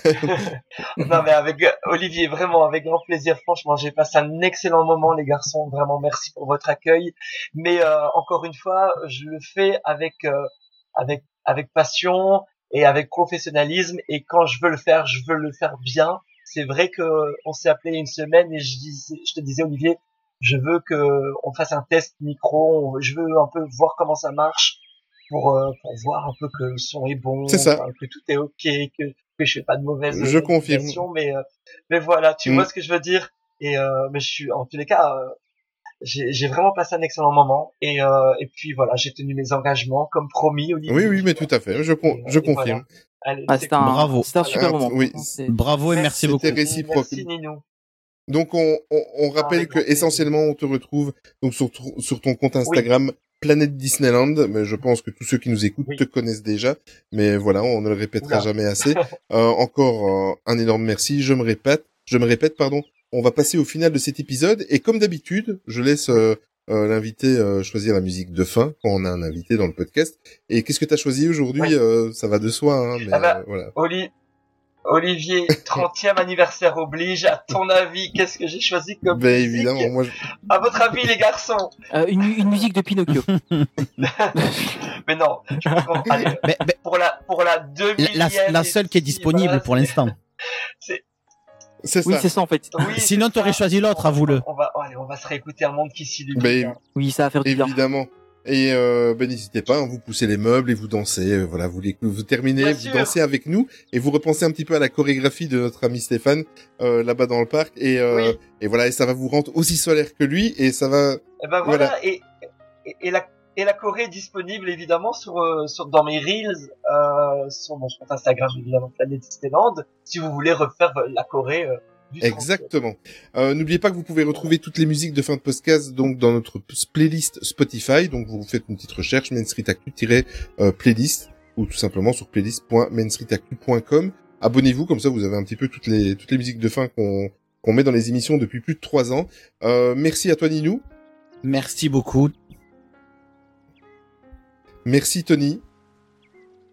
non mais avec euh, Olivier, vraiment avec grand plaisir. Franchement, j'ai passé un excellent moment, les garçons. Vraiment, merci pour votre accueil. Mais euh, encore une fois, je le fais avec euh, avec avec passion et avec professionnalisme. Et quand je veux le faire, je veux le faire bien. C'est vrai que on s'est appelé une semaine et je disais, je te disais Olivier, je veux que on fasse un test micro. Je veux un peu voir comment ça marche pour euh, pour voir un peu que le son est bon, ça. que tout est ok, que que je fais pas de mauvaise Je confirme. mais euh, mais voilà, tu Mm. vois ce que je veux dire. Et euh, mais je suis en tous les cas, euh, j'ai vraiment passé un excellent moment. Et euh, et puis voilà, j'ai tenu mes engagements comme promis. Olivier. Oui, oui, mais tout à fait. Je, con- je voilà. Confirme. Allez, Ah, c'est c'était un, Bravo. c'était un super Ah, moment. oui. c'est- Bravo et merci beaucoup. C'était réciproque. Merci Ninou. Donc on, on, on rappelle avec que essentiellement on te retrouve donc sur, ton- sur ton compte Instagram Planète Disneyland, mais je pense que tous ceux qui nous écoutent Oui. te connaissent déjà. Mais voilà, on ne le répétera Oula. jamais assez. Euh, encore euh, un énorme merci. Je me répète, je me répète, pardon. On va passer au final de cet épisode et comme d'habitude, je laisse euh, l'invité euh, choisir la musique de fin quand on a un invité dans le podcast. Et qu'est-ce que tu as choisi aujourd'hui. Euh, Ça va de soi, hein, mais Ah bah, euh, voilà. Oli- Olivier, 30e anniversaire oblige. À ton avis, qu'est-ce que j'ai choisi comme Ben musique évidemment, moi je... À votre avis, les garçons Euh, une, une musique de Pinocchio. Mais non, je pense qu'on- allez, Mais- mais pour la pour la la, demi la, la seule qui est disponible pour l'instant. c'est Oui, ça. c'est ça en fait. Oui, Sinon, c'est t'aurais ça. choisi l'autre, avoue-le. On va, allez, on va se réécouter un monde qui s'illumine. Ben, Oui, ça va faire du bien. Évidemment. Et euh, ben n'hésitez pas, hein, vous poussez les meubles et vous dansez, euh, voilà, vous, les- vous terminez, Bien vous sûr. dansez avec nous et vous repensez un petit peu à la chorégraphie de notre ami Stéphane euh, là-bas dans le parc et euh, Oui. et voilà et ça va vous rendre aussi solaire que lui et ça va Et ben voilà, Voilà. Et, et, et la et la Corée est disponible évidemment sur, euh, sur dans mes reels euh, sur mon compte Instagram évidemment Planète Disneyland si vous voulez refaire euh, la Corée euh, du Exactement. Euh, N'oubliez pas que vous pouvez retrouver toutes les musiques de fin de podcast donc dans notre playlist Spotify. Donc vous faites une petite recherche Main Street Actu-playlist ou tout simplement sur playlist.mainstreetactu.com. Abonnez-vous comme ça vous avez un petit peu toutes les toutes les musiques de fin qu'on qu'on met dans les émissions depuis plus de trois ans. Euh, merci à toi Ninou. Merci beaucoup. Merci Tony.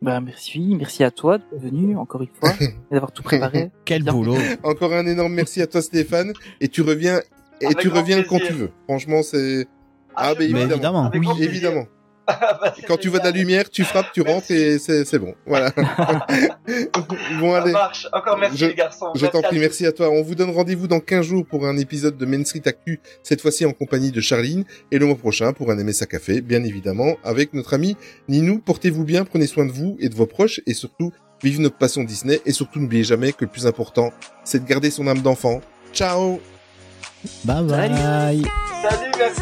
Bah, merci, merci à toi d'être venu encore une fois et d'avoir tout préparé. Quel Bien. boulot. Encore un énorme merci à toi Stéphane. Et tu reviens et Avec tu reviens quand tu veux. Franchement c'est ah, veux, Mais évidemment. évidemment. Oui, plaisir. Bah, Quand tu vois de la lumière, tu frappes, tu rentres et c'est c'est bon. Voilà. bon Ça allez. marche. Encore merci Je- les garçons. Je t'en à prie, merci à toi. On vous donne rendez-vous dans 15 jours pour un épisode de Main Street Actu, cette fois-ci en compagnie de Charline, et le mois prochain pour un Aimé sa café, bien évidemment, avec notre ami Ninou. Portez-vous bien, prenez soin de vous et de vos proches, et surtout, vive notre passion Disney, et surtout n'oubliez jamais que le plus important, c'est de garder son âme d'enfant. Ciao Bye Salut. bye. Salut, merci.